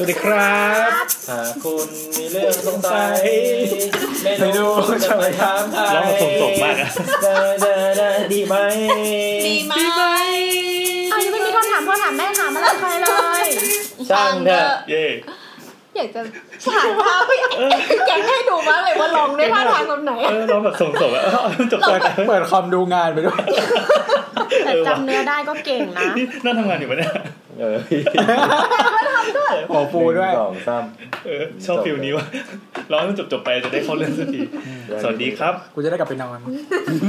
วัสดีครับหากคุณมีเรื่องสงสัยไม่รู้จะไปถามใครร้องส่งสงมากอะได้ได้ได้ดีไหมดีไหมอ้าวยังไม่มีคำถามพ่อถามแม่ถามอะไรใครเลยช่างเถอะเย่อยากจะถ่ายภาพไปแกงให้ดูมากเลยว่าลองได้ท่าทางแบบไหนเออร้องแบบส่งส่งอะเออจบเปิไปเปิดคอมดูงานไปด้วยแต่จำเนื้อได้ก็เก่งนะนี่นั่งทำงานอยู่ปะเนี่ย เออโอ้ฟูด้วยสองสามเออชอบฟิลนี้ว่ะร้องจนจบจบๆไปจะได้เข้าเรื่องสักทีสวัสดีครับกูจะได้กลับไปนอน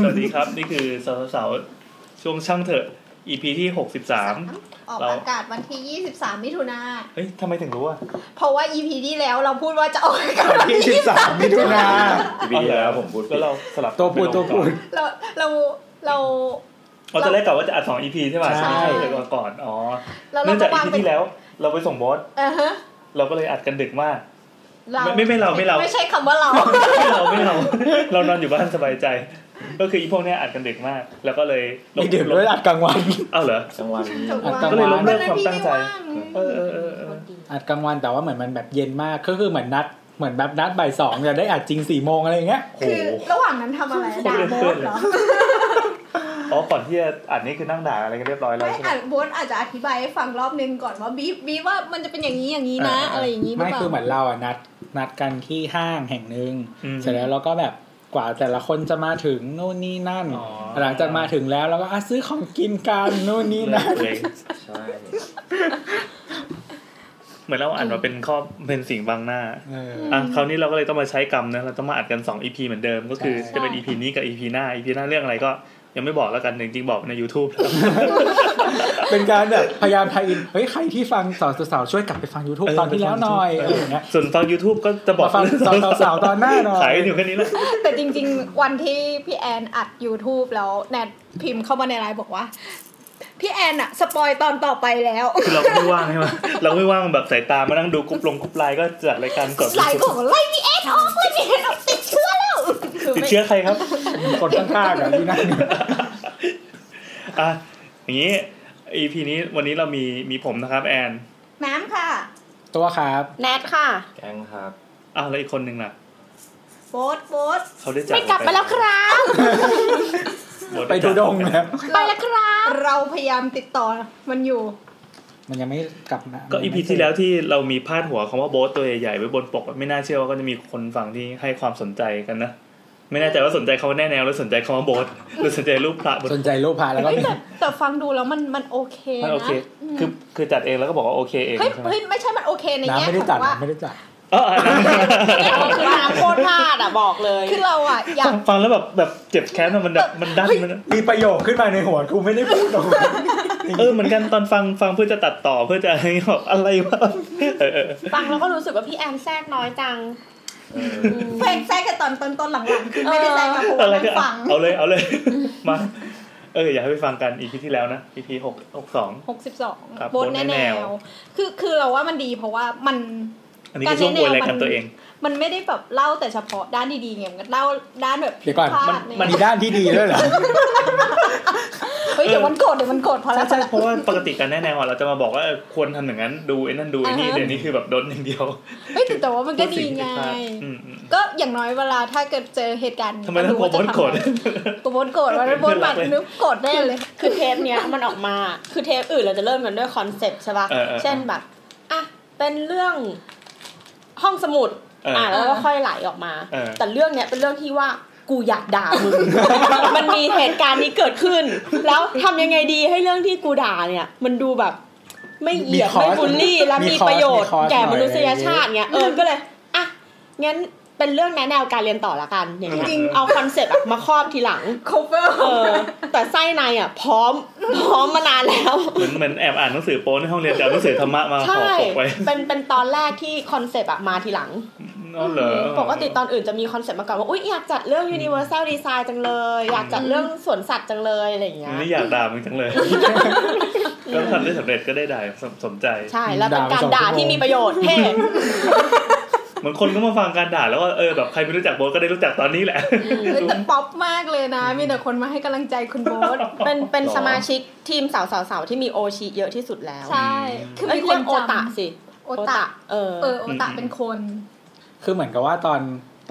สวัสดีครับ นี่คือสาวสาวๆช่วงช่างเถอะ EP ที่หกสิบสามออกเราอากาศวันที่ 23 มิถุนาเฮ้ยทำไมถึงรู้อะ เพราะว่า EP ที่แล้วเราพูดว่าจะออกอากาศวันที่13มิถุนาปีที่แล้วผมพูดผิก็ดเราสลับตัวพูดไปลงตัวพูดก่อนเราเราเรา เราจะได้กลับว่าจะอัดสอง EP ใช่ป่ะใช่ช่างเถอะมาก่อนอ๋อเราเนื่องจากวาง EP เป็นที่แล้ว เราไปส่งบอสอ่าฮะเราก็เลยอัดกันดึกมากเราไม่ไม่ไม่เราไม่เรา ไม่ใช่คำว่าเรา ไม่เราไม่เรา เรานอนอยู่บ้านสบายใจ ก็คืออีพวกเนี้ยอัดกันดึกมาก แล้วก็เลยลมีงดึกด้วยอัดกลางวันเอ้าเหรอจังหวันถูกอัดวางกลางก็เลยล้มเลิกนความตั้งใจว่างเออเออเออเอออัดกลางวันแต่ว่าเหมือนมันแบบเย็นมากก็คือเหมือนนัดเหมือนแบบนัดบ่ายสองจะได้อัดจริงสี่โมงอะไรอย่างเงี้ยโหคือระหว่างนั้นทำอะไรด่าโบ๊ทเหรอ อ๋อก่อนที่จะอัดนี่คือนั่งด่าอะไรกันเรียบร้อยแล้วไม่ใช่ไหม อาจโบ๊ทอาจจะอธิบายให้ฟังรอบนึงก่อนว่าบีฟบีฟว่ามันจะเป็นอย่างนี้อย่างนี้นะอ่าอะไรอย่างนี้หรือไม่เปล่าคือเหมือนเราอะนัดนัดกันที่ห้างแห่งหนึ่งอืมเสร็จแล้วเราก็แบบกว่าแต่ละคนจะมาถึงนู่นนี่นั่น อ๋อ หลังจากมาถึงแล้วเราก็อะซื้อของกินกันนู่นนี่นั่นเลยใช่เหมือนเราอ่านมาเป็นข้อเป็นสิ่งบังหน้า เออ อะคราวนี้เราก็เลยต้องมาใช้กรรมนะเราต้องมาอัดกันสอง EP เหมือนเดิมก็คือใช่ จะเป็น EP นี้กับ EP หน้า EP หน้าเรื่องอะไรก็ ยังไม่บอกแล้วกันจริงๆบอกใน YouTube แล้วเป็นการแบบพยายาม tie-in เฮ้ย ใครที่ฟังเสาเสาเสาช่วยกลับไปฟัง YouTube ตอนที่แล้วหน่อยอะไรอย่างเงี้ยส่วนฟัง YouTube ก็จะบอกมาฟังเสาเสาเสาตอนหน้าหน่อยขายกันอยู่แค่นี้แหละแต่จริง ๆ วันที่พี่แอนอัด YouTube แล้วแนทพิมพ์เข้ามาในไลน์บอกว่าพี่แอนอะ spoil ตอนต่อไปแล้วคือเราไม่ว่างใช่ไหมเราไม่ว่างแบบสายตามานั่งดูกรุ๊ปลงกรุ๊ปไลน์ก็จัดรายการสดไลน์บอกว่าไล่พี่แอนออกไล่พี่แอนออกติดเชื้อแล้วคือ ติดไม่เชื้อใครครับคนข้างๆอะที่นั่นอะอย่างนี้ EP นี้วันนี้เรามีมีผมนะครับแอนน้ำค่ะ ตัวครับแนทค่ะ แกงครับอ้าวแล้วอีกคนหนึ่งล่ะโบ๊ทโบ๊ทเขาได้จากไม่กลับมาแล้วครับโบ๊ทไปดูดงแล้วไปแล้วครับ เราพยายามติดต่อมันอยู่ มันยังไม่กลับมาก็ EP ที่แล้วที่เรามีพาดหัวคำว่าโบ๊ทตัวใหญ่ๆไว้บนปก ไม่น่าเชื่อว่าก็จะมีคนฟังที่ให้ความสนใจกันนะ ไม่แน่ใจว่าสนใจคำว่าแน่แนวหรือสนใจคำว่าโบ๊ทหรือสนใจรูปพระบนสนใจรูปพาแล้วก็เฮ้ยมีแต่แต่ฟังดูแล้วมันมันโอเคมันนะโอเค คือคือจัดเองแล้วก็บอกว่าโอเคเองเฮ้ยใช่ไหมเฮ้ยไม่ใช่มันโอเคในน้ำแง่ไม่ได้ขจัดองว่าน้ำไม่ได้จัดเอออันนั้นคือน้ำโคตรพลาดอะบอกเลย คือเราอะอยากฟังแล้วแบบแบบเจ็บแค้นอะมันแบบมันดันมันมีประโยคขึ้นมาในหัวกูไม่ได้พูดออกมาเออเหมือนกันตอนฟังฟังเพื่อจะตัดต่อเพื่อจะอะไรแบบอะไรวะเออเออฟังแล้วก็รู้สึกว่าพี่แอนแทรกน้อยจัง เออเพลงแทรกกันตอนต้นต้นๆหลังๆคือไม่ได้แทรกมาเพราะอะไรว่าก็นั่งฟังเอาเลยเอาเลยมาเอออยากให้ไปฟังกันอีพีที่แล้วนะอีพีหกหกสองหกสิบสองครับโบนโบ๊ทแน่แนแนววคือคือเราว่ามันดีเพราะว่ามันอันนี้ก็ช่วงบวยรายการตัวเอง มันไม่ได้แบบเล่าแต่เฉพาะด้านดีๆไงมันเล่าด้านแบบเดี๋ยวก่อนพลามันดเนี่ยมันมีด้านที่ดีด้วยเหรอเฮ้ยเดี๋ยวมันโกรธเดี๋ยวมันโกรธพอแล้วใช่เพราะว่าปกติการแนะแนวอะเราจะมาบอกว่าเออควรทำอย่างนั้นดูไอ้นั่นดูไอ้นี่อ่าฮะเดี๋ยวนี้คือแบบโดนอย่างเดียวเฮ้ยแต่แต่ว่ามันก็ดีไงอืมอืมก็อย่างน้อยเวลาถ้าเกิดเจอเหตุการณ์ทำไมต้องกลัวโบ๊ทโกรธตัวโบนโกรธว่าโบนมันนึกโกรธแน่เลย คือเทปเนี้ยมันออกมาคือเทปอื่นเราจะเริ่มกันด้วย concept ใช่ป่ะเออเออเช่นแบบอะเป็นเรื่องห้องสมุดเอออ่อะแล้วก็ค่อยไหลออกมาเออแต่เรื่องเนี้ยเป็นเรื่องที่ว่ากูอยากด่ามึง มันมีเหตุการณ์นี้เกิดขึ้น แล้วทำยังไงดีให้เรื่องที่กูด่าเนี่ย มันดูแบบไม่เหยียดมีคอร์สไม่บูลลี่และมีมีคอร์สประโยชน์มีคอร์สแก่หน่มอยนุษยชาติเงี้ยเออก็เลยอะงั้น เป็นเรื่องแนะแนวการเรียนต่อละกันอย่างเงี้ยจริงเอา concept อะมาครอบทีหลัง cover เออแต่ไส้ในอะ พร้อมพร้อมมานานแล้วเหมือนเหมือนแอบอ่านหนังสือโป๊ในห้องเรียนแต่เอาหนังสือธรรมะมาห่อใช่ปกไว้เป็นเป็นตอนแรกที่ concept อะมาทีหลังอ๋อเหรอปกติตอนอื่นจะมี concept มาก่อนว่าอุ๊ยอยากจัดเรื่อง universal design จังเลย อยากจัดเรื่องสวนสัตว์จังเลยอะไรอย่างเงี้ยนี่อยากด่ามึงจังเลยก็ทำได้สำเร็จก็ได้ด่าสมสมใจ ใช่แล้วเป็นการด่าที่มีประโยชน์เท่ เหมือนคนก็มาฟังการด่าแล้วก็เออแบบใครไม่รู้จักโบ๊ทก็ได้รู้จักตอนนี้แหละเฮ้ยแต่ป๊อปมากเลยนะ มีแต่คนมาให้กำลังใจคุณโบ๊ทเป็นเป็นหรอสมาชิกทีมสาวสาวสาวที่มีโอชิเยอะที่สุดแล้ว ใช่ คือเอ้ยมีคเรียนกโอจำตะสิโอตะ เออเออโอตะเป็นคน คือเหมือนกับว่าตอน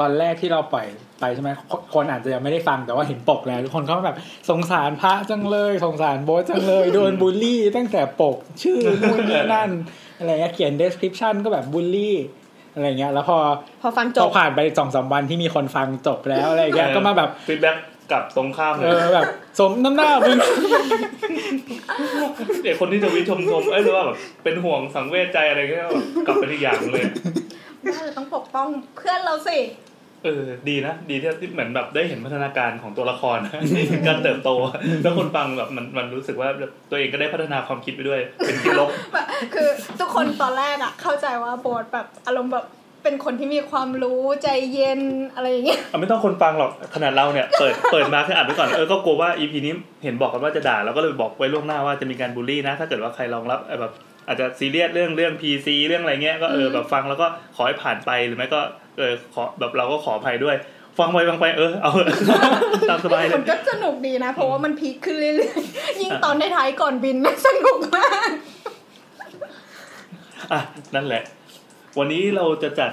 ตอนแรกที่เราปล่อยไปใช่ไหมคนคนอาจจะยังไม่ได้ฟังแต่ว่าเห็นปกแล้วทุกคนก็แบบสงสารพระจังเลย สงสารโบทจังเลยโดนบูลลี่ตั้งแต่ปกชื่อนู่นนี่นั่นอะไรเงี้ยเขียน description ก็แบบบูลลี่ อะไรเงี้ย แล้วพอพอฟังจพอบผ่านไปสองสามวันที่มีคนฟังจบแล้วอะไรเงี้ยก็มาแบบฟีดแบ็กกลับตรงข้ามเลเอยอแบบสมน้ำหน้ามึงเด็กคนที่จะวิชมชมเอ้ยหรือว่าแบบเป็นห่วงสังเวชใจอะไรเงี้ยแบบกลับไปอีกอย่างเลยน่าจะต้องปกป้องเพื่อนเราสิ เออดีนะ ดีที่ที่เหมือนแบบได้เห็นพัฒนาการของตัวละครการเติบโต แล้วคนฟังแบบมันมันรู้สึกว่าแบบตัวเองก็ได้พัฒนาความคิดไปด้วย เป็นคิดลบแบบคือทุกคนตอนแรกอะเข้าใจว่าโบทแบบอารมณ์แบบเป็นคนที่มีความรู้ใจเย็นอะไรอย่างเงี้ยอะไม่ต้องคนฟังหรอกขนาดเราเนี่ยเปิดเปิดมาแค่อ่านไปก่อนเออก็กลัวว่าอีพีนี้เห็นบอกกันว่าจะด่าเราก็เลยบอกไว้ล่วงหน้าว่าจะมีการบูลลี่นะ ถ้าเกิดว่าใครรองรับเอ่อแบบอาจจะซีเรียสเรื่องเรื่อง PC เรื่องอะไรเงี้ยก็เออแบบฟังแล้วก็ขอให้ผ่านไปหรือไม่ก็ เออขอแบบเราก็ขออภัยด้วย ฟังไปฟังไปเออเอาตามสบายเลมัยนก็สนุกดีนะ เพราะว่ามันพีคขึ้นเรื่อยๆยิ่งตอนท้ายๆก่อนบินนะสนุกมากอะนั่นแหละ วันนี้เราจะจัด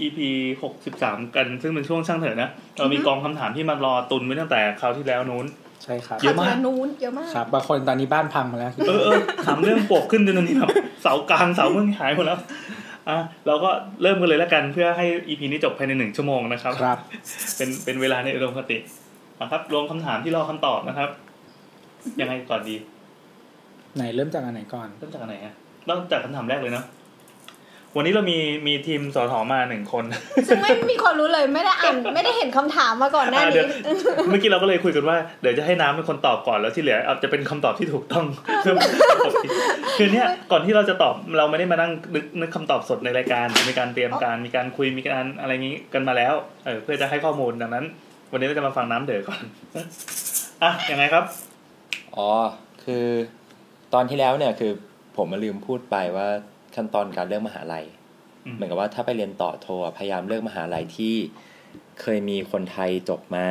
EP หกสิบสามกัน ซึ่งเป็นช่วงช่างเถอะนะ เรามีกองคำถามที่มารอตุนไว้ตั้งแต่คราวที่แล้วนู้น ใช่ครับเยอะมากขับนู้นเยอะมากครับบางคนตอนนี้บ้านพังมาแล้ว เออเออถามเรื่องปกขึ้นจนตอนนี้แบบเสากลางเสาเมื่อหายหมดแล้ว อะเราก็เริ่มกันเลยแล้วกันเพื่อให้ EP นี้จบภายในหนึ่งชั่วโมงนะครับครับ เป็นเป็นเวลาในอุดมคตินะครับรวมคำถามที่รอคำตอบนะครับ ยังไงก่อนดี ไหนเริ่มจากอันไหนก่อน เริ่มจากอันไหนฮะเริ่มจากคำถามแรกเลยเนาะ วันนี้เรามีมีทีมสอทอมาหนึ่งคน ซึ่งไม่มีความรู้เลยไม่ได้อ่านไม่ได้เห็นคำถามมาก่อนหน้าอะเดี๋นี้ยวเมื่อกี้เราก็เลยคุยกันว่าเดี๋ยวจะให้น้ำเป็นคนตอบก่อนแล้วที่เหลือเอาจะเป็นคำตอบที่ถูกต้องเพื่อคือเนี้ยก่อนที่เราจะตอบเราไม่ได้มานั่งนึกนึกคำตอบสดในรายการมีการเตรียมการมีการคุยมีการอะไรงี้กันมาแล้วเออเพื่อจะให้ข้อมูลดังนั้น วันนี้เราจะมาฟังน้ำเดือก่อนอะยังไงครับอ๋อคือตอนที่แล้วเนี่ยคือผมมาลืมพูดไปว่า ขั้นตอนการเลือกมหาลัยอืมเหมือนกับว่าถ้าไปเรียนต่อโทอะพยายามเลือกมหาลัยที่เคยมีคนไทยจบมา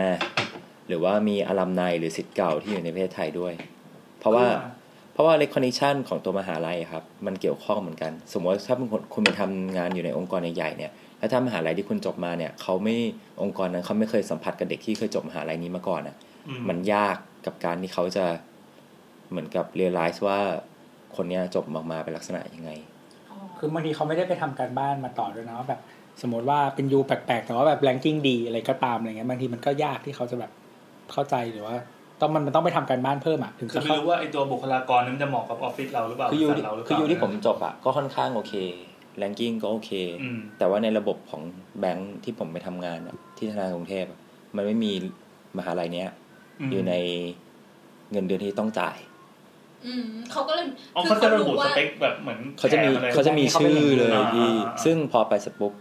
หรือว่ามีอลัมไนหรือสิทธิ์เก่าที่อยู่ในประเทศไทยด้วย เพราะว่าเพราะว่า recognition ของตัวมหาลัยครับ มันเกี่ยวข้องเหมือนกัน สมมติว่าถ้าเป็นคนคุณไปทำงานอยู่ในองค์กรใหญ่ๆเนี่ยแล้วถ้ามหาลัยที่คุณจบมาเนี่ยเขาไม่องค์กรนั้นเขาไม่เคยสัมผัสกับเด็กที่เคยจบมหาลัยนี้มาก่อนอะอืมมันยากกับการที่เขาจะเหมือนกับ realize ว่าคนเนี้ยจบมามาเป็นลักษณะยังไง คือบางทีเขาไม่ได้ไปทำการบ้านมาต่อด้วยนะว่าแบบสมมติว่าเป็นยูแปลกๆ แต่ว่าแบบแรงกิ้งดีอะไรก็ตามอะไรเงี้ยบางทีมันก็ยากที่เขาจะแบบเข้าใจหรือว่าต้องมันมันต้องไปทำการบ้านเพิ่มอะถึงคือจะไม่เข้ารู้ว่าไอตัวบุคลากรนั้นมันจะเหมาะกับออฟฟิศเราหรือเปล่าคือยูบริที่ษัทเราหรือเปคือล่ายูที่ผมจบอะก็ค่อนข้างโอเค ranking ก็โอเคอืมแต่ว่าในระบบของแบงค์ที่ผมไปทำงานอะที่ธนาคารกรุงเทพอะมันไม่มีมหาลัยเนี้ยมอยู่ในเงินเดือนที่ต้องจ่าย อืมเขาก็เลยอ๋อเขาจะระบุสเปคแบบเหมือนเขาจะมีแผนลยเขาจะมีชื่อเลยอ่าพี่อ่าอ่าซึ่งพอไปเสร็จปุ๊บ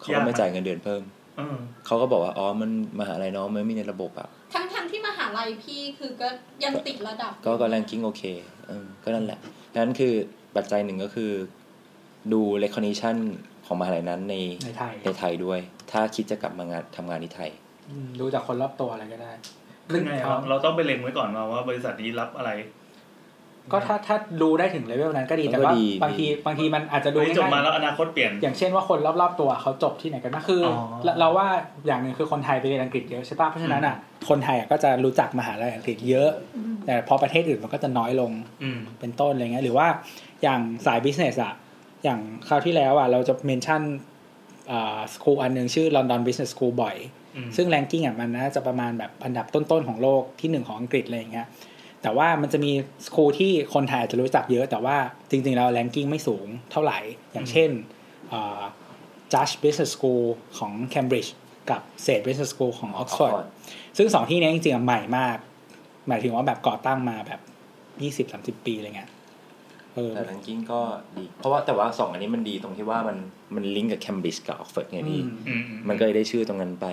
เขายากก็ไหมไม่จ่ายเงินเดือนเพิ่มอืมเขาก็บอกว่าอ๋อมันมหาลัยน้องมันไม่มีในระบบอะทั้งทั้งที่มหาลัยพี่คือก็ยังติดระดับ ก็ก็ ranking โอเคเออก็นั่นแหละนั้นคือปัจจัยหนึ่งก็คือ ดู recognition ของมหาลัยนั้นในในไทยในไทยด้วย ถ้าคิดจะกลับมางานทำงานที่ไทยอืมดูจากคนรอบตัวอะไรก็ได้คือไงเราเราต้องไปเล็งไว้ก่อนมาว่าบริษัทนี้รับอะไร ก็ถ้าถ้าดูได้ถึงเลเวลนั้นก็ดีมันแต่ก็ว่าดีบางทีดีบางทีมันอาจจะดูดูที่จบมาง่ายๆแล้วอนาคตเปลี่ยน อย่างเช่นว่าคนรอบๆตัวเขาจบที่ไหนกันบ้างคือออเราเราว่าอย่างหนึ่งคือคนไทยไปเรียนอังกฤษเยอะใช่ปะเพราะฉะนั้นอะคนไทยอะก็จะรู้จักมหาลัยอังกฤษเยอะ แต่พอประเทศอื่นมันก็จะน้อยลงอืมเป็นต้นอะไรเงี้ยหรือว่าอย่างสาย business อะอย่างคราวที่แล้วอะเราจะ mention school อันหนึ่งชื่อ London Business School บ่อยอืมซึ่ง ranking อะมันน่าจะประมาณแบบอันดับต้นๆของโลกที่หนึ่งของอังกฤษอะไรอย่างเงี้ย แต่ว่ามันจะมี school ที่คนไทยอาจจะรู้จักเยอะ แต่ว่าจริงๆแล้ว ranking ไม่สูงเท่าไหร่ อย่างเช่น Judge Business School ของ Cambridge กับ s a t Business School ของ Oxford Oxford ซึ่งสองที่เนี้ยจริงๆอะใหม่มาก หมายถึงว่าแบบก่อตั้งมาแบบยี่สิบสามสิบปีอะไรเงี้ยเออแต่ ranking ก็ดี เพราะว่าแต่ว่าสองอันนี้มันดีตรงที่ว่ามันมันลิงก์กับ Cambridge กับ Oxford ไงพี่อืมอืมมันก็เลยได้ชื่อตรงนั้นไป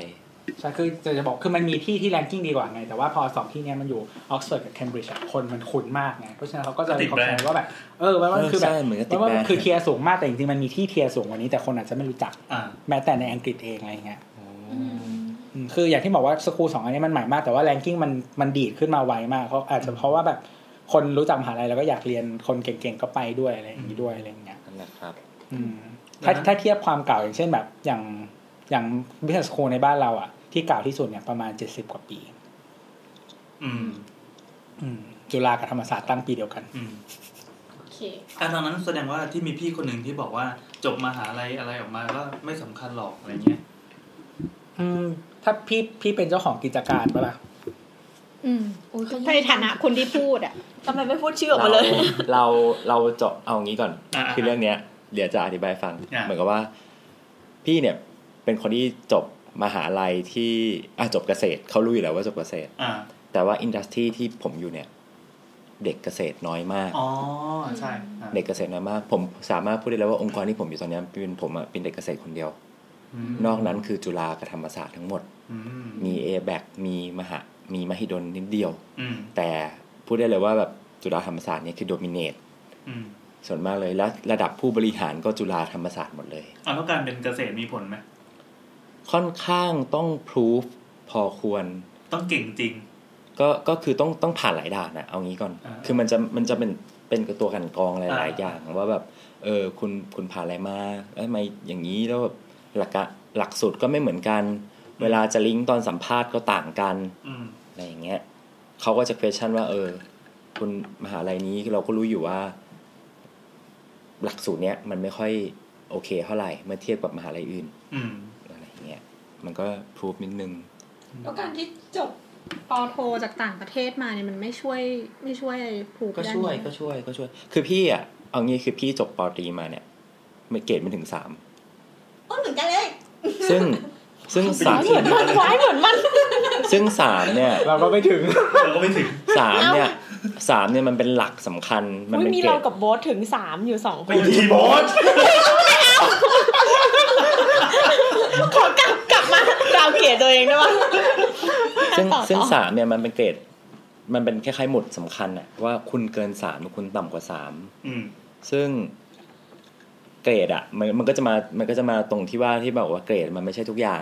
ใช่คือจะจะบอกคือมันมีที่ที่แรงกิ้งดีกว่าไง แต่ว่าพอสองที่เนี้ยมันอยู่ออกซฟอร์ดกับเคมบริดจ์คนมันคุ้นมากไง เพราะฉะนั้นเขาก็จะติดเขาแบรใจนด์ว่าแบบ เออว่ามันคือแบบใช่เหมือนกับคิดว่ามันแบรนด์คือ tier สูงมากแต่จริงๆมันมีที่ tier สูงกว่านี้แต่คนอาจจะไม่รู้จักอ่าแม้แต่ในอังกฤษเองอะไรเงี้ยอืมคืออย่างที่บอกว่าสกูลสองอันนี้มันใหม่มากแต่ว่า ranking มันมันดีดขึ้นมาไวมากเขาอาจจะเพราะว่าแบบคนรู้จักมหาลัยแล้วก็อยากเรียนคนเก่งๆก็ไปด้วยอะไรอย่างนี้ด้วยอะไรอย่างเงี้ยนั่นแหละครับอืมถ้าถ้าเทียบความเก่าอย่างเช่นแบบอย่างอย่าง business school ในบ้านเราอะ ที่เก่าที่สุดเนี่ยประมาณเจ็ดสิบกว่าปี อืม อืม จุฬากับธรรมศาสตร์ตั้งปีเดียวกัน อืมโอเคอะตอนนั้นแสดงว่าที่มีพี่คนหนึ่งที่บอกว่าจบมหาลัยอะไรออกมาก็ไม่สำคัญหรอกอะไรเงี้ย อืม ถ้าพี่พี่เป็นเจ้าของกิจการปะล่ะ อืมในฐานะคนที่พูดอะทำไมไม่พูดชื่อออกมาเลย เราเราเจาะเอางี้ก่อน อ่าคือเรื่องเนี้ยเดี๋ยวจะอธิบายฟัง อ่า เหมือนกับว่า พี่เนี่ยเป็นคนที่จบ มหาลัยที่อะจบเกษตรเขารู้อยู่แล้วว่าจบเกษตรอ่าแต่ว่าอินดัสทรีที่ผมอยู่เนี่ย เด็กเกษตรน้อยมาก อ๋อใช่อะเด็กเกษตรน้อยมาก ผมสามารถพูดได้แล้วว่าองค์กรที่ผมอยู่ตอนเนี้ยเป็นผมอะเป็นเด็กเกษตรคนเดียว มนอกนั้นคือจุฬากับธรรมศาสตร์ทั้งหมด อืมมีเอแบกมีมหามีมหิดลนิดเดียว อืมแต่พูดได้เลยว่าแบบจุฬาธรรมศาสตร์เนี่ยคือโดมิเนตอืมส่วนมากเลยและระดับผู้บริหารก็จุฬาธรรมศาสตร์หมดเลยเอาแล้วการเป็นเกษตรมีผลไหม ค่อนข้างต้องพิสูจพอควร ต้องเก่งจริง ก็ก็คือต้องต้องผ่านหลายด่านนะเอางี้ก่อนอ่าคือมันจะมันจะเป็นเป็นกับตัวกันกรองหลายอ่าๆอย่าง ว่าแบบเออคุณคุณผ่านอะไรมาแล้วทำไมอย่างนี้แล้วแบบหลักกะหลักสูตรก็ไม่เหมือนกัน เวลาจะลิงก์ตอนสัมภาษณ์ก็ต่างกันอืมอะไรอย่างเงี้ยเขาก็จะ question ว่า เออ คุณมหาลัยนี้เราก็รู้อยู่ว่า หลักสูตรเนี้ยมันไม่ค่อยโอเคเท่าไหร่เมื่อเทียบกับมหาลัยอื่น อื มันก็พรูฟนิดนึงแล้วการที่จบปอโทจากต่างประเทศมาเนี่ยมันไม่ช่วยไม่ช่วยผูกก็ด้านช่วยนี้ก็ช่วยก็ช่วย คือพี่อะเอางี้คือพี่จบปอตรีมาเนี่ยไม่เกรดไม่ถึงสามโอ้เหมือนกันเลย ซึ่งซึ่งสามเหมือนมันไว้เหมือนมัน ซึ่งสามเนี่ย เราก็ไม่ถึงเราก็ไม่ถึงสามเนี่ยสามเนี่ยมันเป็นหลักสำคัญ มันอุ๊ยเป็นมีเกรเราดกับโบ๊ทถึงสามอยู่สองคไปนทีโบสขอกลับ กลับมาดาวเกลียดตัวเองได้ปะซึ่งต่อซึ่งต่อสามเนี่ยมันเป็นเกรด มันเป็นคล้ายๆหมุดสำคัญอะว่าคุณเกินสามหรือคุณต่ำกว่าสามอืมซึ่งเกรดอะมันมันก็จะมามันก็จะมาตรงที่ว่าที่บอกว่าเกรดมันไม่ใช่ทุกอย่าง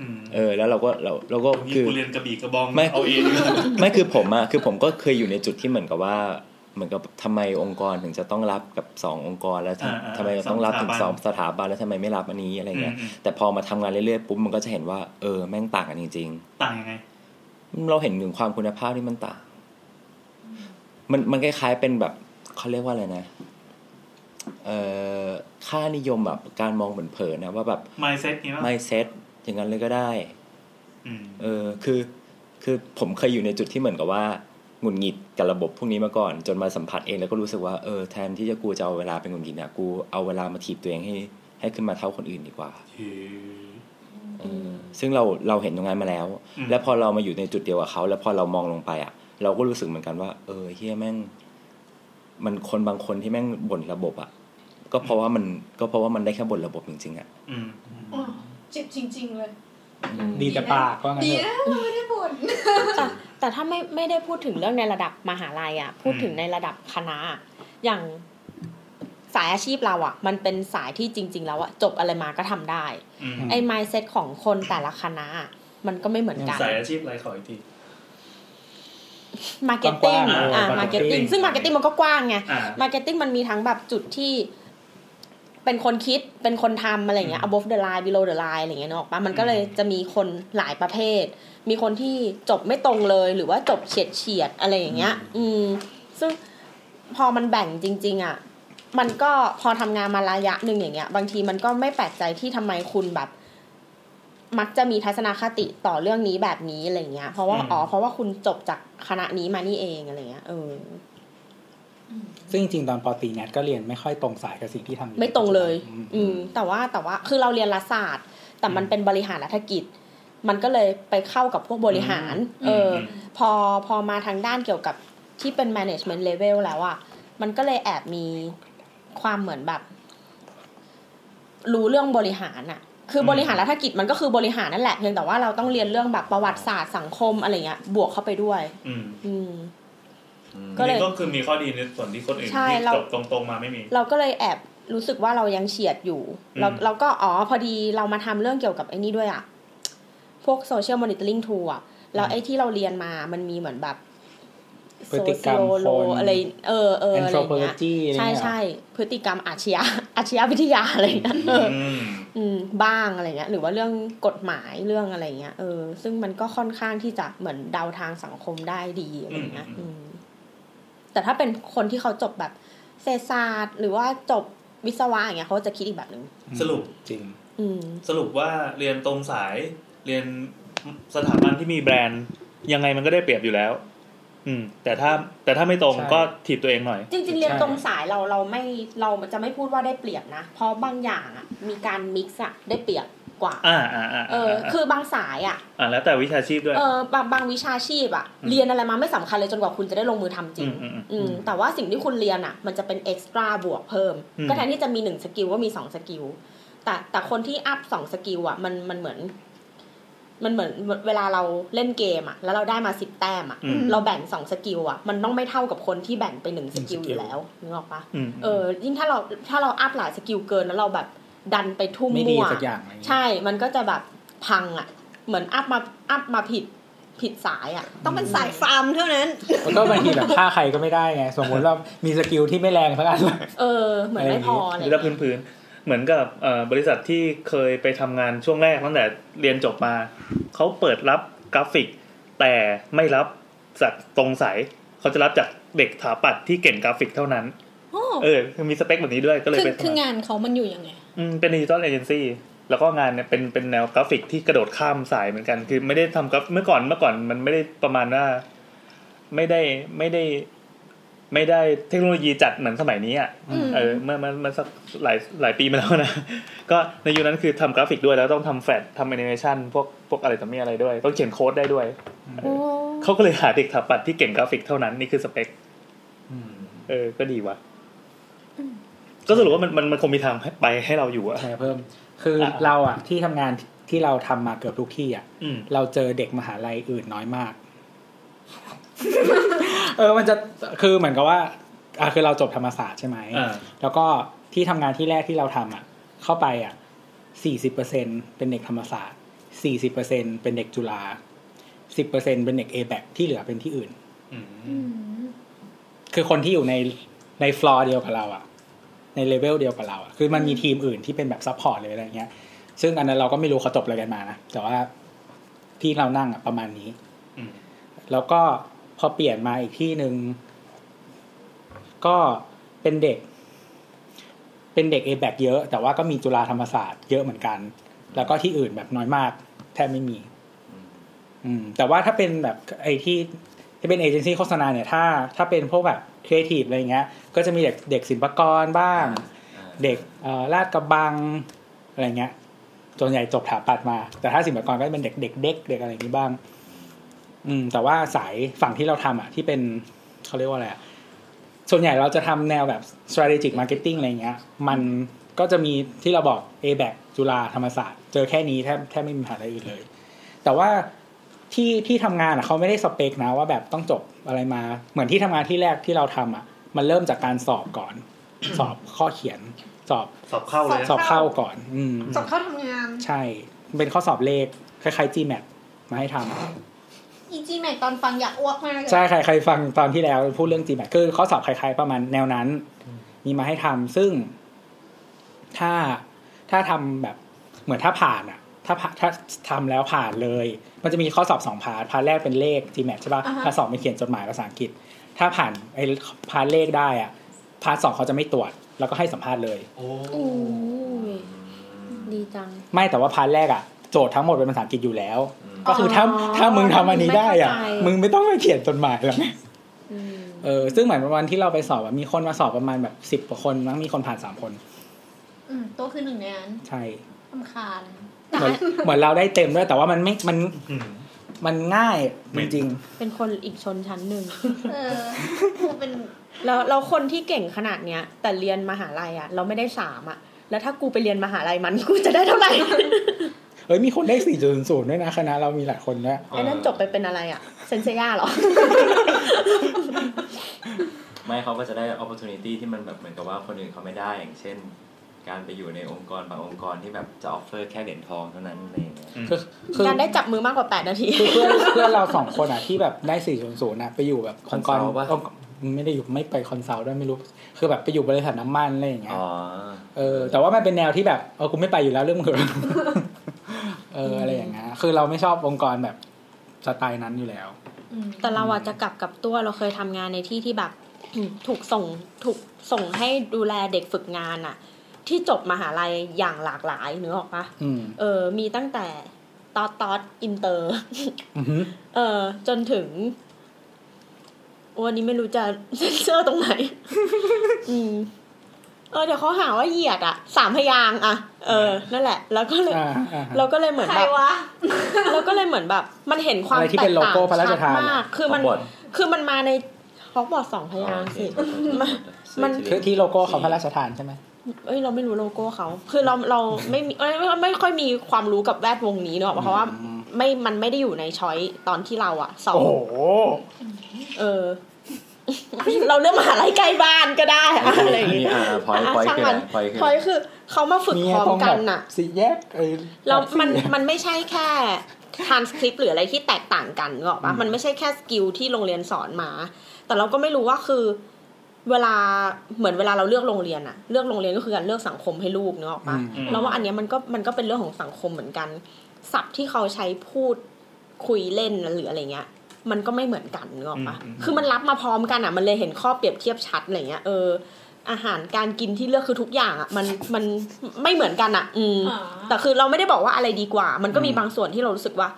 อืมเออแล้วเราก็เราเราก็นี่คือกูเรียนกระบี่กระบองไม่เอาเองดีกว่าไม่คือผมอะคือผมก็เคยอยู่ในจุดที่เหมือนกับว่า เหมือนกับทำไมองค์กรถึงจะต้องรับกับสององค์กร แล้วทำอ่าอ่าทำไมต้องรับถึงสสอองงสสถาบันถาบันแล้วทำไมไม่รับอันนี้อะไรเงี้ยอืมอืมแต่พอมาทำงานเรื่อยๆปุ๊บมันก็จะเห็นว่าเออแม่งต่างกันจริงต่างยังไงๆเราเห็นถึงความคุณภาพที่มันต่าง มันมันคล้ายๆเป็นแบบเขาเรียกว่าอะไรนะเอ่อค่านิยมแบบการมองเผินๆนะว่าแบบ mindset นี้ว่าไม่เซ็ตอย่างนั้นเลยก็ได้อืมเออคือ คือผมเคยอยู่ในจุดที่เหมือนกับว่า หงุดหงิดกับระบบพวกนี้มาก่อน จนมาสัมผัสเองแล้วก็รู้สึกว่าเออแทนที่จะกูจะเอาเวลาไปหงุดหงิดเนี่ยกูเอาเวลามาถีบตัวเองให้ให้ขึ้นมาเท่าคนอื่นดีกว่าเฮ้เออซึ่งเราเราเห็นตรงนั้นมาแล้วอืมแล้วพอเรามาอยู่ในจุดเดียวกับเขาแล้วพอเรามองลงไปอะ เราก็รู้สึกเหมือนกันว่า เออเฮียแม่ง มันคนบางคนที่แม่งบ่นระบบอะ ก็เพราะว่ามันก็เพราะว่ามันได้แค่บ่นระบบจริงๆอะอืมอ๋อเจ็บจริง ๆเลยอืม ดีแต่ปากว่างั้นดีเถอะ นะเราไม่ได้บ่นแต่แต่ถ้าไม่ไม่ได้พูดถึงเรื่องในระดับมหาลัยอะพูดถึงในระดับคณะอะอย่างสายอาชีพเราอะมันเป็นสายที่จริง ๆ แล้วอะจบอะไรมาก็ทำได้ อืมไอ้ mindset ของคนแต่ละคณะอะมันก็ไม่เหมือนกัน สายอาชีพอะไรขออีกทีmarketing กว้างๆอ่าเออมาร์เก็ตติ้ง marketing ซึ่ง marketing มันก็กว้างไง อ่า marketing มันมีทั้งแบบจุดที่ เป็นคนคิดเป็นคนทำอะไรเงี้ย above the line below the line อะไรเงี้ยนึกออกปะมันก็เลยจะมีคนหลายประเภท มีคนที่จบไม่ตรงเลยหรือว่าจบเฉียดเฉียดๆอะไรอย่างเงี้ย อืม ซึ่งพอมันแบ่งจริง ๆ อะ มันก็พอทำงานมาระยะหนึ่งอย่างเงี้ย บางทีมันก็ไม่แปลกใจที่ทำไมคุณแบบ มักจะมีทัศนคติต่อเรื่องนี้แบบนี้อะไรเงี้ย เพราะว่าอืมอ๋อเพราะว่าคุณจบจากคณะนี้มานี่เองอะไรเงี้ยเออ ซึ่งจริงๆตอนปอตรีเนี่ยก็เรียนไม่ค่อยตรงสายกับสิ่งที่ทำอยู่ไม่ตรงเลยอืมอืมแต่ว่าแต่ว่าคือเราเรียนรัฐศาสตร์ แต่มันเป็นบริหารรัฐกิจ มันก็เลยไปเข้ากับพวกบริหาร เอออมพอพอมาทางด้านเกี่ยวกับที่เป็น management level แล้วอะมันก็เลยแอบมีความเหมือนแบบ รู้เรื่องบริหารอะคือมบริหารรัฐกิจมันก็คือบริหารนั่นแหละเพียงแต่ว่าเราต้องเรียนเรื่องแบบประวัติศาสตร์สังคมอะไรเงี้ยบวกเข้าไปด้วย อืมอืมอืม ก็เลยนี่ก็คือมีข้อดีในส่วนที่คนอื่นใช่ที่เราจบตรงๆมาไม่มี เราก็เลยแอบรู้สึกว่าเรายังเฉียดอยู่อืมแล้วเราก็อ๋อพอดีเรามาทำเรื่องเกี่ยวกับไอ้นี่ด้วยอะพวก social monitoring tool อะแล้วไอ้ที่เราเรียนมามันมีเหมือนแบบพฤติกรรมโลคนอะไรเออเอออะไรอย่างเงี้ย anthropology อะไรใช่เงี้ยใช่พฤติกรรมอาชญาอาชญาวิทยาอะไรอย่างเงี้ยเอออืมอืมบ้างอะไรเงี้ย หรือว่าเรื่องกฎหมายเรื่องอะไรเงี้ยเออซึ่งมันก็ค่อนข้างที่จะเหมือนเดาทางสังคมได้ดีอะไรเงี้ยอืม แต่ถ้าเป็นคนที่เขาจบแบบเศรษฐศาสตร์หรือว่าจบวิศวะอย่างเงี้ยเขาจะคิดอีกแบบหนึ่งสรุปจริงอืมสรุปว่าเรียนตรงสายเรียนสถาบันที่มีแบรนด์ ยังไงมันก็ได้เปรียบอยู่แล้ว อืม แต่ถ้าแต่ถ้าไม่ตรงใช่ก็ถีบตัวเองหน่อย จริง ๆ เรียนใช่ตรงสายเราเราไม่เราจะไม่พูดว่าได้เปรียบนะ เพราะบางอย่างอะมีการมิกซ์อะได้เปรียบ กว่าอ่า อ่าอ่าเออ คือบางสายอะ อ่าแล้วแต่วิชาชีพด้วย เออบางบางวิชาชีพอะอืมเรียนอะไรมาไม่สำคัญเลยจนกว่าคุณจะได้ลงมือทำจริงอืมอืมอืมแต่ว่าสิ่งที่คุณเรียนอะมันจะเป็น extra บวกเพิ่มอืมก็แทนที่จะมีหนึ่ง skill ก็มีสอง skill แต่แต่คนที่ up สอง skill อะมันมันเหมือนมันเหมือนเวลาเราเล่นเกมอะแล้วเราได้มาสิบแต้มอะอืมเราแบ่งสอง skill อะมันต้องไม่เท่ากับคนที่แบ่งไปหนึ่ง skill หนึ่งสกิลอยู่แล้วนึกออกปะอืมเออยิ่งถ้าเราถ้าเรา up หลาย skill เกินแล้วเราแบบ ดันไปทุ่มไม่ดีมั่วสักอย่างอะไรเงี้ยใช่ มันก็จะแบบพังอะเหมือน up มา up มาผิดผิดสายอะต้องเป็นสายฟาร์มเท่านั้นแล้วก็บางทีแบบฆ่าใครก็ไม่ได้ไง สมมติเรามี skill ที่ไม่แรงสักอันเลยเออ เหมือนไม่พออะไรหรือถ้าพื้นพื้นๆเหมือนกับเอ่อบริษัทที่เคยไปทำงานช่วงแรกตั้งแต่เรียนจบมาเขาเปิดรับกราฟิก แต่ไม่รับจากตรงสายเขาจะรับจากเด็กถาปัดที่เก่งกราฟิกเท่านั้นโอ้เออมีสเปคแบบนี้ด้วยก็เลยคือไปคืทำองานเขามันอยู่ยังไง อืมเป็น digital agency แล้วก็งานเนี่ยเป็นเป็นแนวกราฟิกที่กระโดดข้ามสายเหมือนกัน คือไม่ได้ทำกราฟเมื่อก่อนเมื่อก่อนมันไม่ได้ประมาณว่า ไม่ได้ไม่ได้ ไม่ได้เทคโนโลยีจัดเหมือนสมัยนี้อะอืมเออเมื่อมันมันสักหลายหลายปีมาแล้วนะ ก็ในยุคนั้นคือทำกราฟิกด้วยแล้วต้องทำแฟลชทำแอนิเมชันพวกพวกอะไรต่อมีอะไรด้วย ต้องเขียนโค้ดได้ด้วยโอ้เขาก็เลยหาเด็กถาปัดที่เก่งกราฟิกเท่านั้นนี่คือสเปคอืมเออ ก็ดีว่ะ ก็สรุปว่ามันมันมันคงมีทางไปให้เราอยู่อะใช่เพิ่ม คืออะเราอะที่ทำงานที่เราทำมาเกือบทุกที่อะอืมเราเจอเด็กมหาลัยอื่นน้อยมาก เออมันจะคือเหมือนกับว่าอะคือเราจบธรรมศาสตร์ใช่ไหมอ่าแล้วก็ที่ทำงานที่แรกที่เราทำอะ เข้าไปอะสี่สิบเปอร์เซ็นต์เป็นเด็กธรรมศาสตร์สี่สิบเปอร์เซ็นต์เป็นเด็กจุฬาสิบเปอร์เซ็นต์เป็นเด็กเอแบคที่เหลือเป็นที่อื่นอืมอืมคือคนที่อยู่ในในฟลอร์เดียวกับเราอะ ในเลเวลเดียวกับเราอะคือมันมีทีมอื่นที่เป็นแบบ support เลยอะไรเงี้ย ซึ่งอันนั้นเราก็ไม่รู้เขาจบอะไรกันมานะ แต่ว่าที่เรานั่งอะประมาณนี้อืมแล้วก็พอเปลี่ยนมาอีกที่หนึ่งก็เป็นเด็ก เป็นเด็กเอแบคเยอะ แต่ว่าก็มีจุฬาธรรมศาสตร์เยอะเหมือนกัน แล้วก็ที่อื่นแบบน้อยมาก แทบไม่มี อืม แต่ว่าถ้าเป็นแบบไอ้ที่ที่เป็นเอเจนซี่โฆษณาเนี่ย ถ้า ถ้าเป็นพวกแบบ ครีเอทีฟอะไรเงี้ย ก็จะมีเด็กเด็กศิลปากรบ้าง เด็กเอ่อลาดกระบังอะไรเงี้ยส่วนใหญ่จบถาปัดมา แต่ถ้าศิลปากรก็จะเป็นเด็กเด็กเด็กเด็กอะไรอย่างนี้บ้าง อืม แต่ว่าสายฝั่งที่เราทำอะ ที่เป็นเขาเรียกว่าอะไรอะส่วนใหญ่เราจะทำแนวแบบ strategic marketing อะไรเงี้ย มันก็จะมีที่เราบอก a b a c จุฬาธรรมศาสตร์ เจอแค่นี้แทบแทบไม่มีมหาลัยอื่นเลย แต่ว่า ที่ที่ทำงานอะเขาไม่ได้สเปคนะว่าแบบต้องจบอะไรมา เหมือนที่ทำงานที่แรกที่เราทำอะ มันเริ่มจากการสอบก่อน สอบข้อเขียน สอบสอบเข้าเลยนะสอบเข้าก่อน อืมสอบเข้าทำงาน ใช่เป็นข้อสอบเลขคล้ายๆ GMAT มาให้ทำอี GMAT ตอนฟังอยากอ้วกมากเลยใช่ใครใครฟังตอนที่แล้วพูดเรื่อง GMAT คือข้อสอบคล้ายๆประมาณแนวนั้น มีมาให้ทำซึ่ง ถ้าถ้าทำแบบเหมือนถ้าผ่านอะ ถ้าผ่าถ้าทำแล้วผ่านเลย มันจะมีข้อสอบสอง part part แรกเป็นเลข GMAT ใช่ปะ part สองเป็นเขียนจดหมายภาษาอังกฤษ ถ้าผ่านไอ้ part เลขได้อะ part สองเขาจะไม่ตรวจ แล้วก็ให้สัมภาษณ์เลยโอ้โอ้ยดีจัง ไม่แต่ว่าพาร์ทแรกอะโจทย์ทั้งหมดเป็นภาษาอังกฤษอยู่แล้ว ก็คือถ้าถ้ามึงทำอันนี้ได้อะไม่เข้าใจมึงไม่ต้องไปเขียนจดหมายแล้วไงอืมเออซึ่งเหมือนวันที่เราไปสอบอะมีคนมาสอบประมาณแบบสิบ10กว่าคนมั้งมีคนผ่านสามคน อืมตัวคือหนึ่งในนั้นใช่ลำคาญ เหมือนเหมือนเราได้เต็มด้วย แต่ว่ามันไม่มันอืมมันง่ายจริงเป็นคนอีกชนชั้นหนึ่งเออกูเป็นแล้วเราคนที่เก่งขนาดเนี้ย แต่เรียนมหาลัยอะ เราไม่ได้สามอะ แล้วถ้ากูไปเรียนมหาลัยมันกูจะได้เท่าไหร่ๆเฮ้ยมีคนได้สี่จุดศูนย์ด้วยนะคณะเรามีหลายคนด้วยไอ้นั่นจบไปเป็นอะไรอะเซนเซียเหรอ ไม่เขาก็จะได้ opportunity ที่มันแบบเหมือนกับว่าคนอื่นเขาไม่ได้อย่างเช่น การไปอยู่ในองค์กรบางองค์กรที่แบบจะ offer แค่เหรียญทองเท่านั้นอะไรอย่างเงี้ยคือคือการได้จับมือมากกว่า8นาทีคือเพื่อนเพื่อนเราสองคนอะที่แบบได้สี่ศูนย์ศูนย์ะไปอยู่แบบองค์กร consult ปะองค์ไม่ได้อยู่ไม่ไป consult ด้วยไม่รู้ คือแบบไปอยู่บริษัทน้ำมันอะไรอย่างเงี้ยอ๋อเออ แต่ว่ามันเป็นแนวที่แบบเออกูไม่ไปอยู่แล้วเรื่องมึงเถอะเอออะไรอย่างเงี้ยคือเราไม่ชอบองค์กรแบบสไตล์นั้นอยู่แล้วแต่เราอาจจะกลับกับตัวเราเคยทำงานในที่ที่แบบถูกส่งถูกส่งให้ดูแลเด็กฝึกงานอะ ที่จบมหาลัยอย่างหลากหลายนึกออกปะอืมเออ มีตั้งแต่ตอตอตอินเตอร์อือหือเออ จนถึงวันนี้ไม่รู้จะเซ็นเซอร์ตรงไหน อืม เออเดี๋ยวเขาหาว่าเหยียดอะสามพยางค์อะเออ นั่นแหละ แล้วก็เลยอ่าอ่าเราก็เลยเหมือนใครแบบวะเราก็เลยเหมือนแบบ มันเห็นความอะไรที่แตเป็กนโลต่างโก้พระราชชัดทานมาก คือมันฮอกวอตส์คือมันมาในฮอกวอตส์สองพยางค์สิมันมันคือที่โลโก้เขาพระราชทานใช่ไหม เอ้ยเราไม่รู้โลโก้เขา คือเราเราไม่มีเอ้ยไม่ไม่ค่อยมีความรู้กับแวดวงนี้เนอะเพราะว่าไม่มันไม่ได้อยู่ในช้อยตอนที่เราอะสอโอ้งโหเออ เราเลือกมหาลัยใกล้บ้านก็ได้อะอะไรอย่างมีงี้อ่าพอยอะพอยช่างคือมันพอยคือพอยคือเขามาฝึกมีพร้อมตรงกัแบนบน่ะสี่แยกเอ้ยแล้วแบบสี่มันแยกมันไม่ใช่แค่ transcript หรืออะไรที่แตกต่างกันนึกออกปะอืมมันไม่ใช่แค่ skill ที่โรงเรียนสอนมา แต่เราก็ไม่รู้ว่าคือ เวลาเหมือนเวลาเราเลือกโรงเรียนอะเลือกโรงเรียนก็คือการเลือกสังคมให้ลูกนึกออกปะอืมแล้วว่าอันเนี้ยมันก็มันก็เป็นเรื่องของสังคมเหมือนกันศัพท์ที่เขาใช้พูดคุยเล่นหรืออะไรเงี้ย มันก็ไม่เหมือนกันนึกออกปะอืมอืมคือมันรับมาพร้อมกันอะมันเลยเห็นข้อเปรียบเทียบชัดอะไรเงี้ยเอออาหารการกินที่เลือกคือทุกอย่างอะมันมันไม่เหมือนกันอะอืมอ่าแต่คือเราไม่ได้บอกว่าอะไรดีกว่า มันก็มีอืมบางส่วนที่เรารู้สึกว่า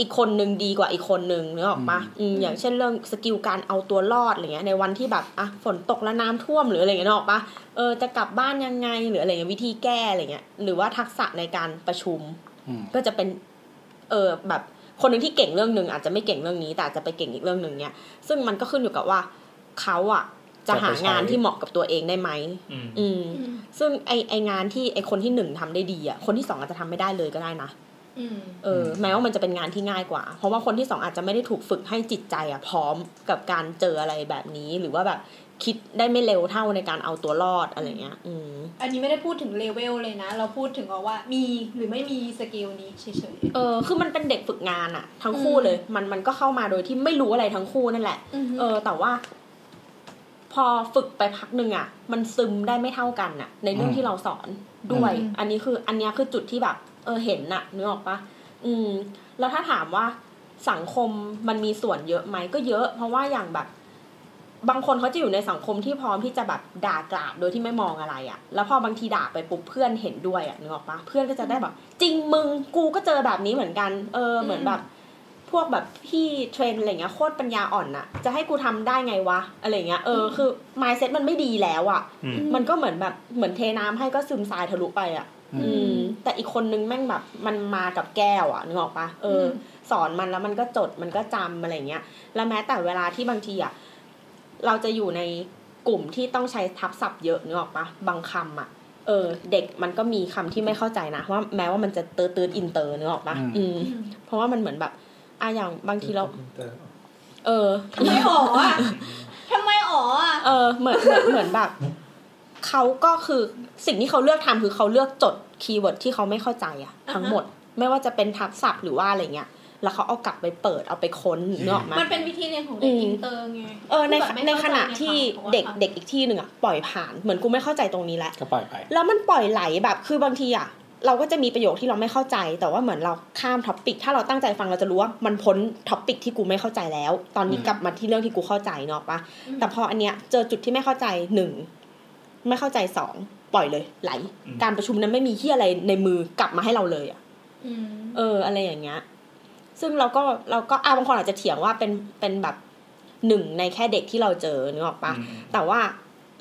อีกคนนึงดีกว่าอีกคนนึงนึกออกปะอืมอืมอย่างเช่นเรื่องสกิลการเอาตัวรอดอะไรเงี้ยในวันที่แบบอะฝนตกแล้วน้ำท่วมหรืออะไรเงี้ยนึกออกปะเออจะกลับบ้านยังไงหรืออะไรเงี้ยวิธีแก้อะไรเงี้ยหรือว่าทักษะในการประชุมอืมก็จะเป็น เออแบบคนหนึ่งที่เก่งเรื่องหนึ่งอาจจะไม่เก่งเรื่องนี้ แต่อาจจะไปเก่งอีกเรื่องหนึ่งเนี่ยซึ่งมันก็ขึ้นอยู่กับว่าเขาอะจะหางานที่เหมาะกับตัวเองได้ไหมอืมอืม ซึ่งไอไองานที่ไอคนที่หนึ่งทำได้ดีอะคนที่สองอาจจะทำไม่ได้เลยก็ได้นะอืม เออแม้ว่ามันจะเป็นงานที่ง่ายกว่า เพราะว่าคนที่สองอาจจะไม่ได้ถูกฝึกให้จิตใจอะพร้อมกับการเจออะไรแบบนี้ หรือว่าแบบคิดได้ไม่เร็วเท่าในการเอาตัวรอดอะไรเงี้ย อืม อันนี้ไม่ได้พูดถึงเลเวลเลยนะ เราพูดถึงว่ามีหรือไม่มี skill นี้เฉยเออ คือมันเป็นเด็กฝึกงานอะทั้งคู่เลย มันมันก็เข้ามาโดยที่ไม่รู้อะไรทั้งคู่นั่นแหละๆเออ แต่ว่า พอฝึกไปพักหนึ่งอะมันซึมได้ไม่เท่ากันอะในเรื่องอืมที่เราสอนด้วยอืมอันนี้คือ อันเนี้ยคือจุดที่แบบ เออเห็นน่ะนึกออกปะอืม แล้วถ้าถามว่าสังคมมันมีส่วนเยอะไหมก็เยอะ เพราะว่าอย่างแบบ บางคนเขาจะอยู่ในสังคมที่พร้อมที่จะแบบด่ากราดโดยที่ไม่มองอะไรอะแล้วพอบางทีด่าไปปุ๊บเพื่อนเห็นด้วยอะนึกออกปะเพื่อนก็จะได้แบบจริงมึงกูก็เจอแบบนี้เหมือนกัน เออเหมือนแบบ พวกแบบพี่train อะไรเงี้ยโคตรปัญญาอ่อนอะจะให้กูทำได้ไงวะอะไรเงี้ยเออคือ mindset มันไม่ดีแล้วอะอืมมันก็เหมือนแบบเหมือนเทน้ำให้ก็ซึมทรายทะลุไปอะอืมอืม แต่อีกคนนึงแม่งแบบมันมากับแก้วอะนึกออกปะเอออมสอนมันแล้วมันก็จดมันก็จำอะไรเงี้ย แล้วแม้แต่เวลาที่บางทีอะเราจะอยู่ในกลุ่มที่ต้องใช้ทับศัพท์เยอะนึกออกปะบางคำอะเออ เด็กมันก็มีคำที่ไม่เข้าใจนะว่าแม้ว่ามันจะเติร์ดเติร์ดอินเตอร์นึกออกปะอืมอืม เพราะว่ามันเหมือนแบบอะอย่างบางทีเราเออทำไมอ๋ออะทำไมอ๋ออะเออเหมือนเหมือนเหมือนแบบ เขาก็คือสิ่งที่เขาเลือกทำคือเขาเลือกจดคีย์เวิร์ดที่เขาไม่เข้าใจอะทั้งหมดไม่ว่าจะเป็นทับศัพท์หรือว่าอะไรเงี้ยแล้วเขาเอากลับไปเปิดเอาไปค้นเนกอะมามันเป็นวิธีเรียนของเด็กอืมอินเตอร์ไงเออในแบบไม่ในเข้าขใจณะที่ในคำเด็กของเด็กอีกที่หนึ่งอะปล่อยผ่านเหมือนกูไม่เข้าใจตรงนี้แหละก็ปล่อยไปแล้วมันปล่อยไหลแบบคือบางทีอะเราก็จะมีประโยคที่เราไม่เข้าใจ แต่ว่าเหมือนเราข้าม topic ถ้าเราตั้งใจฟังเราจะรู้ว่ามันพ้น topic ที่กูไม่เข้าใจแล้ว ตอนนี้อืมกลับมาที่เรื่องที่กูเข้าใจเนาะปะแต่พออันเนี้ยเจอจุดที่ไม่เข้าใจหนึ่ง ไม่เข้าใจสองปล่อยเลย ไหลอืมการประชุมนั้นไม่มีที่อะไรในมือกลับมาให้เราเลยอะอืมเออ อะไรอย่างเงี้ย ซึ่งเราก็เราก็อาบางคนอาจจะเถียงว่าเป็นเป็นแบบหนึ่งในแค่เด็กที่เราเจอนึกออกปะอืมแต่ว่า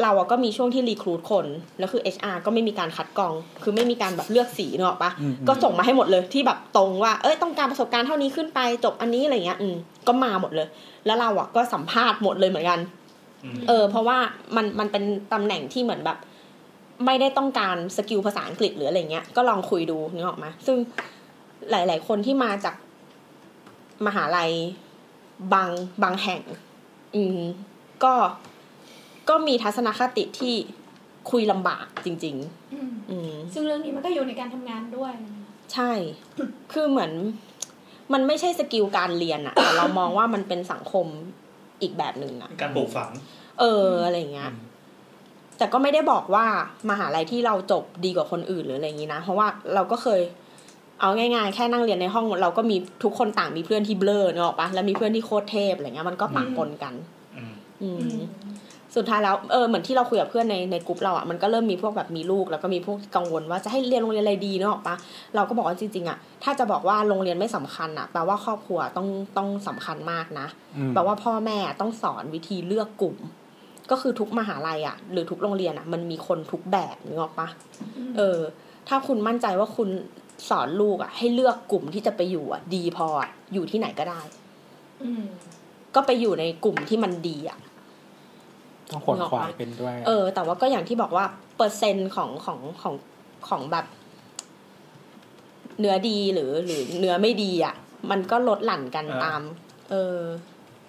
เราอะก็มีช่วงที่รีครูดคน แล้วคือ HR ก็ไม่มีการคัดกรอง คือไม่มีการแบบเลือกสีนึกออกปะอืมก็ส่งมาให้หมดเลยที่แบบตรงว่า เอ้ยต้องการประสบการณ์เท่านี้ขึ้นไปจบอันนี้อะไรเงี้ย อืมก็มาหมดเลย แล้วเราอะก็สัมภาษณ์หมดเลยเหมือนกันอืม เออ เพราะว่ามันมันเป็นตำแหน่งที่เหมือนแบบ ไม่ได้ต้องการสกิลภาษาอังกฤษหรืออะไรเงี้ย ก็ลองคุยดูนึกออกมา ซึ่งหลาย ๆ คนที่มาจากมหาลัยบางบางแห่ง อืมก็ก็มีทัศนคติที่คุยลำบากจริงอืมๆอืมซึ่งเรื่องนี้มันก็อยู่ในการทำงานด้วย ใช่ คือเหมือน มันไม่ใช่สกิลการเรียนอะแต่เรามองว่ามันเป็นสังคม อีกแบบหนึ่งอะการปลูกฝัง เอออะไรอย่างเงี้ยแต่ก็ไม่ได้บอกว่ามหาลัยที่เราจบดีกว่าคนอื่นหรืออะไรอย่างงี้นะ เพราะว่าเราก็เคย เอาง่ายๆ แค่นั่งเรียนในห้องเราก็มีทุกคนต่างมีเพื่อนที่เบลอเนกอะปะแล้วมีเพื่อนที่โคตรเทพอะไรเงี้ยมันก็ปะปนกัน อืมอืม สุดท้ายแล้วเออเหมือนที่เราคุยกับเพื่อนในในกลุ่มเราอะมันก็เริ่มมีพวกแบบมีลูก แล้วก็มีพวกกังวลว่าจะให้เรียนโรงเรียนอะไรดีเนกอะปะเราก็บอกว่าจริงๆอะถ้าจะบอกว่าโรงเรียนไม่สำคัญอะแปลว่าครอบครัวต้องต้องสำคัญมากนะอืมแปลว่าพ่อแม่ต้องสอนวิธีเลือกกลุ่ม ก็คือทุกมหาลัยอะ หรือทุกโรงเรียนอะมันมีคนทุกแบบนึกออกปะเออ ถ้าคุณมั่นใจว่าคุณสอนลูกอะ ให้เลือกกลุ่มที่จะไปอยู่อะ ดีพออะอยู่ที่ไหนก็ได้อืมก็ไปอยู่ในกลุ่มที่มันดีอะ ต้องขวนขวายเป็นด้วย เออ แต่ว่าก็อย่างที่บอกว่าเปอร์เซ็นต์ของของของของแบบเนื้อดีหรือหรือเนื้อไม่ดีอะ มันก็ลดหลั่นกันอ่าตาม เออ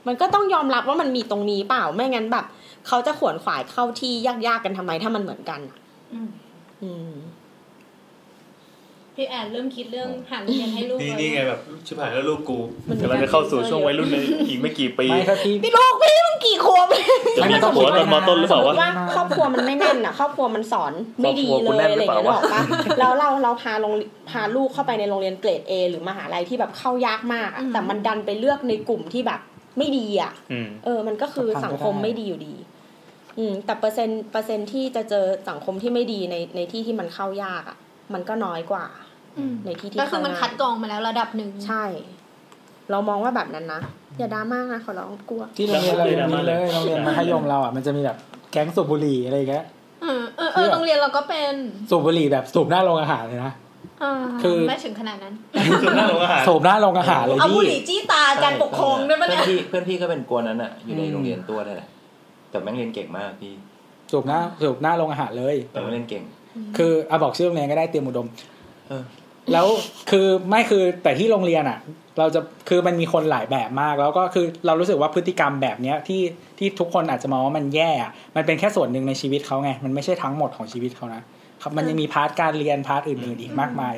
มันก็ต้องยอมรับว่ามันมีตรงนี้เปล่าไม่งั้นแบบเขาจะขวนขวายเข้าที่ยากๆกันทำไมถ้ามันเหมือนกันอะอืมอืม พี่แอนเริ่มคิดเรื่องหาโรงเรียนให้ลูกนี่แล้วนี่ไงแบบชิบหายแล้วลูกกูมันมีกำลังจะเข้าสู่ช่วงวัยรุ่นในอีกไม่กี่ปีไม่ถ้าพี่พี่ลูกพี่มึงกี่ขวบจะมีไม่ต้องหัวตอนมอต้นหรือเปล่าวะว่าครอบครัวมันไม่แน่นอะ ครอบครัวมันสอนไม่ดีครอบครัวคุเลณแน่ยนอะไรหรืออย่างเปล่าเงี้ยหรอกปะแล้วเราเราพาลงพาลูกเข้าไปในโรงเรียนเกรด A หรือมหาลัยที่แบบเข้ายากมากอะแต่มันดันไปเลือกในกลุ่มที่แบบไม่ดีอะอืมเออ มันก็คือสังคมไม่ดีอยู่ดี อืม แต่เปอร์เซ็นต์เปอร์เซ็นต์ที่จะเจอสังคมที่ไม่ดีในในที่ที่มันเข้ายากอะ มันก็น้อยกว่าอืม ในที่ที่ก็คือมันเข้าง่ายคัดกรองมาแล้วระดับหนึ่งใช่ เรามองว่าแบบนั้นนะอย่าดราม่านะขอร้องกลัว ที่โรงเรียนเรายังมีเลยแล้วโรงเรียนมัธยมเราอะมันจะมีแบบแก๊งสูบบุหรี่อะไรอย่างเงี้ยเออเออเออโรงเรียนเราก็เป็นสูบบุหรี่แบบสูบหน้าโรงอาหารเลยนะอ่าคือไม่ถึงขนาดนั้นคือหน้าโรงอาหารสูบหน้าโรงอาหารเลยเอาบุพี่หรี่จี้ตาการปกครองได้ปะเพื่เนี่อยนพี่เพื่อนพี่ก็เป็นกวนนั้นอะอยู่ในอืมโรงเรียนตัวนั่นแหละแต่แม่งเรียนเก่งมากพี่สูบหน้าสูบหน้าโรงอาหารเลยแต่แม่งเรียนเก่ง คือเอาบอกชื่อโรงเรียนก็ได้เตรียมอุดมเออ แล้วคือไม่คือแต่ที่โรงเรียนอะ เราจะคือมันมีคนหลายแบบมาก แล้วก็คือเรารู้สึกว่าพฤติกรรมแบบเนี้ยที่ที่ทุกคนอาจจะมองว่ามันแย่อะมันเป็นแค่ส่วนหนึ่งในชีวิตเขาไง มันไม่ใช่ทั้งหมดของชีวิตเขานะครับมันยังมี part การเรียน part อื่นๆอีกมากมาย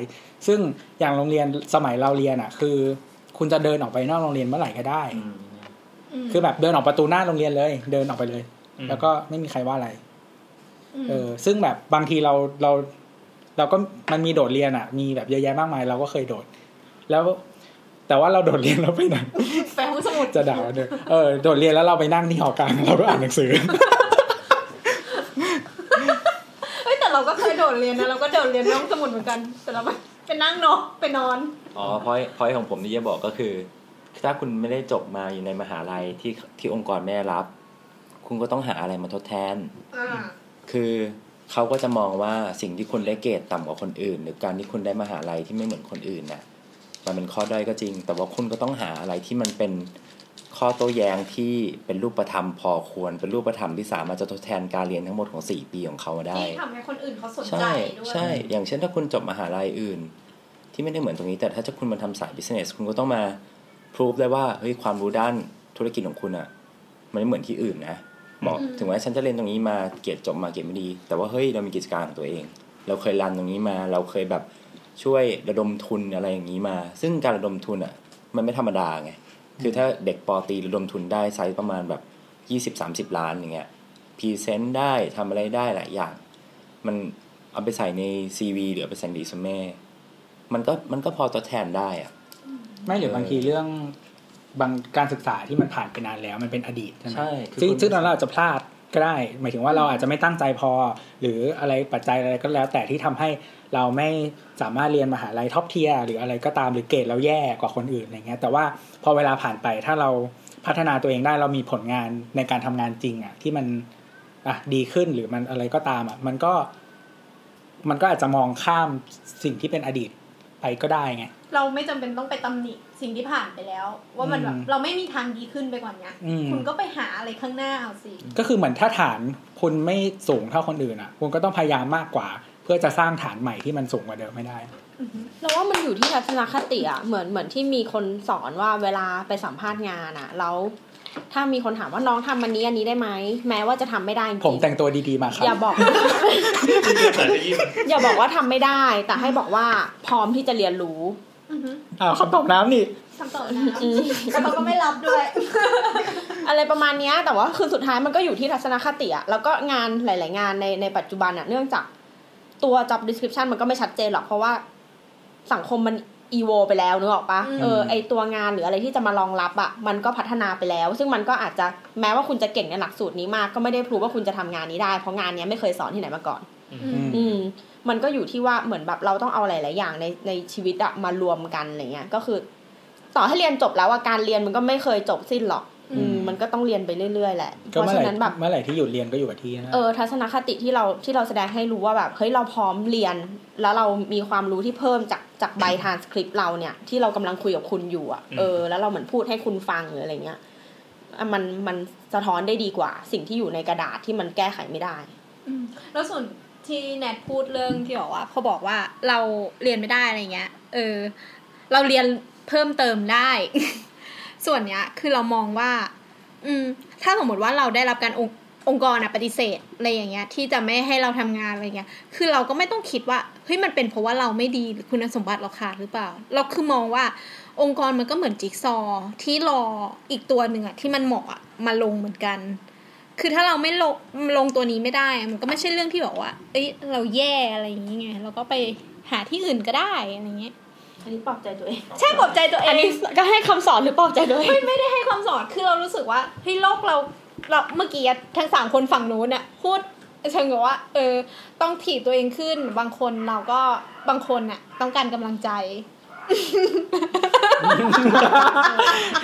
ซึ่งอย่างโรงเรียนสมัยเราเรียนอะ คือ คุณจะเดินออกไปนอกโรงเรียนเมื่อไหร่ก็ได้อืมคือแบบเดินออกประตูหน้าโรงเรียนเลย เดินออกไปเลยอืมแล้วก็ไม่มีใครว่าอะไรอืมเออซึ่งแบบบางทีเราเรา เราก็มันมีโดดเรียนอะ มีแบบเยอะแยะมากมาย เราก็เคยโดด แล้ว แต่ว่าเราโดดเรียนแล้วไปไหนไปห้องสมุดจะด่าเนอะเออโดดเรียนแล้วเราไปนั่งที่หอกลางเราก็อ่านหนังสือเฮ้ยแต่เราก็เคยโดดเรียนนะเราก็โดดเรียนในห้องสมุดเหมือนกันแต่เราไปไปนั่งเนาะไปนอนอ๋อพอยพอยของผมที่จะบอกก็คือ ถ้าคุณไม่ได้จบมาอยู่ในมหาลัยที่ที่องค์กรไม่ได้รับ คุณก็ต้องหาอะไรมาทดแทนอ่าคือ เขาก็จะมองว่าสิ่งที่คุณได้เกรดต่ำกว่าคนอื่น หรือการที่คุณได้มหาลัยที่ไม่เหมือนคนอื่นน่ะมันเป็นข้อด้อยก็จริง แต่ว่าคุณก็ต้องหาอะไรที่มันเป็นข้อโต้แย้งที่เป็นรูปธรรมพอควรเป็นรูปธรรมที่สามารถจะทดแทนการเรียนทั้งหมดของสี่ปีของเขาได้ ที่ทำให้คนอื่นเขาสนใจใช่ด้วยใช่ อย่างเช่นถ้าคุณจบมหาลัยอื่น ที่ไม่ได้เหมือนตรงนี้ แต่ถ้าจะคุณมาทำสาย business คุณก็ต้องมาพิสูจได้ว่าเฮ้ยความรู้ด้านธุรกิจของคุณอะ มันไม่เหมือนที่อื่นนะ บอกถึงแม้ฉันจะเรียนตรงนี้มาเกียรติจบมาเกียรติไม่ดี แต่ว่าเฮ้ยเรามีกิจการของตัวเอง เราเคยรันตรงนี้มา เราเคยแบบช่วยระดมทุนอะไรอย่างนี้มา ซึ่งการระดมทุนอะ มันไม่ธรรมดาไงคือถ้าเด็กป.ตรีระดมทุนได้ไซส์ประมาณแบบยี่สิบสามสิบล้านอย่างเงี้ย present ได้ทำอะไรได้หลายอย่าง มันเอาไปใส่ใน CV หรือเอาไปใส่ในรีสูเม่มันก็มันก็พอทดแทนได้อะไม่หรือบางทีเรื่อง บางการศึกษาที่มันผ่านไปนานแล้วมันเป็นอดีตใช่ไหมใช่คือซึ่งคุณซึ่งตอนนั้นเราอาจจะพลาดก็ได้ หมายถึงว่าเราอาจจะไม่ตั้งใจพอ หรืออะไรปัจจัยอะไรก็แล้ว แต่ที่ทำให้เราไม่สามารถเรียนมหาลัย top tier หรืออะไรก็ตามหรือเกรดเราแย่กว่าคนอื่นอะไรเงี้ย แต่ว่าพอเวลาผ่านไปถ้าเราพัฒนาตัวเองได้เรามีผลงานในการทำงานจริงอะที่มันอะดีขึ้นหรือมันอะไรก็ตามอะมันก็ มันก็อาจจะมองข้ามสิ่งที่เป็นอดีตไปก็ได้ไง เราไม่จำเป็นต้องไปตำหนิสิ่งที่ผ่านไปแล้ว ว่ามันแบบอืมเราไม่มีทางดีขึ้นไปกว่านี้อืมคุณก็ไปหาอะไรข้างหน้าเอาสิก็คือเหมือนถ้าฐานคุณไม่สูงเท่าคนอื่นอะคุณก็ต้องพยายามมากกว่า เพื่อจะสร้างฐานใหม่ที่มันสูงกว่าเดิมไม่ได้อเราว่ามันอยู่ที่ทัศนคติอะเหมือนเหมือนที่มีคนสอนว่าเวลาไปสัมภาษณ์งานอะแล้วถ้ามีคนถามว่าน้องทำอันนี้อันนี้ได้ไหมแม้ว่าจะทำไม่ได้จริงผมแต่งตัวดีๆมาครับอย่าบอกแต่จะยิ้มอย่าบอกว่าทำไม่ได้ แต่ให้บอกว่าพร้อมที่จะเรียนรู้ อ้าวคำตอบน้ำนี่คำตอบนะแต่เขาก็ไม่รับด้วย อะไรประมาณเนี้ยแต่ว่าคือสุดท้ายมันก็อยู่ที่ทัศนคติอะแล้วก็งานหลาย ๆ งานในในปัจจุบันอะเนื่องจากตัว job description มันก็ไม่ชัดเจนหรอกเพราะว่าสังคมมันอีโวไปแล้วนึกออกปะอืมเออไอตัวงานหรืออะไรที่จะมารองรับอะมันก็พัฒนาไปแล้ว ซึ่งมันก็อาจจะแม้ว่าคุณจะเก่งในหลักสูตรนี้มากก็ไม่ได้พรูว่าคุณจะทำงานนี้ได้ เพราะงานเนี้ยไม่เคยสอนที่ไหนมาก่อนมอืม มันก็อยู่ที่ว่าเหมือนแบบเราต้องเอาหลาย ๆ อย่างในในชีวิตอะมารวมกันอะไรเงี้ยก็คือ ต่อให้เรียนจบแล้วอะการเรียนมันก็ไม่เคยจบสิ้นหรอกอืมมันก็ต้องเรียนไปเรื่อยๆแหละ เพก็ราะเมื่อฉะไหร่นั้นแบบเมื่อไหร่ที่หยุดเรียนก็อยู่กับที่นะเออทัศนคติที่เราที่เราแสดงให้รู้ว่าแบบเฮ้ยเราพร้อมเรียน แล้วเรามีความรู้ที่เพิ่มจากจากใบทานสคริปต์เราเนี่ยที่เรากำลังคุยกับคุณอยู่อะเออแล้วเราเหมือนพูดให้คุณฟังหรืออะไรเงี้ยอะมันมันสะท้อนได้ดีกว่า สิ่งที่อยู่ในกระดาษที่มันแก้ไขไม่ได้อืมแล้วส่วน ที่แนทพูดเรื่องที่บอกว่าพอบอกว่าเราเรียนไม่ได้อะไรเงี้ย เออ เราเรียนเพิ่มเติมได้ ส่วนเนี้ย คือเรามองว่า อืม ถ้าสมมติว่าเราได้รับการองค์องค์กรอะปฏิเสธอะไรอย่างเงี้ย ที่จะไม่ให้เราทำงานอะไรเงี้ย คือเราก็ไม่ต้องคิดว่าเฮ้ยมันเป็นเพราะว่าเราไม่ดีหรือคุณสมบัติเราขาดหรือเปล่า เราคือมองว่าองค์กรมันก็เหมือนจิ๊กซอที่รออีกตัวหนึ่งอะที่มันเหมาะอะมาลงเหมือนกัน คือถ้าเราไม่ลงลงตัวนี้ไม่ได้อะมันก็ไม่ใช่เรื่องที่บอกว่า เอ้ย เราแย่อะไรอย่างเงี้ยเราก็ไปหาที่อื่นก็ได้อะไรเงี้ย อันนี้ปลอบใจตัวเอง ใช่ปลอบใจตัวเออันงนี้ก็ให้คำสอนหรือปลอบใจตัวเองไม่ไม่ได้ให้ความสอน คือเรารู้สึกว่าเฮ้ยโลกเราเราเมื่อกี้อะทั้งสามคนฝั่งนู้นเนี่ยพูดเชิงกับว่า เออ ต้องถีบตัวเองขึ้น บางคนเราก็บางคนน่ะต้องการกำลังใจ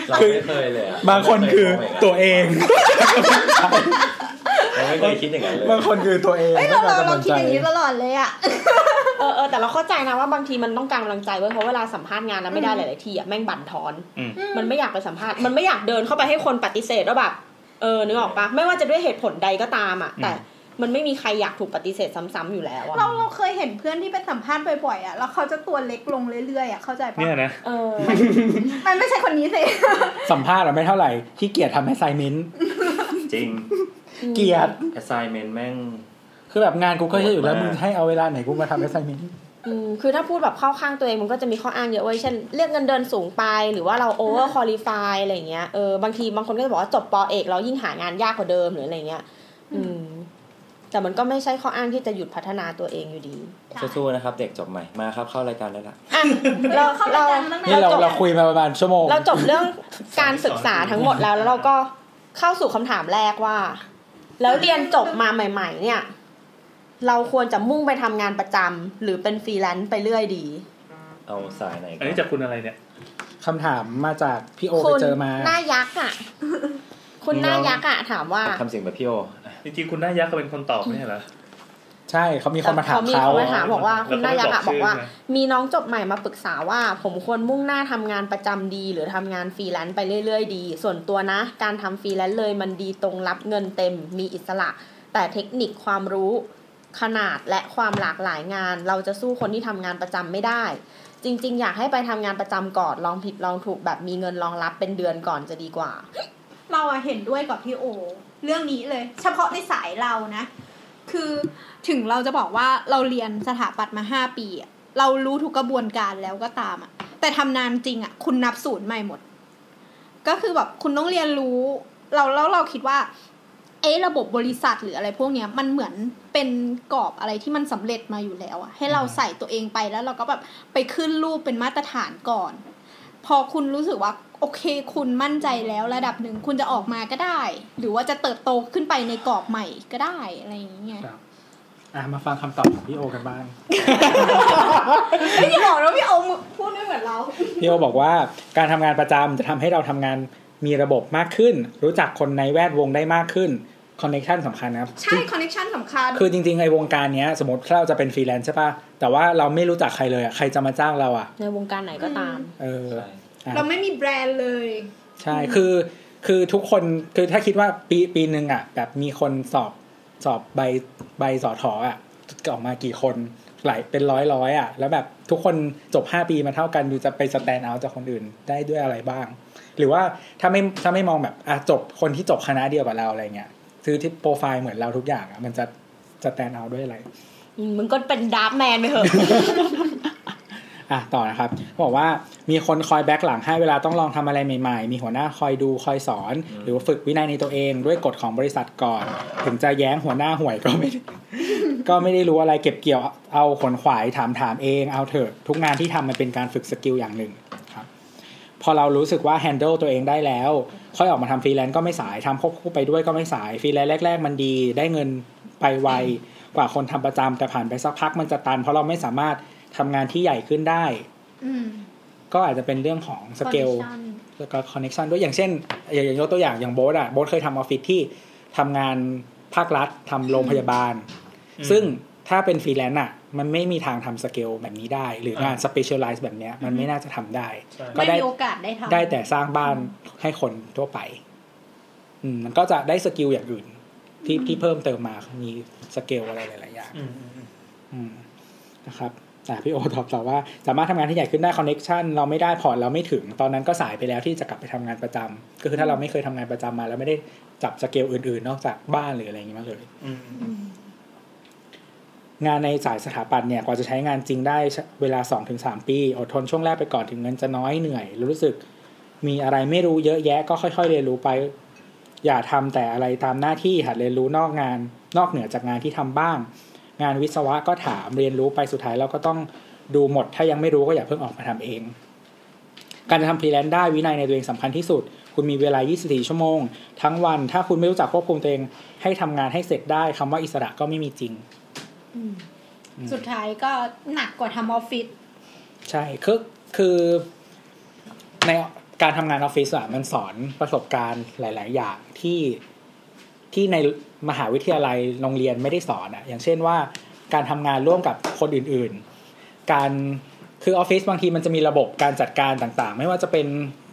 เราไม่เคยเลยอะบางคนคือตัวเองเราไม่เคยคิดอย่างนั้นเลย บางคนคือตัวเองเอ้ยเราต้องเราการเรากำลังคิดใจอย่างนี้ตลอดเลยอะ เออเออแต่เราเข้าใจนะว่าบางทีมันต้องการกำลังใจเว้ยเพราะเวลาสัมภาษณ์งานแล้วไม่ได้หลายๆทีอะแม่งบั่นทอน อืม มันไม่อยากไปสัมภาษณ์ มันไม่อยากเดินเข้าไปให้คนปฏิเสธว่าแบบ เออนึกออกปะไม่ว่าจะด้วยเหตุผลใดก็ตามอะ แต่มั นไม่มีใครอยากถูกปฏิเสธซ้ำๆอยู่แล้วอะเราเราเคยเห็นเพื่อนที่ไปสัมภาษณ์บ่อยๆอะแล้วเขาจะตัวเล็กลงเรื่อยๆอะเข้าใจปะเนี่ยนะเออมันไม่ใช่คนนี้สิสัมภาษณ์อะไม่เท่าไหร่ที่เกียรทำ assignment จริง เกียร assignment แม่ง คือแบบงานกูก็เยอะอยู่แล้วโหดมากมึงให้เอาเวลาไหนกูมาทำ assignment อืมคือถ้าพูดแบบเข้าข้างตัวเองมันก็จะมีข้ออ้างเยอะเว้ยเช่นเรียกเงินเดือนสูงไปหรือว่าเราโอเวอร์ค l ลิฟายอะไรเงี้ยเออบางทีบางคนก็จะบอกว่าจบปอเอกแล้วยิ่งหางานยากกว่าเดิมหรืออะไรเงี้ยอืม แต่มันก็ไม่ใช่ข้ออ้างที่จะหยุดพัฒนาตัวเองอยู่ดี สู้ๆนะครับเด็กจบใหม่มาครับเข้ารายการได้ละอะเราเข้าเราใจมันตั้งนี่นานเราจบเราคุยมาประมาณชั่วโมง เราจบเรื่องการศึกษาทั้งหมดแล้ว แล้วเราก็เข้าสู่คำถามแรกว่า แล้วเรียนจบมาใหม่ ๆ เนี่ย เราควรจะมุ่งไปทำงานประจำหรือเป็นฟรีแลนซ์ไปเรื่อยดี เอาสายไหนก่อันนี้จากคุณอะไรเนี่ยคำถามมาจากพี่โอคุไปณเจอมาหน้ายักษ์อะ คุณหน้ายักษ์อะถามว่าทำเสียงแบบพี่โอจริงๆคุณหน้ายักษ์ก็เป็นคนตอบไม่ใช่เหรอใช่เขามีคนมาถามมีเขาคนมาถามบอกว่าแล้วคุณหน้ายักษ์อะเขาบไม่อกบอกว่าชื่อใช่ไหมมีน้องจบใหม่มาปรึกษาว่า ผมควรมุ่งหน้าทำงานประจำดี หรือทำงานฟรีแลนซ์ไปเรื่อยๆดี ส่วนตัวนะ การทำฟรีแลนซ์เลยมันดีตรงรับเงินเต็ม มีอิสระ แต่เทคนิคความรู้ขนาดและความหลากหลายงาน เราจะสู้คนที่ทำงานประจำไม่ได้ จริง ๆ อยากให้ไปทำงานประจำก่อนลองผิดลองถูกแบบมีเงินรองรับเป็นเดือนก่อนจะดีกว่า เราเห็นด้วยกับพี่โอ เรื่องนี้เลย เฉพาะในสายเรานะ คือถึงเราจะบอกว่าเราเรียนสถาปัตย์มาห้าปีเรารู้ทุกกระบวนการแล้วก็ตามอะแต่ทำนานจริงอะคุณนับศูนย์ใหม่หมด ก็คือแบบคุณต้องเรียนรู้ เราแล้วเราคิดว่า เอ๊ะระบบบริษัทหรืออะไรพวกเนี้ยมันเหมือนเป็นกรอบอะไรที่มันสำเร็จมาอยู่แล้วอะให้เราใส่ตัวเองไปแล้วเราก็แบบไปขึ้นรูปเป็นมาตรฐานก่อน พอคุณรู้สึกว่าโอเค คุณมั่นใจแล้วระดับหนึ่งคุณจะออกมาก็ได้ หรือว่าจะเติบโตขึ้นไปในกรอบใหม่ก็ได้อะไรอย่างเงี้ยครับอะมาฟังคำตอบของพี่โอกันบ้างไม่ได้บอกแล้วพี่โอมพูดไม่เหมือนเราพี่โอบอกว่าการทำงานประจำจะทำให้เราทำงานมีระบบมากขึ้น รู้จักคนในแวดวงได้มากขึ้น คอนเน t ชันสำคัญนะครับ ใช่ connection สำคัญ คือจริงๆไอ้วงการเนี้ยสมมติถ้าเราจะเป็นฟรีแลนซ์ใช่ปะแต่ว่าเราไม่รู้จักใครเลยอะใครจะมาจ้างเราอะ ในวงการไหนก็ตาม เออใช่อะเราไม่มีแบรนด์เลย ใช่คือคือทุกคนคือถ้าคิดว่าปีปีหนึ่งอะ แบบมีคนสอบสอบใบใบสอถออะออกมากี่คนหลายเป็นร้อยร้อยๆอะ แล้วแบบทุกคนจบห้าปีมาเท่ากันอยู่จะไปสแตนเอาจากคนอื่นได้ด้วยอะไรบ้าง หรือว่าถ้าไม่ถ้าไม่มองแบบอะจบคนที่จบคณะเดียวกับเราอะไรเงี้ย คือที่โปรไฟล์เหมือนเราทุกอย่างอะมันจะstand out ด้วยอะไรอืมมึงก็เป็นดาร์กแมนไปเถอะอะต่อนะครับบอกว่ามีคนคอย back หลังให้เวลาต้องลองทำอะไรใหม่ๆ มีหัวหน้าคอยดูคอยสอน หรือว่าฝึกวินัยในตัวเอง ด้วยกฎของบริษัทก่อน ถึงจะแย้งหัวหน้าห่วยก็ไม่ได้ก็ไม่ได้รู้อะไรเก็บเกี่ยวเอาขวนขวายถามถามเองเอาเถอะทุกงานที่ทำมันเป็นการฝึก skill อย่างหนึ่งครับ พอเรารู้สึกว่า handle ตัวเองได้แล้ว ค่อยออกมาทำฟรีแลนซ์ก็ไม่สายทำควบคู่ไปด้วยก็ไม่สายฟรีแลนซ์แรก ๆ มันดี ได้เงินไปไวกว่าคนทำประจำแต่ผ่านไปสักพักมันจะตัน เพราะเราไม่สามารถทำงานที่ใหญ่ขึ้นได้อืมก็อาจจะเป็นเรื่องของ scale connection แล้วก็คอนเน t ชันด้วยอย่างเช่นอย่างอย่างยกตัวอย่างอย่างโบ๊ทอะโบ๊ทเคยทำออฟฟิศที่ทำงานภาครัฐทำโรงพยาบาลอืมซึ่ง ถ้าเป็นฟรีแลนซ์อะมันไม่มีทางทำสเกลแบบนี้ได้ หรืองานอ่า specialize แบบเนี้ยมันไม่น่าจะทำได้ใช่ก็ไม่ได้มีโอกาสได้ทำได้แต่สร้างบ้านให้คนทั่วไป อืมมันก็จะได้ skill อย่างอื่น ที่ที่เพิ่มเติมมามีสเกลอะไรหลายๆอย่างอืมอืมอืมอืมนะครับแต่พี่โอตอบต่อว่า สามารถทำงานที่ใหญ่ขึ้นได้ connection เราไม่ได้พอร์ตเราไม่ถึง ตอนนั้นก็สายไปแล้วที่จะกลับไปทำงานประจำก็คือถ้าเราไม่เคยทำงานประจำมา แล้วไม่ได้จับสเกลอื่นๆ นอกจากบ้านหรืออะไรอย่างนี้มาเลยอืมอืม งานในสายสถาปัตย์เนี่ยกว่าจะใช้งานจริงได้เวลา 2-3 ปี อดทนช่วงแรกไปก่อนถึงเงินจะน้อยเหนื่อยรู้สึกมีอะไรไม่รู้เยอะแยะก็ค่อย ๆ เรียนรู้ไป อย่าทำแต่อะไรตามหน้าที่หัดเรียนรู้นอกงาน นอกเหนือจากงานที่ทำบ้าง งานวิศวะก็ถามเรียนรู้ไปสุดท้ายเราก็ต้องดูหมด ถ้ายังไม่รู้ก็อย่าเพิ่งออกมาทำเอง การจะทำฟรีแลนซ์ได้วินัยในตัวเองสำคัญที่สุด คุณมีเวลา 24 ชั่วโมง ทั้งวัน ถ้าคุณไม่รู้จักควบคุมตัวเอง ให้ทำงานให้เสร็จได้คำว่าอิสระก็ไม่มีจริง สุดท้ายก็หนักกว่าทำออฟฟิศใช่คือคือในการทำงานออฟฟิศอะมันสอนประสบการณ์หลาย ๆ อย่างที่ที่ในมหาวิทยาลัยโรงเรียนไม่ได้สอนอะอย่างเช่นว่า การทำงานร่วมกับคนอื่น ๆ การคือออฟฟิศบางทีมันจะมีระบบการจัดการต่าง ๆ ไม่ว่าจะเป็น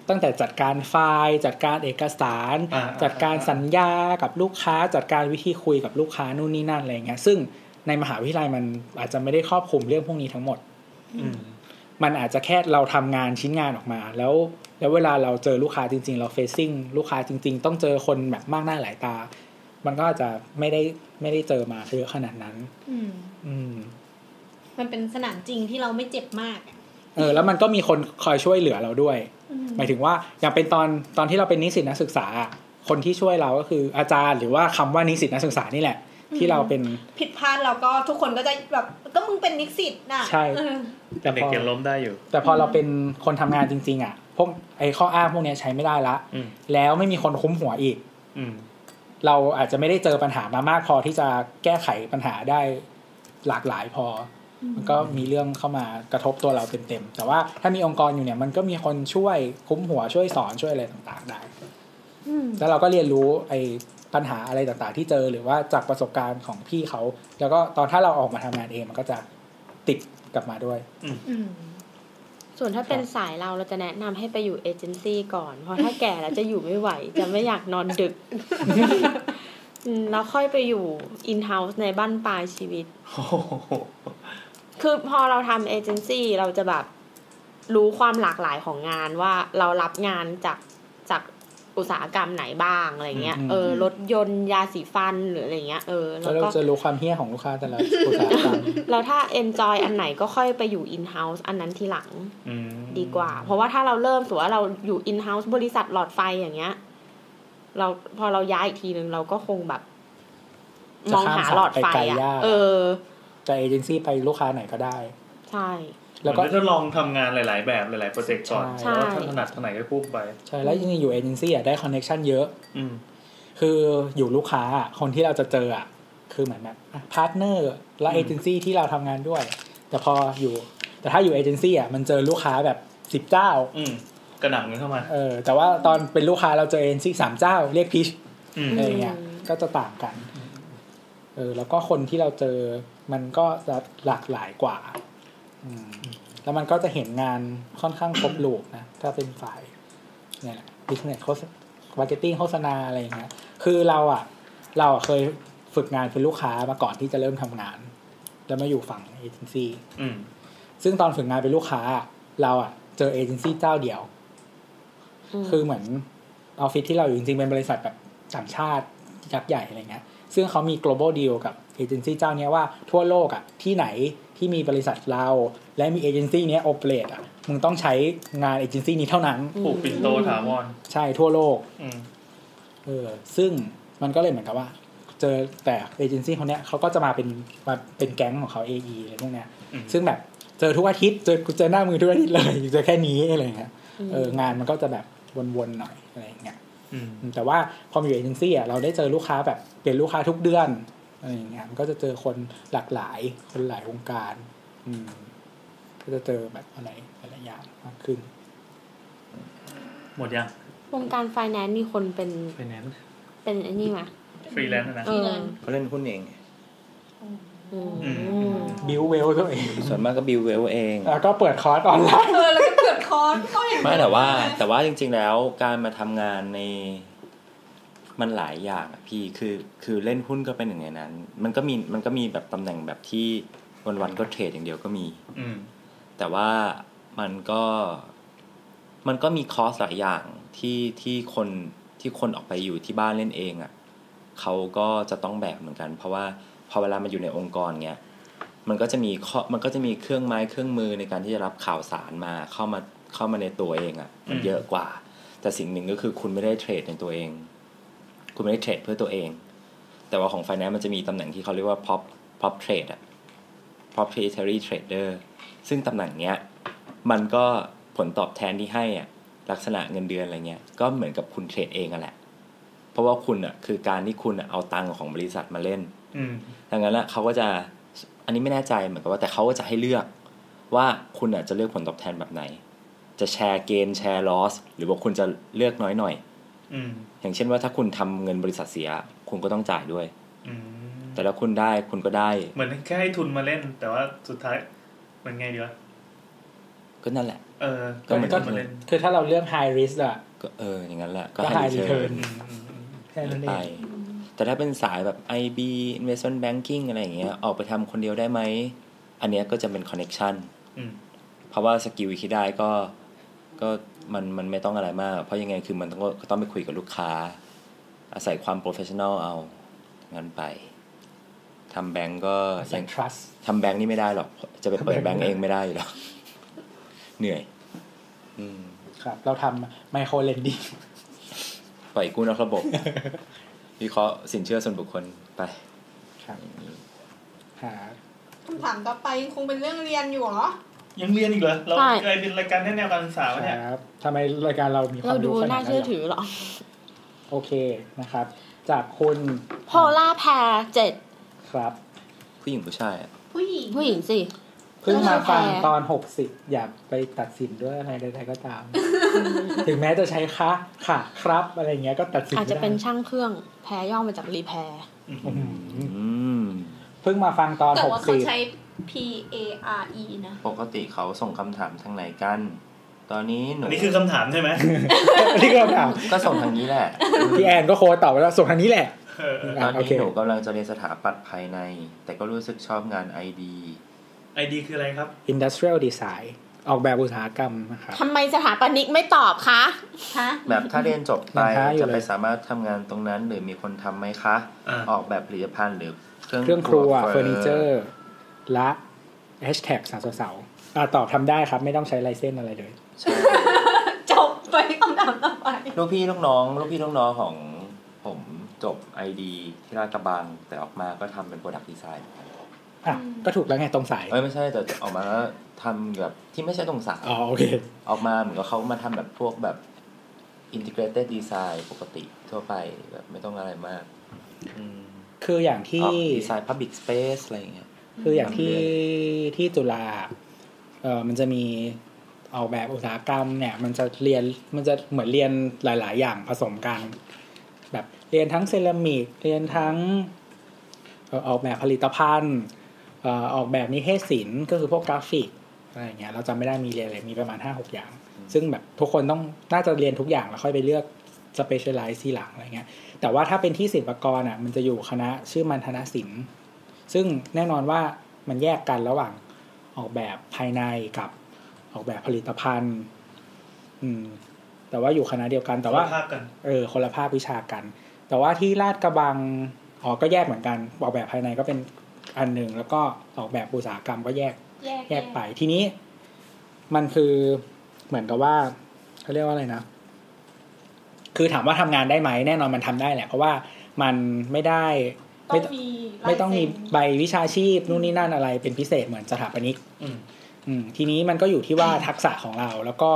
ตั้งแต่จัดการไฟล์จัดการเอกสารอ่าจัดการสัญญากับลูกค้า จัดการวิธีคุยกับลูกค้านู่นนี่นั่นอะไรเงี้ยซึ่ง ในมหาวิทยาลัยมันอาจจะไม่ได้ครอบคลุมเรื่องพวกนี้ทั้งหมด อืมมันอาจจะแค่เราทำงานชิ้นงานออกมา แล้วแล้วเวลาเราเจอลูกค้าจริง ๆ เราเฟซซิ่งลูกค้าจริง ๆ ต้องเจอคนแบบมากหน้าหลายตา มันก็อาจจะไม่ได้ไม่ได้เจอมาเยอะขนาดนั้น อืมอืมมันเป็นสนามจริงที่เราไม่เจ็บมากอะเออ แล้วมันก็มีคนคอยช่วยเหลือเราด้วยอืมหมายถึงว่าอย่างเป็นตอนตอนที่เราเป็นนิสิตนักศึกษาอะคนที่ช่วยเราก็คืออาจารย์ หรือว่าคำว่านิสิตนักศึกษานี่แหละ ที่เราเป็นผิดพลาดเราก็ทุกคนก็จะแบบก็มึงเป็นนิสิตน่ะใช่เออแต่เด็พกอยังล้มได้อยู่ แต่พอเราเป็นคนทำงานจริง ๆ อะ พวกไอ้ข้ออ้างพวกเนี้ยใช้ไม่ได้ละอืมแล้วไม่มีคนคุ้มหัวอีก อืมเราอาจจะไม่ได้เจอปัญหามามากพอที่จะแก้ไขปัญหาได้หลากหลายพออมันก็มีเรื่องเข้ามากระทบตัวเราเต็มๆแต่ว่าถ้ามีองค์กรอยู่เนี่ย มันก็มีคนช่วยคุ้มหัวช่วยสอนช่วยอะไรต่างๆได้อืมแล้วเราก็เรียนรู้ไอ้ ปัญหาอะไรต่างๆ ที่เจอหรือว่าจากประสบการณ์ของพี่เขา แล้วก็ตอนถ้าเราออกมาทำงานเองมันก็จะติดกลับมาด้วยอืมส่วนถ้าเป็นสายเราเราจะแนะนำให้ไปอยู่เอเจนซี่ก่อน เพราะถ้าแก่แล้วจะอยู่ไม่ไหว จะไม่อยากนอนดึกอืมแล้วค่อยไปอยู่อินเฮ้าส์ในบ้านปลายชีวิตโอ้โหคือพอเราทำเอเจนซี่เราจะแบบรู้ความหลากหลายของงานว่าเรารับงานจากจาก อุตสาหกรรมไหนบ้างอะไรเงี้ยอืมเออรถยนต์ยาสีฟันหรืออะไรเงี้ยเออแล้แล้ววเราก็จะรู้ความเฮี้ยของลูกค้าแต่ละอุตสาหกรรมแล้วถ้า enjoy อันไหนก็ค่อยไปอยู่ in house อันนั้นทีหลังอืมดีกว่า เพราะว่าถ้าเราเริ่มสมมติว่าเราอยู่ in house บริษัทหลอดไฟอย่างเงี้ย เราพอเราย้ายอีกทีหนึ่งเราก็คงแบบจะมองหาหลอดไฟข้ามสายไปไกลอะยากเออแต่เอเจนซี่ไปลูกค้าไหนก็ได้ ใช่ แล้วก็เหมือนจะลองทำงานหลาย ๆ แบบหลาย ๆ โปรเจกต์ก่อนใช่แล้วถ้าถนัดทางไหนก็พุ่งไป ใช่ แล้วจริงๆอยู่เอเจนซี่อะได้ connection เยอะ อืมคืออยู่ลูกค้าอะคนที่เราจะเจออะคือเหมือนแบบ partner และอืมเอเจนซี่ที่เราทำงานด้วย แต่พออยู่ แต่ถ้าอยู่เอเจนซี่อะมันเจอลูกค้าแบบสิบเจ้าอืมกระหน่ำเงินเข้ามาเออแต่ว่าตอนเป็นลูกค้าเราเจอเอเจนซี่สามเจ้าเรียก pitchอืมอะไรเงี้ยก็จะต่างกันเออแล้วก็คนที่เราเจอมันก็จะหลากหลายกว่า อืม แล้วมันก็จะเห็นงานค่อนข้างครบ loop นะ ถ้าเป็นฝ่ายเนี่ยแหละ business โฆษ marketing โฆษณาอะไรอย่างเงี้ย คือเราอะ เราอะเคยฝึกงานเป็นลูกค้ามาก่อนที่จะเริ่มทำงาน แล้วมาอยู่ฝั่งเอเจนซี่อืมซึ่งตอนฝึกงานเป็นลูกค้า เราอะเจอเอเจนซี่เจ้าเดียว คือเหมือนออฟฟิศที่เราอยู่จริงๆ เป็นบริษัทแบบต่างชาติยักษ์ใหญ่อะไรเงี้ย ซึ่งเขามี global deal กับเอเจนซี่เจ้าเนี้ยว่าทั่วโลกอะที่ไหนที่มีบริษัทเรา และมีเอเจนซี่เนี้ย operate อะมึงต้องใช้งานเอเจนซี่นี้เท่านั้นผูกปิ่นโตถาวรใช่ทั่วโลกอืมเออซึ่งมันก็เลยเหมือนกับว่า เจอแต่เอเจนซี่คนเนี้ยเขาก็จะมาเป็นมาเป็นแก๊งของเขา AE อะไรพวกเนี้ยอืมซึ่งแบบเจอทุกอาทิตย์เจอเจอหน้ามือทุกอาทิตย์เลยเจอแค่นี้อะไรเงี้ยเอองานมันก็จะแบบวนๆหน่อยอะไรอย่างเงี้ยอืมอืมแต่ว่าพอมาอยู่เอเจนซี่อะเราได้เจอลูกค้าแบบเปลี่ยนลูกค้าทุกเดือนอะไรอย่างเงี้ยมันก็จะเจอคนหลากหลายคนหลายวงการ อืมก็ จะเจอแบบอะไรหลายๆอย่างมากขึ้น หมดยังวงการไฟแนนซ์มีคนเป็นไฟแนนซ์เป็นไอ้นี่ไหมฟรีแลนซ์นะเออเขาเล่นหุ้นเองอืมอืมบิวเวลตัวเองส่วนมากก็บิวเวลเองแล้วก็เปิดคอร์สออนไลน์เออแล้วก็เกิดคอร์สก็เห็นไม่แต่ว่า แต่ว่าจริง ๆ แล้วการมาทำงานในมันหลายอย่างอะพี่คือคือเล่นหุ้นก็เป็นหนึ่งในนั้น มันก็มีมันก็มีแบบตำแหน่งแบบที่วันๆก็เทรดอย่างเดียวก็มี อืม แต่ว่ามันก็มันก็มีคอสหลายอย่างที่ที่คนที่คนออกไปอยู่ที่บ้านเล่นเองอะ่ะเขาก็จะต้องแบกเหมือนกัน เพราะว่าพอเวลามาอยู่ในองค์กรเงี้ยมันก็จะมีข้อมันก็จะมีเครื่องไม้เครื่องมือในการที่จะรับข่าวสารมาเข้ามาเข้ามาในตัวเองอะ่ะมันเยอะกว่า แต่สิ่งหนึ่งก็คือคุณไม่ได้เทรดในตัวเอง คุณไม่ได้เทรดเพื่อตัวเอง แต่ว่าของไฟแนนซ์มันจะมีตำแหน่งที่เขาเรียกว่า prop prop trade อะ proprietary trader ซึ่งตำแหน่งเนี้ยมันก็ผลตอบแทนที่ให้อะลักษณะเงินเดือนอะไรเงี้ยก็เหมือนกับคุณเทรดเองอะแหละ เพราะว่าคุณอะคือการที่คุณอะเอาตังค์ของบริษัทมาเล่นอืมดังนั้นละเขาก็จะอันนี้ไม่แน่ใจเหมือนกับว่าแต่เขาก็จะให้เลือกว่าคุณอะจะเลือกผลตอบแทนแบบไหน จะแชร์เกณฑ์แชร์ลอสหรือว่าคุณจะเลือกน้อยหน่อยอืมอย่างเช่นว่าถ้าคุณทำเงินบริษัทเสีย คุณก็ต้องจ่ายด้วยอืมแต่ถ้าคุณได้คุณก็ได้ เหมือนแค่ให้ทุนมาเล่น แต่ว่าสุดท้าย มันไงดีวะก็นั่นแหละ เออ ก็เหมือนให้ทุนมาเล่นคือถ้าเราเลือก high risk อะก็เอออย่างนั้นแหละ ก็ high return อืมอืมอืมแค่นั้นเอไปงแต่ถ้าเป็นสายแบบ IB investment banking อะไรอย่างเงี้ย ออกไปทำคนเดียวได้ไหม อันเนี้ยก็จะเป็น connection อืมเพราะว่าสกิลที่ได้ก็ก็มันมันไม่ต้องอะไรมาก เพราะยังไงคือมันต้องก็ต้องไปคุยกับลูกค้า อาศัยความ professional เอางั้นไป ทำแบงก์ก็ใส่ยัง trust ทำแบงก์นี่ไม่ได้หรอก จะไปเปิดแบงก์เองไม่ได้อยู่แล้วเหนื่อย อืมครับ เราทำ micro lending ปล่อยกู้นอกระบบวิเคราะห์สินเชื่อส่วนบุคคลไปครับหาคำถามต่อไปคงเป็นเรื่องเรียนอยู่เหรอ ยังเรียนอีกเหรอ เราใช่ เคยเป็นรายการแนะแนวการศึกษาวะเนี่ยครับทำไมรายการเรามีควาเรามดูรู้ขนาน่าดนั้เชื่อนเหรอถือเหรอโอเคนะครับ จากคุณ โพล่าแพร์เจ็ด ครับ ผู้หญิงผู้ชายอะผู้หญิงผู้หญิงสิ เพิ่งมาฟังแพรตอนหกสิบอยากไปตัดสินด้วยอะไรใดๆก็ตาม ถึงแม้จะใช้ค่ะค่ะครับอะไรเงี้ยก็ตัดสินอาจจะไม่ได้เป็นช่างเครื่องแพรย่อมาจากรีแพร์อื้อหืออืมเพิ่งมาฟังตอนแต่หกว่าเขาสิบใช้ P A R E นะปกติเขาส่งคำถามทางไหนกัน ตอนนี้หนูอันนี้คือคำถามใช่ไหม นี่ก็ถามก็ส่งทางนี้แหละพี่แอนก็โค้ดตอบไปแล้วส่งทางนี้แหละเออ ตออะนโอนี้เคหนูกำลังจะเรียนสถาปัตย์ภายใน แต่ก็รู้สึกชอบงานไอดีไอดีคืออะไรครับ industrial design ออกแบบอุตสาหกรรมนะครับทำไมสถาปนิกไม่ตอบคะฮะแบบถ้าเรียนจบไปยังค้าอยู่จะเลยไปสามารถทำงานตรงนั้นหรือมีคนทำไหมคะอ่าออกแบบผลิตภัณฑ์หรือเครื่องเครื่องครัวเฟเฟอร์นิเจอร์และแฮชแท็กสาเสาเสาอะตอบทำได้ครับไม่ต้องใช้ลายเส้นอะไรเลยใช่จบไปคำถามต่อไปลูกพี่ลูกน้อง ลูกพี่ลูกน้องของผม จบ ID ที่ลาดกระบัง แต่ออกมาก็ทำเป็น product design อะก็ถูกแล้วไงตรงสายเอ้ยไม่ใช่แต่ออกมาแล้วทำแบบที่ไม่ใช่ตรงสายอ๋อโอเค ออกมาเหมือนกับเขามาทำแบบพวกแบบ integrated design ปกติทั่วไปแบบไม่ต้องอะไรมากอืมคืออย่างที่ดีไซน์ public space อะไรอย่างเงี้ยคืออย่างที่ที่จุฬาเออมันจะมีออกแบบอุตสาหกรรมเนี่ย มันจะเรียนมันจะเหมือนเรียนหลาย ๆ อย่างผสมกันแบบ เรียนทั้งเซรามิกเรียนทั้งเอ่อออกแบบผลิตภัณฑ์เอ่อออกแบบนิเทศศิลป์ก็คือพวกกราฟิกอะไรอย่างเงี้ยเราจำไม่ได้มีเรียนอะไรมีประมาณห้าหกอย่าง ซึ่งแบบทุกคนต้องน่าจะเรียนทุกอย่างแล้วค่อยไปเลือก specialize ทีหลังอะไรเงี้ยแต่ว่าถ้าเป็นที่ศิลปากรอะมันจะอยู่คณะชื่อมัณฑนศิลป์ ซึ่งแน่นอนว่ามันแยกกันระหว่างออกแบบภายในกับออกแบบผลิตภัณฑ์ อืม แต่ว่าอยู่คณะเดียวกันแต่ว่าภาคกันเออคนละภาควิชากัน แต่ว่าที่ลาดกระบังอ๋อก็แยกเหมือนกันออกแบบภายในก็เป็นอันหนึ่งแล้วก็ออกแบบอุตสาหกรรมก็แยกแยกแยกไปทีนี้ มันคือเหมือนกับว่าเขาเรียกว่าอะไรนะคือถามว่าทำงานได้ไหมแน่นอนมันทำได้แหละ เพราะว่ามันไม่ได้ต้ไม่องมีลายไม่ต้องมีเซ็นใบวิชาชีพนู่นนี่นั่นอะไรเป็นพิเศษเหมือนสถาปนิกอืมอืมทีนี้มันก็อยู่ที่ว่าทักษะของเราแล้วก็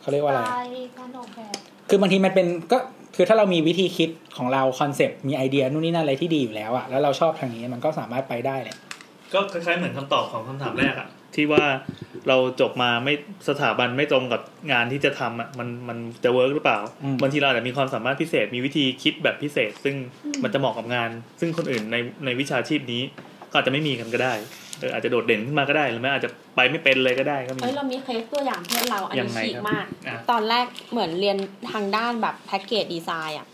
เขาเรียกว่าอะไรลายการออกแบบคือบางทีมันเป็นก็ คือถ้าเรามีวิธีคิดของเรา concept มีไอเดียนู่นนี่นั่นอะไรที่ดีอยู่แล้วอะแล้วเราชอบทางนี้มันก็สามารถไปได้แหละก็คล้ายๆเหมือนคำตอบของคำถามแรกอะที่ว่าเราจบมาไม่สถาบันไม่ตรงกับงานที่จะทำอะมันมันจะ work หรือเปล่าอืมบางทีเราอาจจะมีความสามารถพิเศษมีวิธีคิดแบบพิเศษ ซึ่งมันจะเหมาะกับงาน ซึ่งคนอื่นในในวิชาชีพนี้ก็อาจจะไม่มีกันก็ได้เอออาจจะโดดเด่นขึ้นมาก็ได้หรือไม่อาจจะไปไม่เป็นเลยก็ได้ก็มีเอ้ยเรามีเคสตัวอย่างเพื่อนเราอันยันี้งไงฉีกครับมากอะตอนแรกเหมือนเรียนทางด้านแบบแพ็กเกจดีไซน์อะ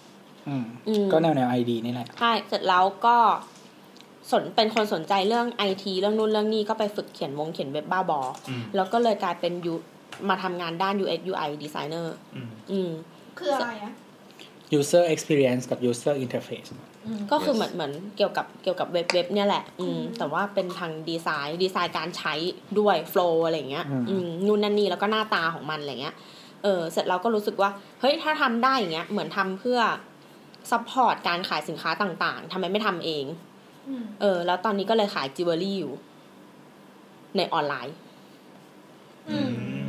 อืมอืมก็แนวแนวไอดีนี่แหละใช่เสร็จแล้วก็สนเป็นคนสนใจเรื่องไอทีเรื่องนู่นเรื่องนี้ก็ไปฝึกเขียนวงเขียนเว็บบ้าบออืมแล้วก็เลยกลายเป็นยูมาทำงานด้าน UX UI designer อืมอืมคืออะไรอะ user experience กับ user interface ก็คือเหมือนเหมือนเกี่ยวกับเกี่ยวกับเว็บเว็บเนี่ยแหละ อืมแต่ว่าเป็นทางดีไซน์ดีไซน์การใช้ด้วยโฟล์อะไรเงี้ยอืมอืมนู่นนั่นนี่แล้วก็หน้าตาของมันอะไรเงี้ยเออเสร็จเราก็รู้สึกว่า เฮ้ยถ้าทำได้อย่างเงี้ยเหมือนทำเพื่อ support การขายสินค้าต่างๆทำไมไม่ทำเองอืมเออ แล้วตอนนี้ก็เลยขายจิวเวลรี่อยู่ ในออนไลน์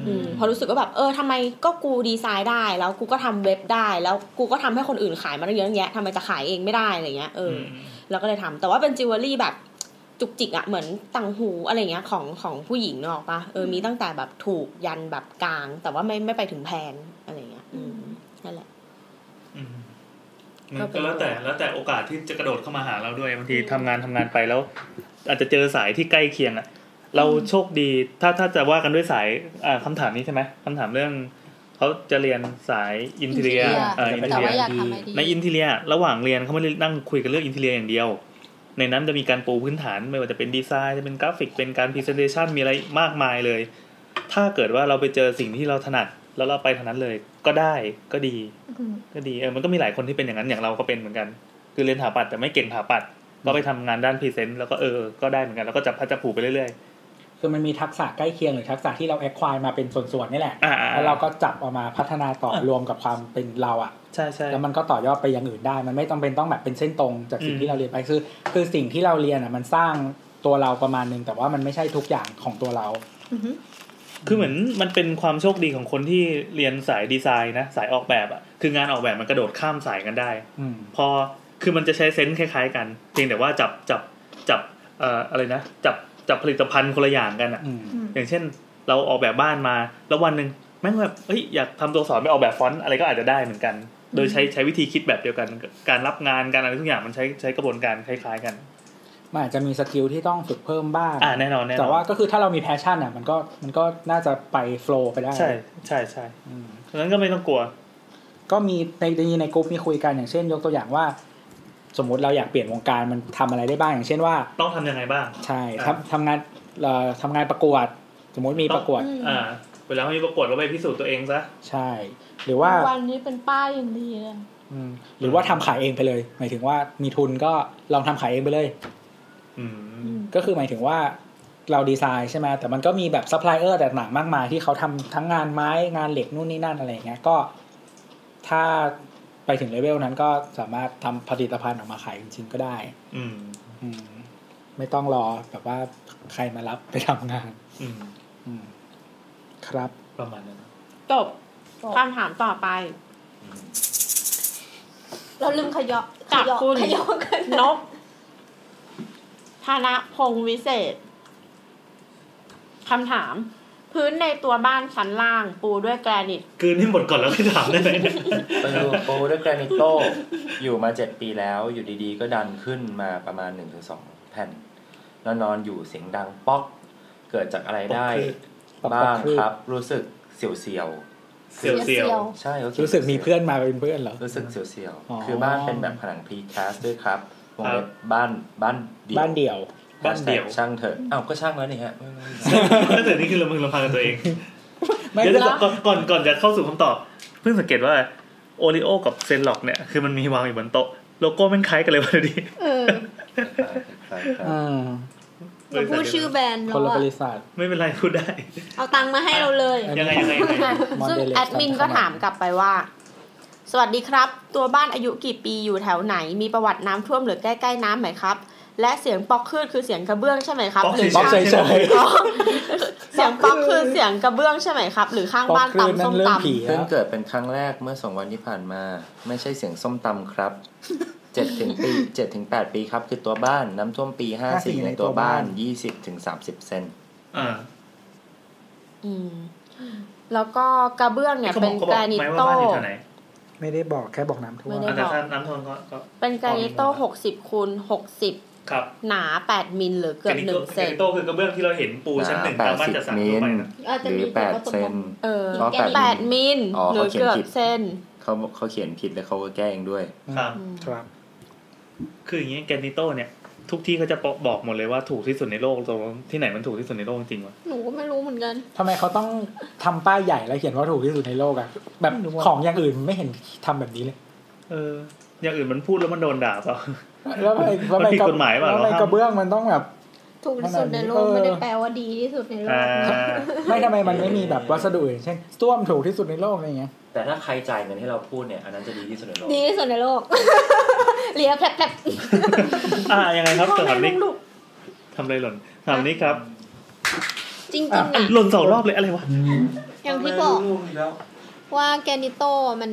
อืมอืมเพอรู้สึกว่าแบบเออทำไมก็กูดีไซน์ได้ แล้วกูก็ทำเว็บได้ แล้วกูก็ทำให้คนอื่นขายมาตั้งเยอะตั้งแยะทำไมจะขายเองไม่ได้อะไรเงี้ยเอออแล้วก็เลยทำแต่ว่าเป็นจิวเวลรี่แบบจุกจิกอะเหมือนต่างหูอะไรเงี้ยของของผู้หญิงเนกอะปะเออมีตั้งแต่แบบถูกยันแบบกลาง แต่ว่าไม่ไม่ไปถึงแพงอะไรเงี้ยอืมนั่นแหละอืมก็มันเป็นก็แล้วแต่แล้วแต่โอกาสที่จะกระโดดเข้ามาหาเราด้วยบางทีทำงานทำงานไปแล้ว อาจจะเจอสายที่ใกล้เคียงอะ เราโชคดีถ้าถ้าจะว่ากันด้วยสายอ่าคำถามนี้ใช่ไหมคำถามเรื่องเขาจะเรียนสายอินเทเรีย Interior เอ่ออินเทแต่เรียว่าอยากทำไอดีในอินเทเรียระหว่างเรียนเขาไม่ได้นั่งคุยกันเรื่อง interior อย่างเดียว ในนั้นจะมีการปูพื้นฐานไม่ว่าจะเป็นดีไซน์จะเป็นกราฟิกเป็นการ presentation มีอะไรมากมายเลย ถ้าเกิดว่าเราไปเจอสิ่งที่เราถนัดแล้วเราไปทางนั้นเลยก็ได้ก็ดีอืมก็ดีเออมันก็มีหลายคนที่เป็นอย่างนั้นอย่างเราก็เป็นเหมือนกัน คือเรียนถาปัดแต่ไม่เก่งถาปัดก็ไปทำงานด้าน present แล้วก็เออก็ได้เหมือนกันแล้วก็จับพลัดจับผลูไปเรื่อย คือมันมีทักษะใกล้เคียงหรือทักษะที่เรา acquire มาเป็นส่วนๆนี่แหละๆอ่าอ่าแล้วเราก็จับเอาออกมาพัฒนาต่ออะรวมกับความเป็นเราอะใช่ใช่แล้วมันก็ต่อยอดไปอย่างอื่นได้ มันไม่ต้องเป็นต้องแบบเป็นเส้นตรงจากสิ่งอืมที่เราเรียนไปคือ คือสิ่งที่เราเรียนอะมันสร้างตัวเราประมาณนึงแต่ว่ามันไม่ใช่ทุกอย่างของตัวเราอือฮึคือเหมือนมันเป็นความโชคดีของคนที่เรียนสายดีไซน์นะสายออกแบบอะคืองานออกแบบมันกระโดดข้ามสายกันได้อืมพอคือมันจะใช้เซนส์คล้ายๆ กัน เพียงแต่ว่าจับจับจับเอ่ออะไรนะจับ จับผลิตภัณฑ์คนละอย่างกันอะอืมอืมอย่างเช่น เราออกแบบบ้านมา แล้ววันหนึ่งแม่งแบบเฮ้ยอยากทำตัวสอนไปออกแบบฟอนต์อะไรก็อาจจะได้เหมือนกัน โดยใช้ใช้วิธีคิดแบบเดียวกัน การรับงานการอะไรทุกอย่างมันใช้ใช้กระบวนการคล้าย ๆ กันมันอาจจะมี skill ที่ต้องฝึกเพิ่มบ้างอ่าแน่นอนแน่นอนแต่ว่าก็คือถ้าเรามี passion อะมันก็มันก็น่าจะไป flow ไปได้ ใช่ใช่ใช่อืมฉะนั้นก็ไม่ต้องกลัว ก็มีในในในกลุ่มมีคุยกันอย่างเช่น ยกตัวอย่างว่า สมมุติเราอยากเปลี่ยนวงการมันทำอะไรได้บ้างอย่างเช่นว่า ต้องทำยังไงบ้าง ใช่อ่าทำทำงานเอ่อทำงานประกวด สมมุติมีประกวดอ่าเวลาเขามีประกวดก็ไปพิสูจน์ตัวเองซะใช่ หรือว่าวันนี้เป็นป้ายอย่างดีเลยอืมหรือว่าทำขายเองไปเลย หมายถึงว่ามีทุนก็ลองทำขายเองไปเลยอืมก็คือหมายถึงว่าเราดีไซน์ใช่ไหมแต่มันก็มีแบบซัพพลายเออร์ต่างๆมากมายที่เขาทำทั้งงานไม้งานเหล็กนู่นนี่นั่นอะไรอย่างเงี้ยก็ ถ้า ไปถึงเลเวลนั้นก็สามารถทำผลิตภัณฑ์ออกมาขายจริงๆก็ได้ อืมอืมไม่ต้องรอแบบว่าใครมารับไปทำงาน อืมอืมครับประมาณนั้นจบคำถามต่อไป เราลืมขยอขจากยอคุณขยอกันนกธนพงศ์วิเศษคำถาม พื้นในตัวบ้านชั้นล่างปูด้วยแกรนิตคืนให้หมดก่อนแล้วค่อยถามได้ไหมเนี่ยไปดูโปรด้วยแกรนิโตอยู่มาเจ็ดปีแล้วอยู่ดีๆ ก็ดันขึ้นมาประมาณหนึ่งถึงสองแผ่นแล้วนอนอยู่เสียงดังป๊อก เกิดจากอะไรได้ป๊อกบ้างคือครับ รู้สึกเสียวเสียวเสียวๆใช่รู้สึกมีเพื่อนมาเป็นเพื่อนเหรอรู้สึกเสียวอ๋อๆคือบ้านเป็นแบบผนังพรีแคสด้วยครับวงเล็บบ้านบ้านเดี่ยวบ้านเดี่ยว บ้านเดี่ยวช่างเถอะอ้าวก็ช่างแล้วนี่ฮะถ้าเกิดนี่คือละมึงลำพังกับตัวเองไม่เดี๋ยวได้ก่อนก่อนก่อนจะเข้าสู่คำตอบ เพิ่งสังเกตว่า Oreo กับเซนล็อกเนี่ยคือมันมีวางอยู่บนโต๊ะโลโก้แม่งคล้ายกันเลยวันนี้เอออืมเราพูดชื่อแบรนด์คนแล้วละอะบริษัทไม่เป็นไรพูดได้ เอาตังค์มาให้เราเลยอันยังไงนี้ยังไงยังไงซึ่ง Mondelez แอดมินก็ถามกลับไปว่า สวัสดีครับ ตัวบ้านอายุกี่ปีอยู่แถวไหน มีประวัติน้ำท่วมหรือใกล้ ๆ น้ำไหมครับ และเสียงป๊อกขึ้นคือเสียงกระเบื้องใช่ไหมครับป๊อกหรือป๊อกเฉยอ๋อเสียงป๊อกคือเสียงกระเบื้องใช่ไหมครับ หรือข้างๆปอกบ้านคลื่นตำนั่ส้นมเรื่องตำผีเพิ่งแล้วเกิดเป็นครั้งแรกเมื่อสองวันที่ผ่านมา ไม่ใช่เสียงส้มตำครับเจ็ดถึงปีเจ็ดถึงแปดปีครับ คือตัวบ้านน้ำท่วมปีห้าสี่ในตัวบ้านยี่สิบถึงสามสิบเซนอ่าอืม แล้วก็กระเบื้องเนี่ยเขาบเป็อกนเขาแกบอกรนิไหมว่าโต้บ้านอยู่แถวไหนไม่ได้บอกแค่บอกน้ำท่วไม่มได้อ่าแต่ถ้าน้ำท่วมก็ก็เป็นแกรนิโต้หกสิบคูณหกสิบ ครับหนาแปดมิลหรือเกือบหนึ่งเซนโตคือกระเบื้องที่เราเห็นปูชั้นหนึ่งแปตามดบ้านสิบจัดสรรมิทั่วลไปนะอาจจะหรือมีแปดแต่ว่าเซนเอออ๋อแปดแปดมิลอ๋อหรือเขาเขียนเกือบผิดเซนเขาเขาเขียนผิดแล้วเขาก็แก้เองด้วยครับครับ คืออย่างนี้แกนิโตเนี่ย ทุกที่เขาจะบอกหมดเลยว่าถูกที่สุดในโลกตรงที่ไหนมันถูกที่สุดในโลกจริงวะหนูก็ไม่รู้เหมือนกันทำไมเขาต้องทำป้ายใหญ่แล้วเขียนว่าถูกที่สุดในโลกอะแบบไม่รู้อะของอย่างอื่นไม่เห็นทำแบบนี้เลย เออ อย่างอื่นมันพูดแล้วมันโดนด่าเปล่าแล้วทำไมแล้วทำไมันผิดกฎหมายเปล่าแล้วทำไมเราห้ามกระเบื้องมันต้องแบบถูกที่สุดในโลกเออไม่ได้แปลว่าดีที่สุดในโลอ่ากนะไม่ทำไมมันไม่มีแบบวัสดุอื่นเช่นส้วมถูกที่สุดในโลกอะไรเงี้ยแต่ถ้าใครจ่ายเงินให้เราพูดเนี่ยอันนั้นจะดีที่สุดในโลกดีที่สุดในโลกเลียแผลบอ่ายังไงครับถามนิกลูกทำอะไรหล่นถามนิกครับๆจริงๆอะหล่นสองรอบเลยอะไรวะอย่างที่บอกว่าแกนิโตมัน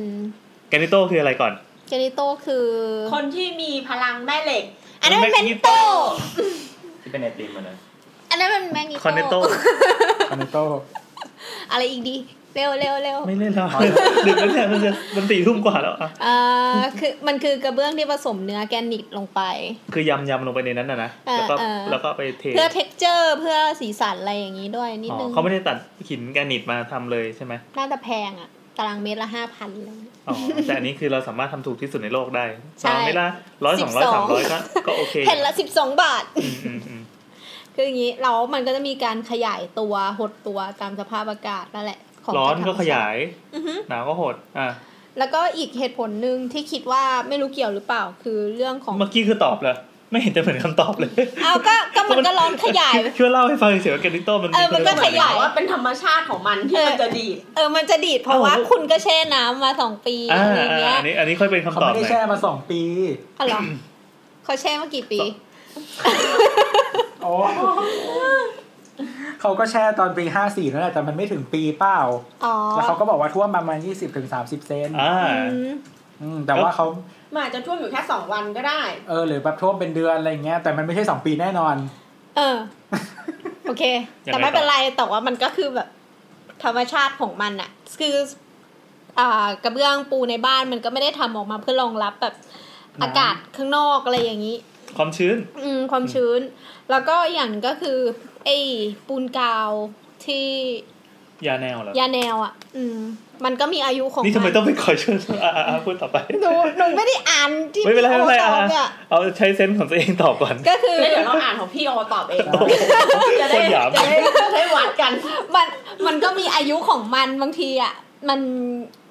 แกนิโตคืออะไรก่อน แกนิโตคือ คนที่มีพลังแม่เหล็ก อันนั้นมันเป็นนิโต ที่เป็นไอติมมันนะอันนั้นมันแมกนิคอนเนโตคอนเนโตอะไรอีกดี เร็วเร็วเร็วไม่เล่นแล้วดึกแล้วเนี่ยมันจะมันสี่ทุ่มกว่าแล้วอะเอ่อคือมันคือกระเบื้องที่ผสมเนื้อแกรนิตลงไป คือยำยำลงไปในนั้นนะนะเออแล้วก็เออแล้วก็ไปเทเพื่อเท็กเจอร์เพื่อสีสันอะไรอย่างนี้ด้วยนิดอ๋อนึงเขาไม่ได้ตัดหินแกรนิตมาทำเลยใช่ไหมน่าจะแพงอะ ตารางเมตรละห้าพันเลยอ๋อแต่อันนี้คือเราสามารถทำถูกที่สุดในโลกได้ใช่ตามไม่ละร้อยสองร้อย12สามร้อยก็ก็โอเคแผ่นละสิบสองบาทอืมอืมอืมคืออย่างนี้แล้วมันก็จะมีการขยายตัวหดตัวตามสภาพอากาศนั่นแหละของร้อนก็ขยายอือฮึหนาวก็หดอะแล้วก็อีกเหตุผลหนึ่งที่คิดว่าไม่รู้เกี่ยวหรือเปล่า คือเรื่องของเมื่อกี้คือตอบเลย ไม่เห็นจะเหมือนคำตอบเลยเอาก็ก็มันก็ร้อนขยายช่วยเล่าให้ฟังเสียว่าแกนิโตมันเออมันก็ขยายว่าเป็นธรรมชาติของมันที่มันจะดีดเออมันจะดีดเพราะว่าคุณก็แช่น้ำมาสองปีอ่าอะไรอย่างเงี้อ่ายอันนี้อันนี้ค่อยเป็นเขาคำตอบไม่ได้หน่อยแช่มาสองปีอ๋อเหรอเขาแช่มากี่ปีโอ้เขาก็แช่ตอนปีห้าสี่นั่นแหละแต่มันไม่ถึงปีเปล่าอ๋อแล้วเขาก็บอกว่าท่วมประมาณยี่สิบถึงสามสิบเซนอ่าอืมอืมแต่ว่าเขา มันอาจจะท่วมอยู่แค่สองวันก็ได้ เออหรือแบบท่วมเป็นเดือนอะไรเงี้ยแต่มันไม่ใช่สองปีแน่นอน เออ โอเคยังไงแต่ไม่เป็นไรแต่ว่ามันก็คือแบบ ธรรมชาติของมันอะคืออ่ากระเบื้องปูในบ้านมันก็ไม่ได้ทำออกมาเพื่อรองรับแบบน้ำอากาศข้างนอกอะไรอย่างนี้ ความชื้น อืมความชื้น แล้วก็อย่างหนึ่งก็คือไอ้ปูนกาวที่ยาแนวเหรอยาแนวอะ อืม มันก็มีอายุของนี่ทำไมมันต้องไปคอยช่วยอ่าอ่าอ่าพูดต่อไปหนูหนูไม่ได้อ่านที่ไม่เป็นไรพี่ไม่เป็นไรโอตอะอบเนี่ยเอาใช้เซนส์ของตัวเองตอบก่อนก็คือแล้วเดี๋ยวเราอ่านของพี่โอตอบเองจะได้คนหยามจะได้จะได้วัดกัน มันมันก็มีอายุของมันบางทีอะมัน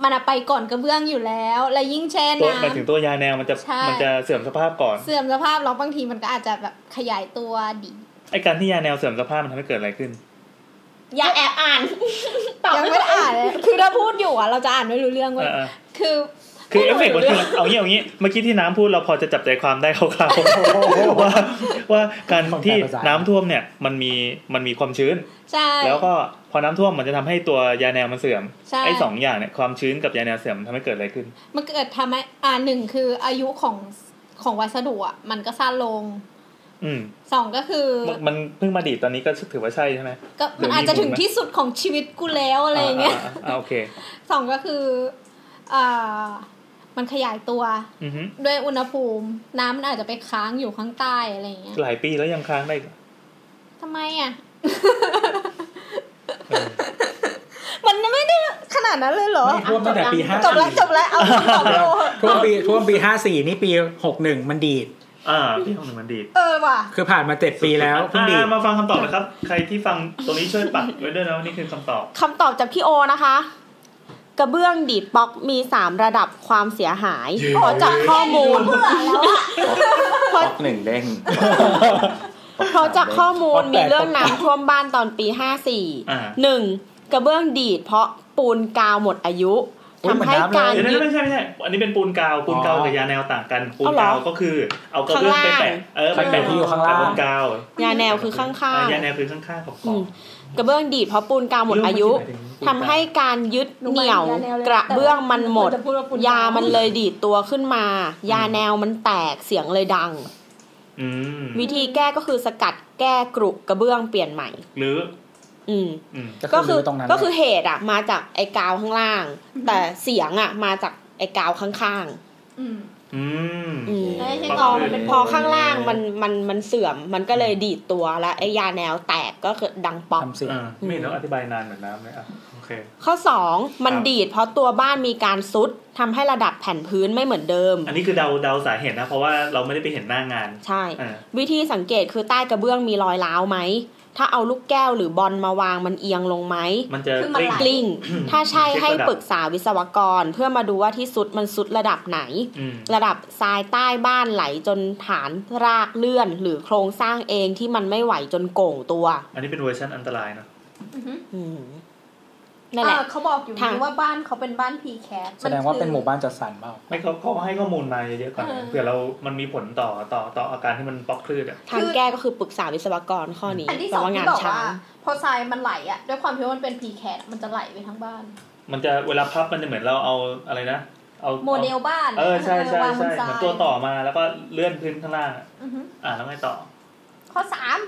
มันอะไปก่อนกระเบื้องอยู่แล้ว แล้วยิ่งแช่ตัวน้หมายถึงตัวยาแนวมันจะใช่มันจะเสื่อมสภาพก่อนำเสื่อมสภาพแล้วบางทีมันก็อาจจะแบบขยายตัวดีไอ้การที่ยาแนวเสื่อมสภาพมันทำให้เกิดอะไรขึ้น อย่าแอบอ่านตอบยังไม่ได้อ่านเลยคือถ้าพูดอยู่อะเราจะอ่านไม่รู้เรื่องเว้ยอ่าคือๆคือเอฟเฟกต์มันคือเอางี้เอางี้เมื่อกี้ที่น้ำพูดเราพอจะจับใจความได้คร่าวๆว่าว่าการที่น้ำท่วมเนี่ยมันมีมันมีความชื้นใช่แล้วก็พอน้ำท่วมมันจะทำให้ตัวยาแนวมันเสื่อมใช่ไอ้สองอย่างเนี่ยความชื้นกับยาแนวเสื่อมทำให้เกิดอะไรขึ้น มันเกิดทำให้อ่าหนึ่งคืออายุของของวัสดุอะมันก็สั้นลงอืม สองก็คือมันมันเพิ่งมาดีดตอนนี้ก็ถือว่าใช่ใช่ไหมก็มันอาจจะถึงที่สุดของชีวิตกูแล้วอะไรอย่างเงี้ยอ่าอ่าอ่าโอเคสองก็คืออ่ามันขยายตัวอือฮึด้วยอุณหภูมิ น้ำมันอาจจะไปค้างอยู่ข้างใต้อะไรอย่างเงี้ยหลายปีแล้วยังค้างได้อีกเหรอทำไมอะเออมันไม่ได้ขนาดนั้นเลยเหรอไม่ท่วมตั้งแต่ปีห้าจบแล้วจบแล้วเอาคำตอบเร็วท่วมปีท่วมปีห้าสี่นี่ปีหกหนึ่งมันดีด อ่าปีหกหนึ่งมันดีดเออว่ะ คือผ่านมาเจ็ดปีแล้วเพิ่งดีดอ่ามาฟังคำตอบนะครับ ใครที่ฟังตรงนี้ช่วยปักไว้ด้วยนะว่านี่คือคำตอบ คำตอบจากพี่โอนะคะ กระเบื้องดีดป๊อกมีสามระดับความเสียหายเพราะจากข้อมูล ป๊อกหนึ่งเด้ง เพราะจากข้อมูลป๊อกแตกมีเรื่องน้ำท่วมบ้านตอนปี อ่า 54หนึ่งกระเบื้องดีดเพราะปูนกาวหมดอายุอุ๊ย ทำให้เหมือนน้ำเลยการเดี๋ยวยึนะดไม่ใช่ไม่ใช่ อันนี้เป็นปูนกาวปูนกาวอ๋อกับยาแนวต่างกันปูนเอาเหรอกาวก็คือ เอากระเบื้องไปแปะเออไปแปะข้างล่างที่อยู่ข้างล่างแปะบนกาวยาแนวคือข้างอ่าๆยาแนวคือข้างๆของกอืล่องมกระเบื้องดีดเพราะปูนกาวหมดอายุทำให้การยึดเหนี่ยวกระเบื้องมันหมดจะพูดว่าปุ่นยามันเลยดีดตัวขึ้นมา ยาแนวมันแตกเสียงเลยดังอืมวิธีแก้ก็คือสกัดแก้กรุกระเบื้องเปลี่ยนใหม่ หรือ อืมอืมก็คือรู้ตรงนั้นก็คือเหตุอะมาจากไอ้กาวข้างล่าง แต่เสียงอะมาจากไอ้กาวข้างอืมอืมๆอืมไม่ใช่พกอองมันเป็นพอข้างล่างมันมันมันเสื่อมมันก็เลยดีดตัวแล้วไอ้ยาแนวแตกก็คือดังป๊อกทำเสียงอ่าไม่เห็นต้องอธิบายนานเหมือนน้ำเลยอะโอเคข้อสองมันครับดีดเพราะตัวบ้านมีการซุดทำให้ระดับแผ่นพื้นไม่เหมือนเดิม อันนี้คือเดาเดาสาเหตุนะ เพราะว่าเราไม่ได้ไปเห็นหน้างาน ใช่อ่าวิธีสังเกตคือใต้กระเบื้องมีรอยร้าวไหม ถ้าเอาลูกแก้วหรือบอลมาวางมันเอียงลงไหมมันจะคือมันกลิ้งไหลกลิ้ง ถ้าใช่เช็คให้ระดับปรึกษาวิศวกร เพื่อมาดูว่าที่สุดมันสุดระดับไหนอืมระดับทรายใต้บ้านไหลจนฐานรากเลื่อน หรือโครงสร้างเองที่มันไม่ไหวจนโก่งตัว อันนี้เป็นเวอร์ชันอันตรายเนอะอืม นั่นแหละอ่าเขาบอกอยู่ค่ะนี่ว่าบ้านเขาเป็นบ้าน precast แสดงว่าเป็นหมู่บ้านจัดสรรเปล่าไม่เขาเขาให้ข้อมูลมาเยอะๆก่อนนะเออเผื่อเรามันมีผลต่อต่อต่ออาการที่มันบล็อกคลื่นอะทางแก้ก็คือปรึกษาวิศวกรข้อนี้อันที่แปสลองว่างาที่นบอกช้าว่าพอทรายมันไหลอะด้วยความที่ว่ามันเป็น precast มันจะไหลไปทั้งบ้าน มันจะเวลาพับมันจะเหมือนเราเอาอะไรนะเอาโมเดลบ้านเออใช่ใช่วางบใช่นทรายเหมือนตัวต่อมาแล้วก็เลื่อนพื้นข้างล่างอะอือฮึอ่าแล้วไงต่อ ข้อสาม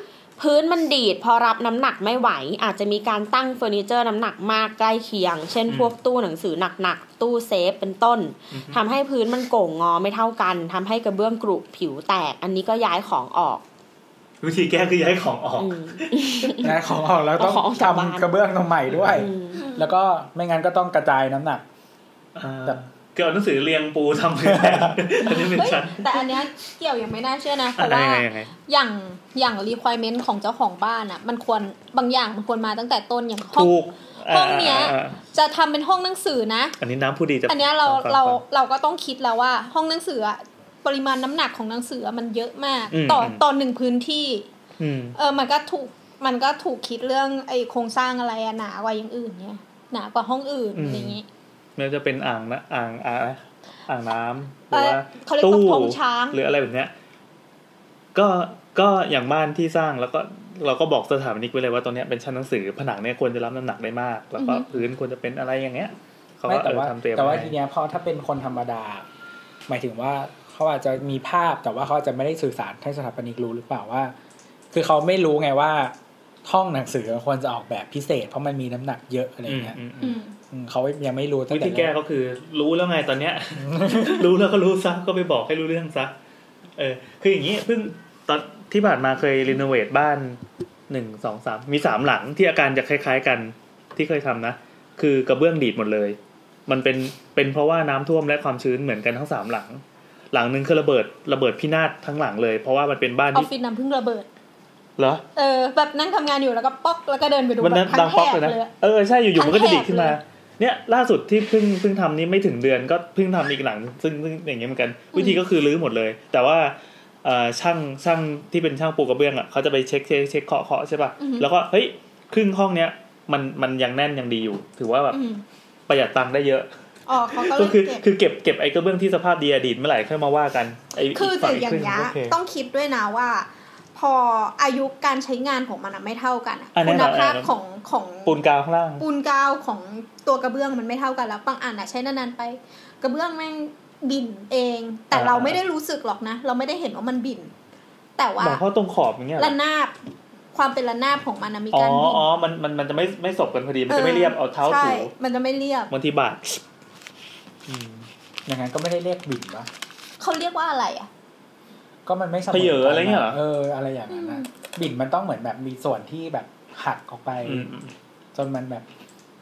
พื้นมันดีดพอรับน้ำหนักไม่ไหว อาจจะมีการตั้งเฟอร์นิเจอร์น้ำหนักมากใกล้เคียง เช่นอืมพวกตู้หนังสือหนักๆ ตู้เซฟเป็นต้นอือฮึทำให้พื้นมันโก่งงอไม่เท่ากันทำให้กระเบื้องกรุผิวแตก อันนี้ก็ย้ายของออกวิธีแก้คือย้ายของออกอืมงานของออกแล้วต้องเอาของออกจากบ้านทำกระเบื้องตรงใหม่ด้วยอืมแล้วก็ไม่งั้นก็ต้องกระจายน้ำหนักอ่าแบบ คือเอาหนังสือเรียงปูทำเป็นแผนอันนี้เป็นเฮ้ยชั้นแต่อันเนี้ยเกี่ยวยังไม่น่าเชื่อนะเพอะราะว่ายังไงยังไงอย่างอย่าง requirement ของเจ้าของบ้านอะ มันควรบางอย่างมันควรมาตั้งแต่ต้นอย่างห้องถูกห้องเนี้ยาาจะทำเป็นห้องหนังสือนะ อันนี้น้ำผู้ดีจะอันเนี้ยเราฟังๆเราเราก็ต้องคิดแล้วว่าห้องหนังสืออะปริมาณน้ำหนักของหนังสืออะมันเยอะมากอืมต่ออืมต่อหนึ่งพื้นที่อืมเออมันก็ถูกมันก็ถูกคิดเรื่องไอโครงสร้างอะไรอะหนากว่าอย่างอื่นเนี่ยหนากว่าห้องอื่นอืมอะไรอย่างงี้ ไม่ว่าจะเป็นอ่างนะอ่างอ่างอะไรอ่างน้ำหเอรืออว่าเขาเรียกตู้ว่าธงช้างหรืออะไรแบบเนี้ย ก็ก็อย่างบ้านที่สร้างแล้วก็เราก็บอกสถาปนิกไว้เลยว่าตรงเนี้ยเป็นชั้นหนังสือผนังเนี่ยควรจะรับน้ำหนักได้มาก แล้วก็พื้นควรจะเป็นอะไรอย่างเงี้ยเขาไม่ก็เอแต่อว่าทำเตรียมแต่ว่าไว้ทีเนี้ยพอถ้าเป็นคนธรรมดา หมายถึงว่าเขาอาจจะมีภาพแต่ว่าเขาอาจจะไม่ได้สื่อสารให้สถาปนิกรู้หรือเปล่าว่า คือเขาไม่รู้ไงว่าห้องหนังสือควรจะออกแบบพิเศษ เพราะมันมีน้ำหนักเยอะอะไรอืมเงี้ยอืมอือืมมอืม เขายังไม่รู้ตั้งวิแต่ธีแก้แรกก็คือ รู้แล้วไงตอนเนี้ย รู้แล้วก็รู้ซะก็ไปบอกให้รู้เรื่องซะเออ คืออย่างนี้เพิ่งตอนที่ผ่านมาเคยรีโนเวทบ้านหนึ่งสองสามมีสามหลังที่อาการจะคล้ายๆกันที่เคยทำนะคือกระเบื้องดีดหมดเลย มันเป็นเป็นเพราะว่าน้ำท่วมและความชื้นเหมือนกันทั้งสามหลัง หลังหนึ่งคือระเบิดระเบิดพินาศทั้งหลังเลย เพราะว่ามันเป็นบ้านออฟที่ฟิศน้ำพึ่งระเบิดเหรอเออแบบนั่งทำงานอยู่แล้วก็ป๊อกแล้วก็เดินไปดูมันแบดับงทั้ดังงแถป๊อกบเลยนะเลยอะเออใช่อยู่ๆมันก็จะดีดขึ้นมาทั้งแถบ เลยเนี่ยล่าสุดที่เพิ่งเพิ่งทำนี่ไม่ถึงเดือนก็เพิ่งทำอีกหลังซึ่งซึ่งอย่างเงี้ยเหมือนกัน วิธีก็คือรื้อหมดเลย แต่ว่าเอ่อช่างช่างที่เป็นช่างปูกระเบื้องอะเขาจะไปเช็คเช็คเช็คเคาะเคาะใช่ป่ะแล้วก็เฮ้ยครึ่งห้องเนี้ยมันมันยังแน่นยังดีอยู่ ถือว่าแบบอืมประหยัดตังค์ได้เยอะอ๋อเขาก็เลก็ยคือเก็บคือเก็บเก็บไอ้กระเบื้องที่สภาพดีอดีตเมื่อไหร่ค่อยมาว่ากันไอ้คือฝั่แต่กอย่างครึ่เงี้ยโเคต้องคิดด้วยนะว่า พออายุการใช้งานของมันอะไม่เท่ากันอะอะแน่คุนณอนภาพแน่นอนของของปูนกาวข้างล่างปูนกาวของตัวกระเบื้องมันไม่เท่ากันแล้วบางอันอะใช้นานๆไป กระเบื้องแม่งบิ่นเอง แต่อ่าเราไม่ได้รู้สึกหรอกนะ เราไม่ได้เห็นว่ามันบิ่นแต่ว่าบอกเพราะตรงขอบอย่างเงี้ยเหรอระนาบความเป็นระนาบของมันอะมีอ๋อการบิ่นอ๋อมันมันมันจะไม่ไม่สบกันพอดีมันจะไม่เรียบเอาเท้าใช่ถูมันจะไม่เรียบบางทีบาดอืมอย่างนั้นก็ไม่ได้เรียกบิ่นปะเขาเรียกว่าอะไรอะ ก็มันไม่เสมอเพเยออะไรเงี้ยเหรอเอออะไรอย่างนั้นนะบิ่นมันต้องเหมือนแบบมีส่วนที่แบบหักออกไปอืมอืมจนมันแบบ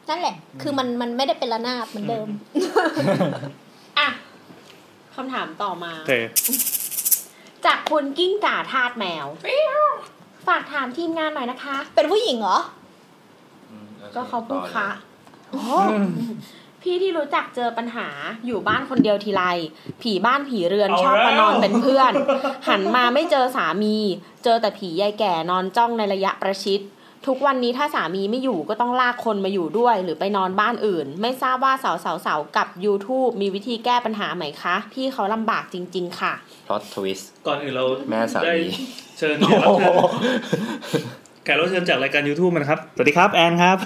นั่นแหละ คือมันมันไม่ได้เป็นระนาบเหมือนเดิม อะคำถามต่อมาโอเคจากคุณกิ้งก่าทาสแมว ฝากถามทีมงานหน่อยนะคะ เป็นผู้หญิงเหรอ ก็เขาพูดคะ พี่ที่รู้จักเจอปัญหาอยู่บ้านคนเดียวทีไร ผีบ้านผีเรือนเอาชอบมาแล้วนอนเป็นเพื่อน หันมาไม่เจอสามี เจอแต่ผียายแก่นอนจ้องในระยะประชิด ทุกวันนี้ถ้าสามีไม่อยู่ก็ต้องลากคนมาอยู่ด้วย หรือไปนอนบ้านอื่น ไม่ทราบว่าสาวสาวสาวๆกับ YouTube มีวิธีแก้ปัญหาไหมคะ พี่เขาลำบากจริง ๆ ค่ะ พลอตทวิสก่อนอื่นเราแม่สามีได้เชิญแขกรับเชิญ แขกรับเชิญจากรายการ YouTube มันครับ สวัสดีครับแอนครับ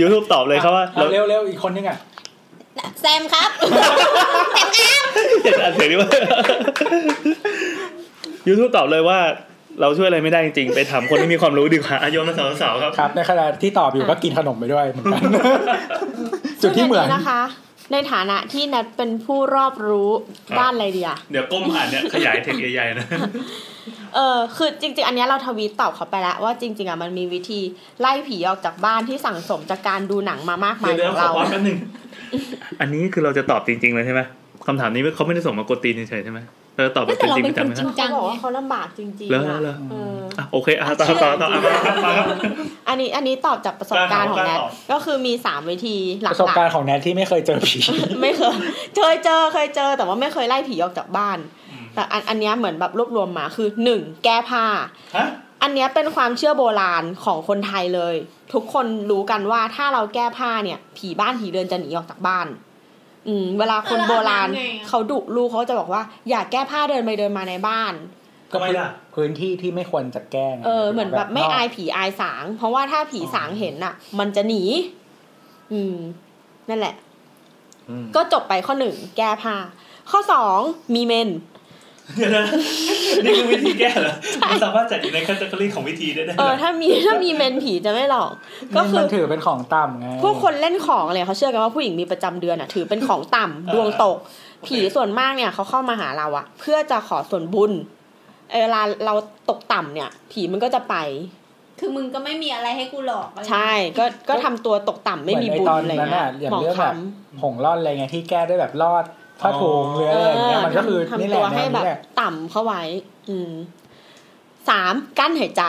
YouTube ตอบเลยครับว่าเอาเร็วเร็วอีกคนนึงอะแซมครับอยากจะอ่านเสียงนี้ว่า YouTube ตอบเลยว่าเราช่วยอะไรไม่ได้จริงๆ ไปถามคนที่มีความรู้ดีกว่าอายุมาสาวๆครับ ครับ ในขณะที่ตอบอยู่ก็กินขนมไปด้วยเหมือนกัน จุดที่เหมือนซึ่งนะคะ ในฐานะที่แนทเป็นผู้รอบรู้ครับด้านอะไรเดียเดี๋ยวก้มอ่านเนี่ยขยายเทคใหญ่ๆนะ เออคือจริง ๆ อันเนี้ยเราทวีตตอบเขาไปแล้วว่าจริง ๆอะมันมีวิธีไล่ผีออกจากบ้านที่สั่งสมจากการดูหนังมามากมายเดี๋ยวขเดี๋ยอวงขอเราพอดแป๊บนึงอันนี้คือเราจะตอบจริงๆเลยใช่ไหมคำถามนี้เขาไม่ได้ส่งมากดตีนเฉยๆใช่ไหม เราจะตอบแบบแต่เราจริงเป็นๆคนจำไหมจริงจัเขางบอกไงว่าเขาลำบากจริงแล้วๆอะแล้วเอออะโอเคอะต่อต่อต่ออะมาครับมาครับอันนี้อันนี้ตอบจากประสบการณ์ของแนทได้ครับก็คือมีสามวิธีหลัประสบกการณ์ของแนทที่ไม่เคยเจอผีๆไม่เคยเคยเจอเคยเจอ แต่ว่าไม่เคยไล่ผีออกจากบ้าน แต่อันอันเนี้ยเหมือนแบบรวบรวมมาคือหนึ่งแก้ผ้าฮะอันเนี้ยเป็นความเชื่อโบราณของคนไทยเลย ทุกคนรู้กันว่าถ้าเราแก้ผ้าเนี่ย ผีบ้านผีเรือนจะหนีออกจากบ้าน อืมเวลาคนโบราณแล้วอาบน้ำไงอะ เขาดุลูกเขาจะบอกว่า อย่าแก้ผ้าเดินไปเดินมาในบ้านทำไมล่ะ พื้นที่ที่ไม่ควรจะแกล้งเออเหมือนแบบไม่อายผีอายสาง เพราะว่าถ้าผีสางเห็นน่ะ มันจะหนี อืม นั่นแหละอืมก็จบไปข้อหนึ่งแก้ผ้าข้อสองมีเมน เดี๋ยวนะนี่คือวิธีแก้เหรอมันสามารถจัดอยู่ในแคตตาล็อของวิธีได้ไหมเออถ้ามีถ้ามีเมนผีจะไม่หลอก ก็นี่คืมัอนถือเป็นของต่ำไงพวกคนเล่นของอะไรเขาเชื่อกันว่าผู้หญิงมีประจำเดือนอะถือเป็นของต่ำดวงตก ผีส่วนมากเนี่ยเขาเข้ามาหาเราอะเพื่อจะขอส่วนบุญเออเวลาเราตกต่ำเนี่ย ผีมันก็จะไปคือมึงก็ไม่มีอะไรให้กูหลอกอะไรใช่ ก็ก็ทำตัวตกต่ำไม่มีบุญเหมือนอะไรในตอนนั้นเงี้น่ะยอย่างหมองเรื่องคแบบหงร่อนอะไรเงี้ยที่แก้ด้วยแบบรอด ผ้าถุงหรืออะไรอย่างเงี้ยมันก็คือทำนี่แหตัละวแนให้วแบนี้บแหละต่ำเข้าไว้ อืมสามกั้นหายใจ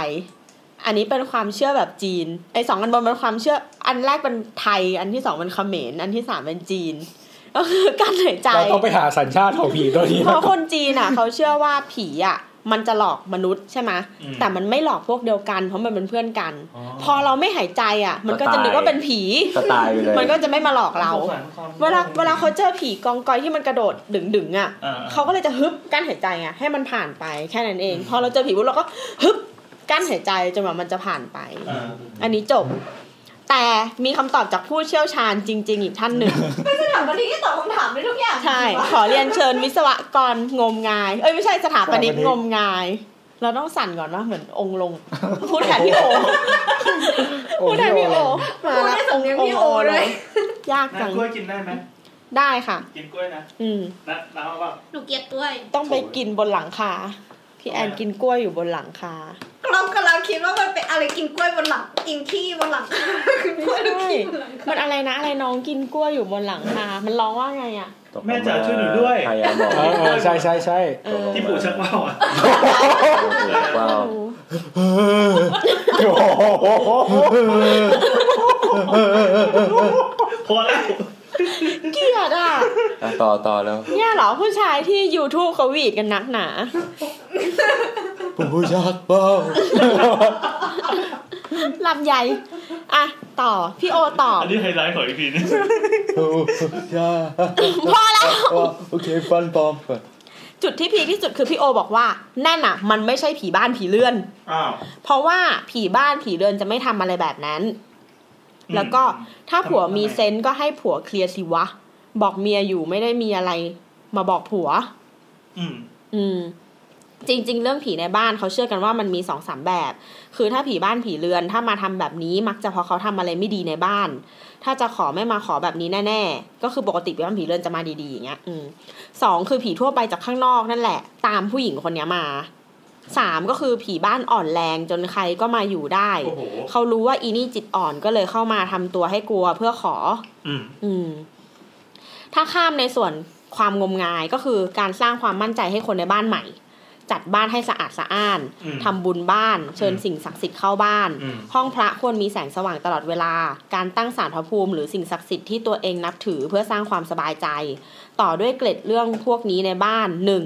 อันนี้เป็นความเชื่อแบบจีน ไอ้สองอันบนเป็นความเชื่อ อันแรกเป็นไทย อันที่สองเป็นเขมรอันที่สามเป็นจีนก็คือกั้นหายใจเราต้องไปหาสัญชาติของผีตัวนี้เพมาราะก่คอนนจีนอะ เขาเชื่อว่าผีอะ มันจะหลอกมนุษย์ใช่ไหมแต่มันไม่หลอกพวกเดียวกัน เพราะมันเป็นเพื่อนกัน พอเราไม่หายใจอะ มันก็จะนึกว่าเป็นผีก็ตายไปเลยมันก็จะไม่มาหลอกเราสงสควมเวลาเวลาเขาเจอผีกองกอยที่มันกระโดดดึงดึงๆอะอ่าเขาก็เลยจะฮึบกั้นหายใจไงให้มันผ่านไปแค่นั้นเอง พอเราเจอผีปุ๊บเราก็ฮึบกั้นหายใจจนกว่ามันจะผ่านไปอ่าอันนี้จบ แต่มีคำตอบจากผู้เชี่ยวชาญจริง ๆ อีกท่านหนึ่งสถาปนิกที่ตอบคำถามได้ทุกอย่างใช่ ขอเรียนเชิญวิศวกรงมงาย เอ้ยไม่ใช่สถาปนิกงมงาย เราต้องสั่นก่อนว่าเหมือนองค์ลง พูดแทนพี่โอพูดแทนพี่โอมาพูดแล้วได้สำเนียงพี่โอเลย ยากจันะงกล้วยกินได้ไหมได้ค่ะ กินกล้วยนะ อืมนะน้ำเอาเปล่าหนูเกลียดด้วย ต้องไปกินบนหลังคา พี่แอนกินกล้วยอยู่บนหลังคาเรากำลังคิดว่ามันเป็นอะไรกินกล้วยบนหลังกินขี้บนหลังกินกล้วยแล้วขี้บนหลังมันอะไรนะอะไรน้องกินกล้วยอยู่บนหลังคา มันร้องว่าไงอะตกลงแม่จ๋าช่วยหนูด้วยพยายามบอกเออเออใช่ใช่ใช่เออที่ปู่ชักว่าวอะว้าวโอ้โหพอแล้ว เกลียดอะ อะต่อต่อแล้ว เนี่ยเหรอผู้ชายที่ YouTube เขาหวีดกันนักหนา ผู้ชักเป้าลำใหญ่อะต่อ พี่โอตอบอันนี้ high light ของ EP นี้ชักพอแล้ว โอเคฟันปลอมก่อนจุดที่ peak ที่สุดคือพี่โอบอกว่านั่นอะ มันไม่ใช่ผีบ้านผีเรือน อ้าว เพราะว่าผีบ้านผีเรือนจะไม่ทำอะไรแบบนั้นอืม แล้วก็ถ้าผัวทำไมมี sense ก็ให้ผัว clear สิวะ บอกเมียอยู่ไม่ได้มีอะไร มาบอกผัว อืม อืม จริง ๆ เรื่องผีในบ้านเขาเชื่อกันว่ามันมีสองสามแบบ คือถ้าผีบ้านผีเรือน ถ้ามาทำแบบนี้มักจะเพราะเขาทำอะไรไม่ดีในบ้าน ถ้าจะขอไม่มาขอแบบนี้แน่ ๆ ก็คือปกติผีบ้านผีเรือนจะมาดีๆอย่างเงี้ย อืมสองคือผีทั่วไปจากข้างนอกนั่นแหละ ตามผู้หญิงคนเนี้ยมา สามก็คือผีบ้านอ่อนแรงจนใครก็มาอยู่ได้โอ้โหเขารู้ว่าอีนี่จิตอ่อนก็เลยเข้ามาทำตัวให้กลัวเพื่อขออืมอืมถ้าข้ามในส่วนความงมงายก็คือการสร้างความมั่นใจให้คนในบ้านใหม่ จัดบ้านให้สะอาดสะอ้านอืมทำบุญบ้าน เชิญอืมสิ่งศักดิ์สิทธิ์เข้าบ้านอืมห้องพระควรมีแสงสว่างตลอดเวลา การตั้งศาลพระภูมิ หรือสิ่งศักดิ์สิทธิ์ที่ตัวเองนับถือเพื่อสร้างความสบายใจ ต่อด้วยเกล็ดเรื่องพวกนี้ในบ้านหนึ่ง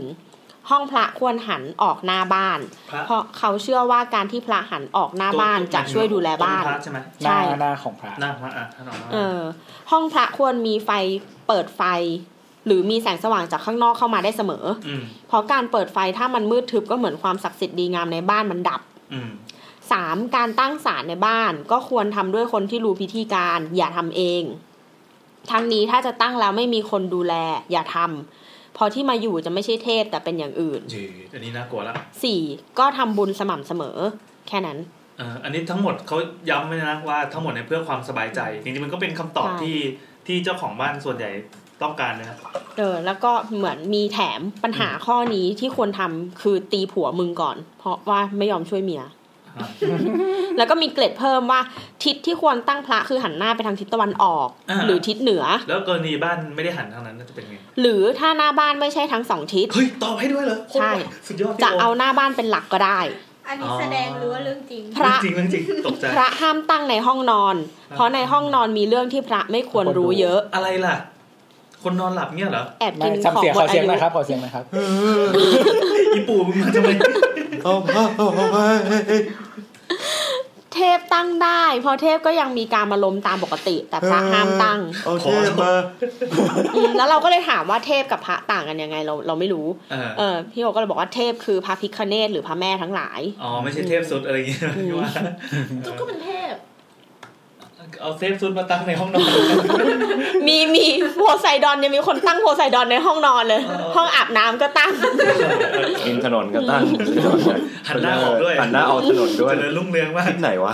ห้องพระควรหันออกหน้าบ้านพระเพราะเขาเชื่อว่าการที่พระหันออกหน้าบ้านจะช่วยดูแลบ้านต้พระใช่ไหมหน้าใช่หน้าของพระหน้าพระอะท่านออกมาเออ ห้องพระควรมีไฟเปิดไฟ หรือมีแสงสว่างจากข้างนอกเข้ามาได้เสมออืมเพราะการเปิดไฟถ้ามันมืดทึบก็เหมือนความศักดิ์สิทธิ์ดีงามในบ้านมันดับอืมสามการตั้งศาลในบ้านก็ควรทำด้วยคนที่รู้พิธีการอย่าทำเองทั้งนี้ถ้าจะตั้งแล้วไม่มีคนดูแลอย่าทำเพอที่มาอยู่จะไม่ใช่เทพแต่เป็นอย่างอื่นจีอันนี้น่ากลัวละสี่ก็ทำบุญสม่ำเสมอ แค่นั้นเอออันนี้ทั้งหมดเขาย้ำไว้นะว่าทั้งหมดเนี่ยเพื่อความสบายใจจริงๆมันก็เป็นคำตอบใช่ที่ที่เจ้าของบ้านส่วนใหญ่ต้องการนะเออแล้วก็เหมือนมีแถมปัญหาข้อนี้ที่ควรทำคือตีผัวมึงก่อน เพราะว่าไม่ยอมช่วยเมียอ่า แล้วก็มีเกร็ดเพิ่มว่าทิศที่ควรตั้งพระคือหันหน้าไปทางทิศตะวันออก อ่า หรือทิศเหนือ แล้วกรณีบ้านไม่ได้หันทางนั้นน่าจะเป็นไง หรือถ้าหน้าบ้านไม่ใช่ทั้งสองทิศ เฮ้ย ตอบให้ด้วยเหรอใช่ สุดยอดพี่จะโมเอาหน้าบ้านเป็นหลักก็ได้ อันนี้แสดงหรือว่าเรื่องจริง พระจริงเรื่องจริงตกใจ พระห้ามตั้งในห้องนอน เพราะในห้องนอนมีเรื่องที่พระไม่ควรรู้เยอะ อะไรล่ะ คนนอนหลับเนี่ยเหรอแอบไม่กินทำของเสียงหมขอดเสียอางยุนะครับขอเสียงนะครับอีปู่มึงมาทำไมเทพตั้งได้ เพราะเทพก็ยังมีการมาลมตามปกติ แต่พระห้ามตั้งโอเคมาอืมแล้วเราก็เลยถามว่าเทพกับพระต่างกันยังไงเราเราไม่รู้เออเออพี่โอก็เลยบอกว่าเทพคือพระพิคเนตหรือพระแม่ทั้งหลายอ๋อไม่ใช่เทพสุดอะไรอย่างเงี้ยพี่ว่าจุ๊กก็เป็นเทพ เอาเทพสุดมาตั้งในห้องนอน มีมีโพไซดอนยังมีคนตั้งโพไซดอนในห้องนอนเลยเออห้องอาบน้ำก็ตั้งริมถนนก็ตั้งหันหน้าออกด้วยหันหน้าออกถนนด้วยเจริญรุ่งเรืองมากที่ไหนวะ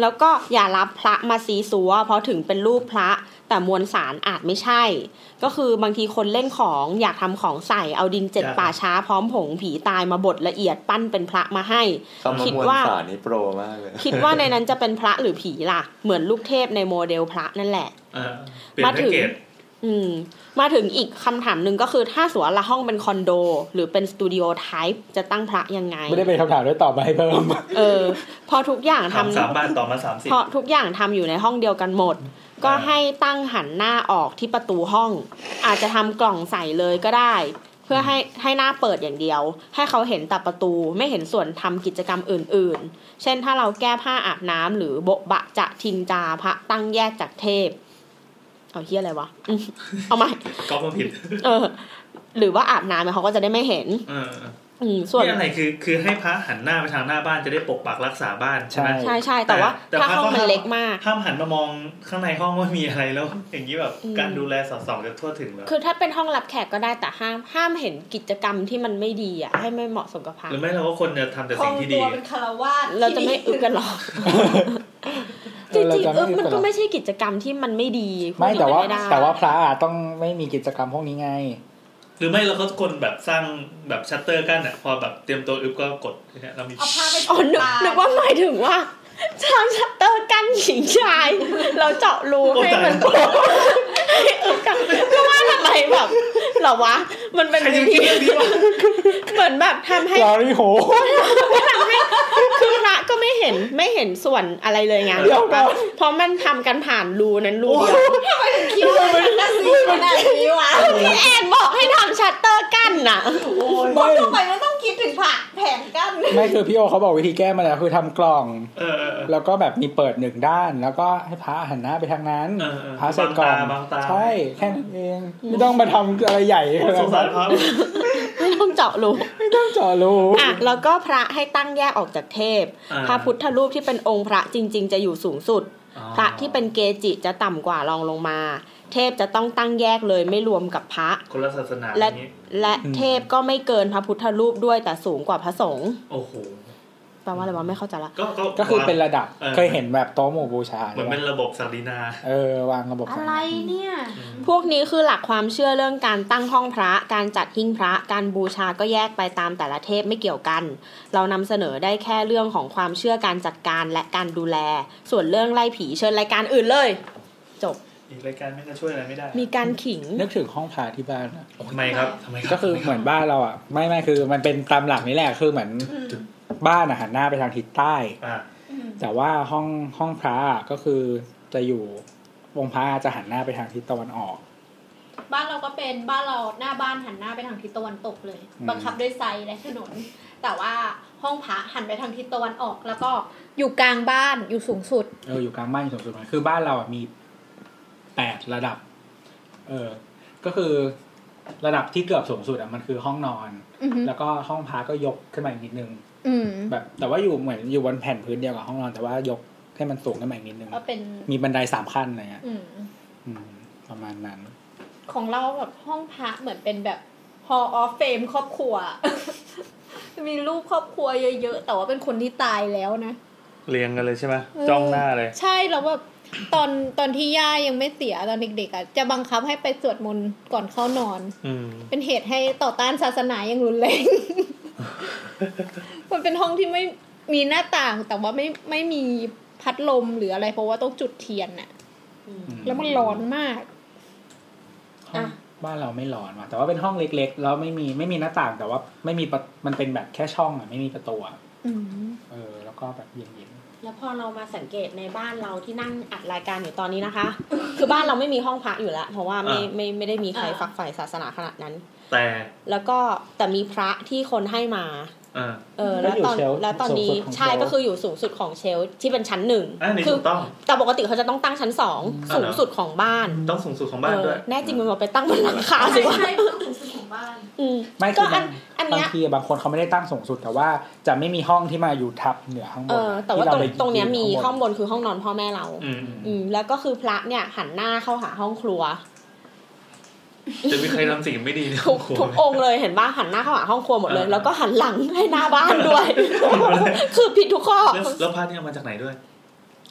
แล้วก็อย่ารับพระมาซีซัวเพราะถึงเป็นรูปพระ แต่มวลสารอาจไม่ใช่ ก็คือบางทีคนเล่นของอยากทำของใส่เอาดินเจ็ดครับป่าช้าพร้อมผงผีตายมาบดละเอียดปั้นเป็นพระมาให้คำว่าคิดมวลว่าสารนี่โปรมากเลยคิดว่าในนั้นจะเป็นพระหรือผีล่ะ เหมือนลูกเทพในโมเดลพระนั่นแหละเออเปลี่ยนมาแพ็ถึกงเกจอืมมาถึงอีกคำถามหนึ่งก็คือถ้าสวนละห้องเป็นคอนโด หรือเป็นสตูดิโอไทป์จะตั้งพระยังไง ไม่ได้เป็นคำถามด้วยตอบมาให้เพิ่ม เออ พอทุกอย่างถามทำสามบ้านต่อมาสามสิบเพราะทุกอย่างทำอยู่ในห้องเดียวกันหมด ก็อ่าให้ตั้งหันหน้าออกที่ประตูห้อง อาจจะทำกล่องใส่เลยก็ได้ เพื่อให้ให้หน้าเปิดอย่างเดียว ให้เขาเห็นแต่ประตูไม่เห็นส่วนทำกิจกรรมอื่น ๆ เช่นถ้าเราแก้ผ้าอาบน้ำหรือโบะบะจะทิงจาพระตั้งแยกจากเทพ เอาเฮียอะไรวะอืมเอาใหม่ก็มาผิด เออ หรือว่าอาบน้ำเนี่ยเขาก็จะได้ไม่เห็นเอออืม ส่วนนี่อะไรคือคือให้พระหันหน้าไปทางหน้าบ้านจะได้ปกปักรักษาบ้านใช่ไหมใช่ใช่ใช่แต่ว่าแต่ถ้าพระห้องก็มันห้ามเล็กมากห้ามหันมามองข้างในห้องว่ามีอะไรแล้ว อย่างนี้แบบอืมการดูแลสอดส่องจะทั่วถึงเหรอคือถ้าเป็นห้องรับแขกก็ได้แต่ห้ามห้ามเห็นกิจกรรมที่มันไม่ดีอะให้ไม่เหมาะสมกับพระหรือไม่เราก็ควรจะทำแต่คสิ่งงที่ตัดีวเป็นคารวาสเราจะไม่อึกันหรอกจเออเราริงจะๆเออไม่มันอึกันหรก็อกไม่ใช่กิจกรรมที่มันไม่ดีไม่แต่ว่าพูดอย่งนั้นแต่ว่าไม่ได้พระอะต้องไม่มีกิจกรรมพวกนี้ไง หรือไม่เราก็ควรแบบสร้างแบบชัตเตอร์กั้นอะ พอแบบเตรียมตัวอึบก็กดเนี่ยเรามีเอาผ้าไปอ๋อนึกปานึกว่าหมายถึงว่าทำชัตเตอร์กั้นหญิงชาย เราเจาะรูให้มันโปร่งให้อึ กันก็ว่าทำไมแบบเหรอวะ มันเป็นใครจะวิคิธีดเรื่องนี้วะเหมือนแบบทำให้ลาริโหทำให้คือพระก็ไม่เห็นไม่เห็นส่วนอะไรเลยไงเดี๋ยวนะเพราะมันทำกันผ่านรูนั้นรูเดียวคิดว่ามันน่าซีขนาดนี้วะพี่แอนบอกให้ทำชัตเตอร์กั้นน่ะไม่ทำไมมันต้อง คิดถึงผักแผนกั้นไม่คือพี่โอเขาบอกวิธีแก้มาแล้วคือทำกล่องเออเออเออแล้วก็แบบมีเปิดหนึ่งด้าน แล้วก็ให้พระหันหน้าไปทางนั้นเออเออพระใส่กล่องบางตาบางตาใช่แค่นั้นเองไม่ต้องมาทำอะไรใหญ่ขโอ้นาสดงสานั้รนพระไม่ต้องเจาะรูไม่ต้องเจาะรูอะแล้วก็พระให้ตั้งแยกออกจากเทพอ่าพระพุทธรูปที่เป็นองค์พระจริง ๆ จะอยู่สูงสุดอ๋อพระที่เป็นเกจิจะต่ำกว่ารองลงมา เทพจะต้องตั้งแยกเลยไม่รวมกับพระคนละศาสนาอและย่างนี้และเทพก็ไม่เกินพระพุทธรูปด้วยแต่สูงกว่าพระสงฆ์โอ้โหแปลว่าอะไรวะไม่เข้าใจละก็ก็ก็คือเป็นระดับออเคยเห็นแบบโต๊ะหมู่บูชาเหมือนเป็นระบบศักดินาเออวางระบบอะไรเนี่ย พวกนี้คือหลักความเชื่อเรื่องการตั้งห้องพระ การจัดหิ้งพระ การบูชาก็แยกไปตามแต่ละเทพไม่เกี่ยวกัน เรานำเสนอได้แค่เรื่องของความเชื่อการจัดการและการดูแล ส่วนเรื่องไล่ผีเชิญรายการอื่นเลยจบ อีกรายการไม่ก็ช่วยอะไรไม่ได้ มีการขิง นึกถึงห้องพระที่บ้านอะทำไมครับทำไมรับก็คือเหมือนบ้านเราอะ ไม่ไม่คือ มันเป็นตามหลักนี่แหละคือเหมือนบ้านอะหันหน้าไปทางทิศใต้อ่าแต่ว่าห้องห้องพระอะก็คือจะอยู่องค์พระจะหันหน้าไปทางทิศตะวันออก บ้านเราก็เป็นบ้านเราหน้าบ้านหันหน้าไปทางทิศตะวันตกเลยอืมบังคับด้วยไซและถนน แต่ว่าห้องพระหันไปทางทิศตะวันออก แล้วก็อยู่กลางบ้านอยู่สูงสุดเอออยู่กลางบ้านอยู่สูงสุดมันคือบ้านเราอะมี แปดระดับ เออ ก็คือระดับที่เกือบสูงสุดอะมันคือห้องนอนอือฮึแล้วก็ห้องพักก็ยกขึ้นมาอีกนิดนึงอืมแบบ แต่ว่าอยู่เหมือนอยู่บนแผ่นพื้นเดียวกับห้องนอน แต่ว่ายกให้มันสูงขึ้นมาอีกนิดนึงก็เป็นมีบันไดสามขั้นอะไรเงี้ยอืมอืมประมาณนั้น ของเราแบบห้องพระเหมือนเป็นแบบ hall of fame ครอบครัว มีรูปครอบครัวเยอะๆ แต่ว่าเป็นคนที่ตายแล้วนะเรียงกันเลยใช่ไหมจ้องหน้าเลย ใช่แล้วแบบ ตอนตอนที่ย่ายังไม่เสียตอนเด็กๆอะจะบังคับให้ไปสวดมนต์ก่อนเข้านอน อืม เป็นเหตุให้ต่อต้านศาสนาอย่างรุนแรง มันเป็นห้องที่ไม่มีหน้าต่างแต่ว่าไม่ไม่มีพัดลมหรืออะไร เพราะว่าต้องจุดเทียนน่ะ แล้วมันร้อนมาก ห้องบ้านเราไม่ร้อนว่ะแต่ว่าเป็นห้องเล็กๆ แล้วไม่มีไม่มีหน้าต่างแต่ว่าไม่มีประมันเป็นแบบแค่ช่องอะไม่มีประตูอะอืม เออ แล้วก็แบบเย็น แล้วพอเรามาสังเกตในบ้านเราที่นั่งอัดรายการอยู่ตอนนี้นะคะ คือบ้านเราไม่มีห้องพระอยู่แล้ว เพราะว่าไม่อ่าไม่ไม่ได้มีใครอ่าฝักใฝ่ศาสนาขนาดนั้น แต่แล้วก็แต่มีพระที่คนให้มาอ่า เออแล้วตอนก็อยู่เชลฟ์แล้วตอนนี้สูงสุดของใช่เชลฟ์ก็คืออยู่สูงสุดของเชลฟ์ที่เป็นชั้นหนึ่งอันนี้คืถูกต้องแต่ปกติเขาจะต้องตั้งชั้นสองอ่าสูงสุดของบ้าน ต้องสูงสุดของบ้านด้วยเออแน่จริงมันมาไปตั้งบนหลังคาสิใช่วะใช่ต้องสูงสุดของบ้านอืมๆไม่ก็คืออับานงอันบางเนี้ยทีบางคนเขาไม่ได้ตั้งสูงสุดแต่ว่าจะไม่มีห้องที่มาอยู่ทับเหนือข้างบเอนออะแต่ว่าที่ตรงไปตรงเนี้ยมียืห้องบนคือห้องนอนพ่อแม่เราอืมอืมแล้วก็คือพระเนี่ยหันหน้าเข้าหาห้องครัว จะมีใครทำสิ่งไม่ดีในครทุอกบครัวทุกไหมองค์เลยเห็นป่ะหันหน้าเข้าหาห้องครัวหมดเลยอ่าแล้วก็หันหลังให้หน้าบ้านด้วย คือผิดทุกข้อ แล้วแล้วพาร์ทนี่เอามาจากไหนด้วย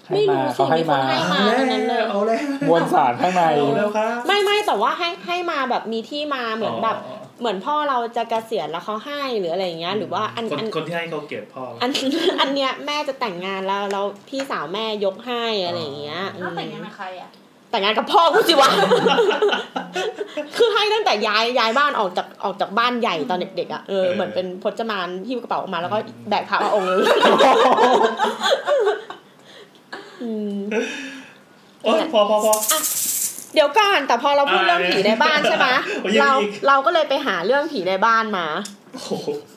ให้ไม่รู้มาสิเขาให้มีคนมาให้มาทั้งนั้นเลยเอาแล้วมวลสารข้างใน เอาแล้วครับ ไม่ไม่แต่ว่าให้ให้มาแบบมีที่มาเหมือนแบบเหมือนพ่อเราจะเกษียณแล้วเขาให้หรืออะไรอย่างเงี้ย หรือว่าอันคนอัน คนที่ให้เขาเกลียดพ่ออัน อันเนี้ยแม่จะแต่งงานแล้วแล้วพี่สาวแม่ยกให้อะไรอย่างเงี้ยแล้วแต่งงานอืมกับใครอะ แต่งงานกับพ่อกูสิวะ คือให้ตั้งแต่ย้ายย้ายบ้านออกจากออกจากบ้านใหญ่ตอนเด็กๆอะ เออ เหมือนเป็นพจมานที่กระเป๋าออกมาแล้วก็แบกพระมาองค์นึงอืมโอ๊ยพอพอพอเดี๋ยวก่อนแต่พอเราพูดเรื่องผีในบ้านใช่ไหมโอ้ยยังเราอีกเราก็เลยไปหาเรื่องผีในบ้านมา โอ้โห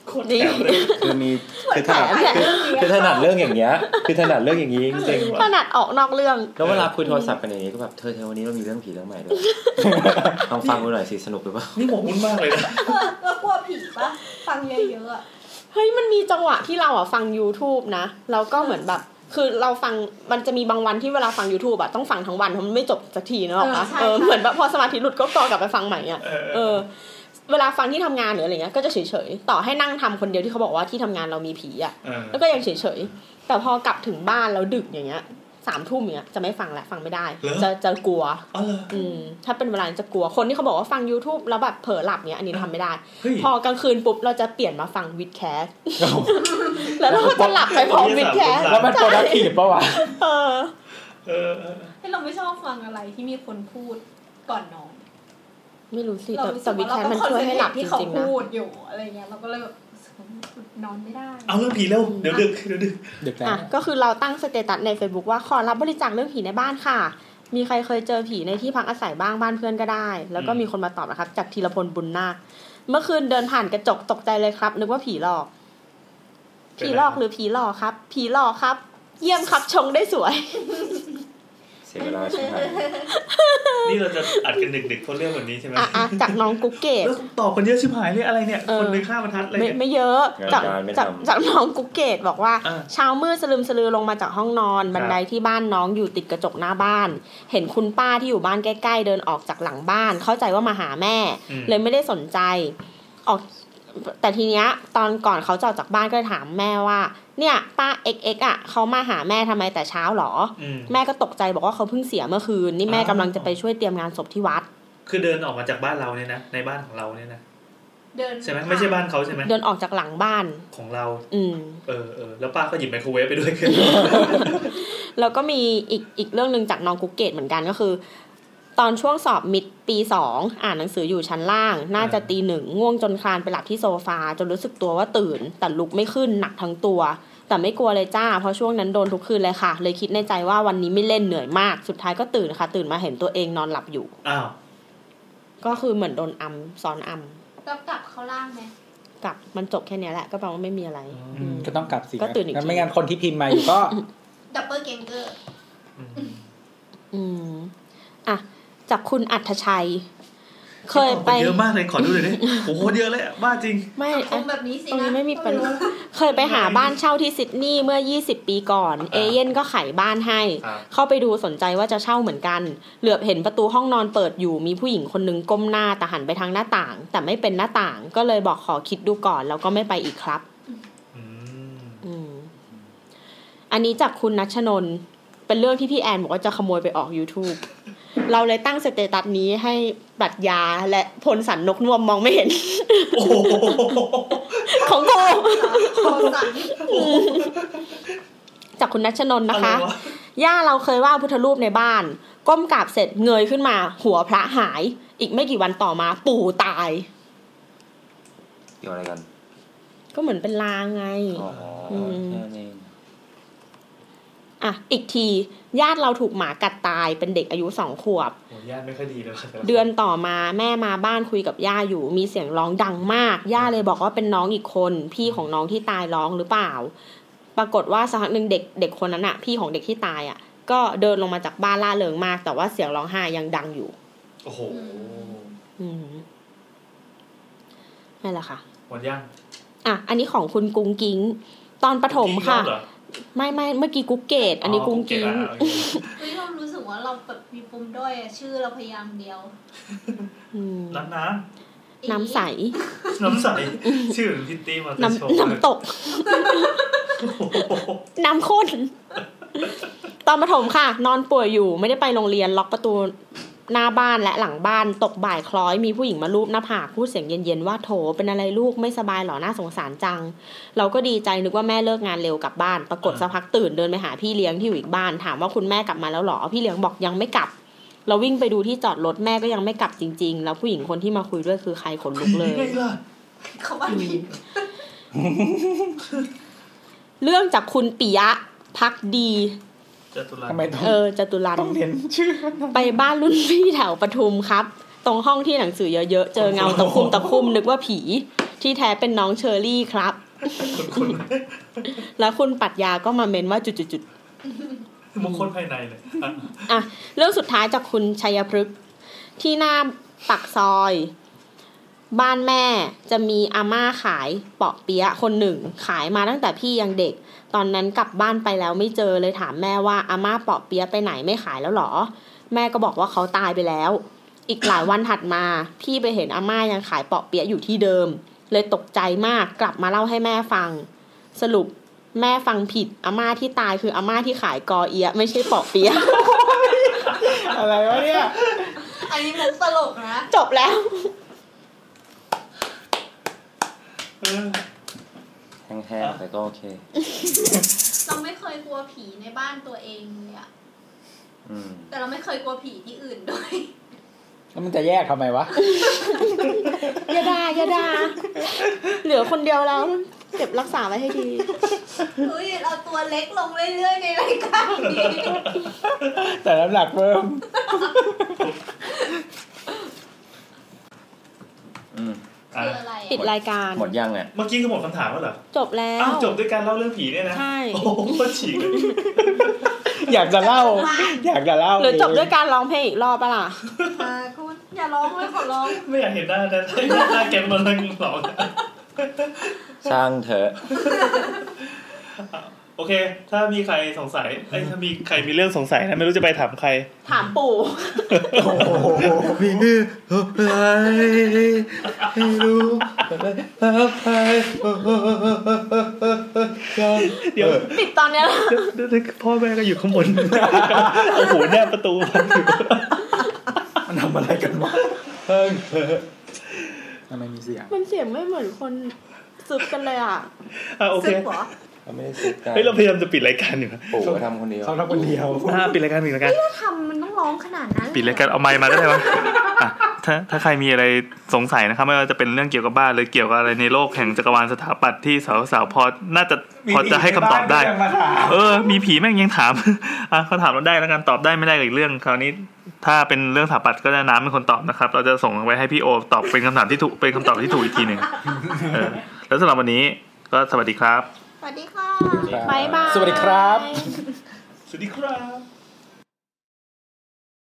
โคตรนี่แถมเลยคือมีคือถนัดแถมคือถนัดเรื่องอย่างเงี้ย คือถนัดเรื่องอย่างนี้จริงขนาดออกนอกเรื่องๆแล้วเวลาคุยโทรศัพท์กันอย่างนี้ก็แบบเธอเธอวันนี้เรามีเรื่องผีเรื่องใหม่ด้วยลองฟังดูหน่อยสิสนุกหรือเปล่านี่หมกมุ่นมากเลยนะแล้วกลัวผีปะฟังเยอะๆอะเฮ้ยมันมีจังหวะที่เราอะฟัง YouTube นะแล้วก็เหมือนแบบคือเราฟังมันจะมีบางวันที่เวลาฟัง YouTube อะต้องฟังทั้งวันเพราะมันไม่จบสักทีเนกอะปะเออเหมือนแบบพอสมาธิหลุดก็กอกลับไปฟังใหม่อะเออ เออเวลาฟังที่ทำงานหรืออะไรเงี้ยก็จะเฉยๆต่อให้นั่งทำคนเดียวที่เขาบอกว่าที่ทำงานเรามีผีอะเออแล้วก็ยังเฉยๆแต่พอกลับถึงบ้านแล้วดึกอย่างเงี้ยสามทุ่มอย่างเงี้ยจะไม่ฟังแล้วฟังไม่ได้ จะจะกลัวอ๋อเหรออืมถ้าเป็นเวลาจะกลัวคนที่เขาบอกว่าฟัง YouTube แล้วแบบเผลอหลับเนี้ยอันนี้ทำไม่ได้เฮ้ยพอกลางคืนปุ๊บเราจะเปลี่ยนมาฟังวิดแคสแล้วเราก็จะหลับไปพร้อมวิดแคสแล้วมันโปรดักทีฟปะวะเออเออเออให้เราไม่ชอบฟังอะไรที่มีคนพูดก่อนนอน ไม่รู้สิเราแต่รู้สึแต่กวิดว่าแคเราสต้อมันงคอนช่วยเซนให้เทหรลับตจที่เขาริงๆนะพูดอยู่อะไรเงี้ยเราก็เลยแบบนอนไม่ได้ เอาเรื่องผีเร็วเดี๋ยวดึกเดี๋ยวดึกดึกแล้วอะก็คือเราตั้ง status ใน Facebook ว่าขอรับบริจาคเรื่องผีในบ้านค่ะ มีใครเคยเจอผีในที่พักอาศัยบ้างบ้านเพื่อนก็ได้ แล้วก็มีคนมาตอบนะครับ จากธีรพลบุญนาคเมื่อคืนเดินผ่านกระจกตกใจเลยครับ นึกว่าผีหลอก ผีหลอกหรือผีหลอกครับ ผีหลอกครับ เยี่ยมครับชงได้สวยเสียเวลาใช่ไหมนี่เราจะอัดกันดึกๆเพราะเรื่องแบบนี้ใช่ไหมอะอะจากน้องกุ๊กเกตแล้วตอบคนเยอะชิบหายเลยอะไรเนี่ยเออคนเลยฆ่าบรรทัดอะไรไม่เนี่ยไม่เยอะงานจากการไม่จากทำจากน้องกุ๊กเกตบอกว่าอ่า เช้ามืดสะลึมสะลือลงมาจากห้องนอน บันไดที่บ้านน้องอยู่ติดกระจกหน้าบ้าน เห็นคุณป้าที่อยู่บ้านใกล้ๆเดินออกจากหลังบ้าน เข้าใจว่ามาหาแม่อืมเลยไม่ได้สนใจ ออก แต่ทีเนี้ยตอนก่อนเขาจะออกจากบ้านก็เลยถามแม่ว่า เนี่ยป้าเอ็กเอ็กอะเขามาหาแม่ทำไมแต่เช้าหรออืมแม่ก็ตกใจบอกว่าเขาเพิ่งเสียเมื่อคืน นี่แม่อ้าวกำลังจะไปช่วยเตรียมงานศพที่วัด คือเดินออกมาจากบ้านเราเนี่ยนะในบ้านของเราเนี่ยนะเดินใช่ไหมไม่ใช่บ้านเขาใช่ไหมเดินออกจากหลังบ้านของเรา อืมเออเออแล้วป้าก็หยิบไมโครเวฟไปด้วยคือแล้วก็มีอีกอีกเรื่องหนึ่งจากน้องกุ๊กเกตเหมือนกันก็คือ ตอนช่วงสอบมิดปีสองอ่านหนังสืออยู่ชั้นล่าง น่าจะตีหนึ่งง่วงจนคลานไปหลับที่โซฟา จนรู้สึกตัวว่าตื่น แต่ลุกไม่ขึ้นหนักทั้งตัว แต่ไม่กลัวเลยจ้า เพราะช่วงนั้นโดนทุกคืนเลยค่ะ เลยคิดในใจว่าวันนี้ไม่เล่นเหนื่อยมาก สุดท้ายก็ตื่นค่ะ ตื่นมาเห็นตัวเองนอนหลับอยู่ อ้าวก็คือเหมือนโดนอัมซ้อนอัมแล้วกลับเข้าล่างไหมกลับมันจบแค่เนี้ยแหละก็แปลว่าไม่มีอะไรอืมก็ต้องกลับสิก็ตื่นอีกทีงั้ไม่งั้นคนที่พิมพ์มาอยู่ก็ doppelganger อืมอะ จากคุณอัธชัย เคยไปเยอะมากเลยขอดูหน่อยดิโอ้โหเยอะเลยอะบ้าจริง ไม่คอะงแบบนี้สิตรงนะนี้ไม่มีปัญหาเคยไปหาบ้านเช่าที่ซิดนีย์เมื่อ 20 ปีก่อน เอเย่นก็ขายบ้านให้ครับเข้าไปดูสนใจว่าจะเช่าเหมือนกัน เหลือบเห็นประตูห้องนอนเปิดอยู่มีผู้หญิงคนนึงก้มหน้าแต่หันไปทางหน้าต่าง แต่ไม่เป็นหน้าต่างก็เลยบอกขอคิดดูก่อนแล้วก็ไม่ไปอีกครับอืมอืมอันนี้จากคุณนัชนนท์เป็นเรื่องที่พี่แอนบอกว่าจะขโมยไปออก YouTube เราเลยตั้งสเตตัสนี้ให้ปรัชญาและพลสันนกนวมมองไม่เห็นโอ้โหของกูโคสันจากคุณนัชนนท์นะคะอไรวย่าเราเคยว่าพุทธรูปในบ้าน ก้มกราบเสร็จเงยขึ้นมา หัวพระหาย อีกไม่กี่วันต่อมา ปู่ตาย เกี่ยวอะไรกัน ก็เหมือนเป็นลางไงอ๋ออมแค่นั้นเองอะ อีกที ญาติเราถูกหมากัดตายเป็นเด็กอายุสองขวบโอ้ญาติไม่ค่อยดีเลยค่ะแต่ละเดือนต่อมาแม่มาบ้านคุยกับย่าอยู่มีเสียงร้องดังมากย่าเลยบอกว่าเป็นน้องอีกคน พี่ของน้องที่ตายร้องหรือเปล่า ปรากฏว่าสักพักหนึ่งเด็กเด็กคนนั้นอะพี่ของเด็กที่ตายอะก็เดินลงมาจากบ้านล่าเริงมาก แต่ว่าเสียงร้องไห้ยังดังอยู่ โอ้โหอืมนั่นแหละค่ะหมดยังอะอันนี้ของคุณกุ้งกิ้ง ตอนประถมค่ะ อีกรอบเหรอไม่ไม่เมื่อกี้กุ๊กเกต อันนี้กุ้งกิ้งอ๋อโอเคเฮ้ยเรารู้สึกว่าเราแบบมีปุ่มด้อยอะชื่อเราพยายามเดียวอืมน้ำน้น้ำใสำน้ำใส ชื่อเหมือน pretty motor show น้ำน้ำตกน้ำข้น ตอนประถมค่ะ นอนป่วยอยู่ ไม่ได้ไปโรงเรียนล็อกประตู หน้าบ้านและหลังบ้านตกบ่ายคล้อยมีผู้หญิงมาลูบหน้าผากพูดเสียงเย็นๆว่าโถเป็นอะไรลูกไม่สบายเหรอน่าสงสารจัง เราก็ดีใจนึกว่าแม่เลิกงานเร็วกลับบ้าน ปรากฏสักพักตื่นเดินไปหาพี่เลี้ยงที่อยู่อีกบ้านถามว่าคุณแม่กลับมาแล้วเหรอพี่เลี้ยงบอกยังไม่กลับ เราวิ่งไปดูที่จอดรถแม่ก็ยังไม่กลับจริง ๆ แล้วผู้หญิงคนที่มาคุยด้วยคือใครขนลุกเลยไงล่ะเขาว่าผิดเรื่องจากคุณปิยะพักดี จตุรัสทำไมต้องเออจตุรันต้องเรียนชื่อ ไปบ้านรุ่นพี่แถวปทุมครับ ตรงห้องที่หนังสือเยอะๆ เจอเงาตะคุ่มตะคุ่มนึกว่าผี ที่แท้เป็นน้องเชอรี่ครับคุณแล้วคุณปรัชญาก็มาเมนว่าจุดมงคลภายในเลยอะๆอะเรื่องสุดท้ายจากคุณชัยพฤกษ์ที่หน้าปักซอย บ้านแม่จะมีอาม่าขายเปาะเปี๊ยะคนหนึ่ง ขายมาตั้งแต่พี่ยังเด็ก ตอนนั้นกลับบ้านไปแล้วไม่เจอเลยถามแม่ว่าอาม่าเปาะเปี๊ยะไปไหนไม่ขายแล้วหรอ แม่ก็บอกว่าเขาตายไปแล้ว อีกหลายวันถัดมา พี่ไปเห็นอาม่ายังขายเปาะเปี๊ยะอยู่ที่เดิม เลยตกใจมากกลับมาเล่าให้แม่ฟัง สรุปแม่ฟังผิดอาม่าที่ตายคืออาม่าที่ขายกอเอียะไม่ใช่เปาะเปี๊ยะอะไรวะเนี่ยอันนี้มุกตลกนะ จบแล้ว เออ แห้งๆแต่ก็โอเค เราไม่เคยกลัวผีในบ้านตัวเองเลยอะอืม แต่เราไม่เคยกลัวผีที่อื่นด้วย แล้วมันจะแยกทำไมวะ อย่าด่าอย่าด่าเหลือคนเดียวแล้วเก็บรักษาไว้ให้ดี เฮ้ยเราตัวเล็กลงเรื่อยๆในรายการนี้แต่น้ำหนักเพิ่มอืมอะ คืออะไรปิดอะรายการหมดยังเนี่ยเมื่อกี้คือหมดคำถามแล้วเหรอจบแล้วอ้าวจบด้วยการเล่าเรื่องผีเนี่ยนะใช่โอ้โหโคตรฉีกเลยอยากจะเล่า อยากจะเล่าหรือจบด้วยการร้องเพลงอีกรอบปะล่ะอ่าคุณอย่าร้องเลยขอร้อง ไม่อยากเห็นหน้าแต่หน้าแกมันเลยหลอกช่างเถอะโอเค ถ้ามีใครสงสัยเอ้ยถ้ามีใครมีเรื่องสงสัยนะไม่รู้จะไปถามใคร ถามปู่มีอะไรให้รู้อะไรเดี๋ยวปิดตอนเนี้ยล่ะเดี๋ยวเดี๋ยวพ่อแม่ก็อยู่ข้างบนโอ้โหแนบประตูมาอยู่มันทำอะไรกันวะเพิ่งเถอะทำไมมีเสียง มันเสียงไม่เหมือนคนซึบกันเลยอะ อะโอเค ซึ่งเหรอ ก็ไม่ได้ซุกกันเฮ้ยเราพยายามจะปิดรายการอยู่นะปู่ก็ทำคนเดียวเขาทำคนเดียวอ่าปิดรายการปิดรายการ ถ้าทำมันต้องร้องขนาดนั้นปิดรายการเอาไมค์มาก็ได้วะอะถ้าถ้าใครมีอะไรสงสัยนะครับไม่ว่าจะเป็นเรื่องเกี่ยวกับบ้านหรือเกี่ยวกับอะไรในโลกแห่งจักรวาลสถาปัตย์ที่สาวสาวๆพอน่าจะพอจะให้คำตอบได้ มีผีในบ้านก็ยังมาถาม เออ มีผีแม่งยังถาม อะเขาถามเราได้แล้วกันตอบได้ไม่ได้ก็อีกเรื่อง คราวนี้ ถ้าเป็นเรื่องสถาปัตย์ก็จะน้ำเป็นคนตอบนะครับ เราจะส่งไว้ให้พี่โอตอบเป็นคำถามที่ถูกเป็นคำตอบที่ถูกอีกทีหนึ่งเออแล้วสำหรับวันนี้ก็สวัสดีครับ ส วัสดีค่ะบายบาย สวัสดีครับ สวัสดีครับ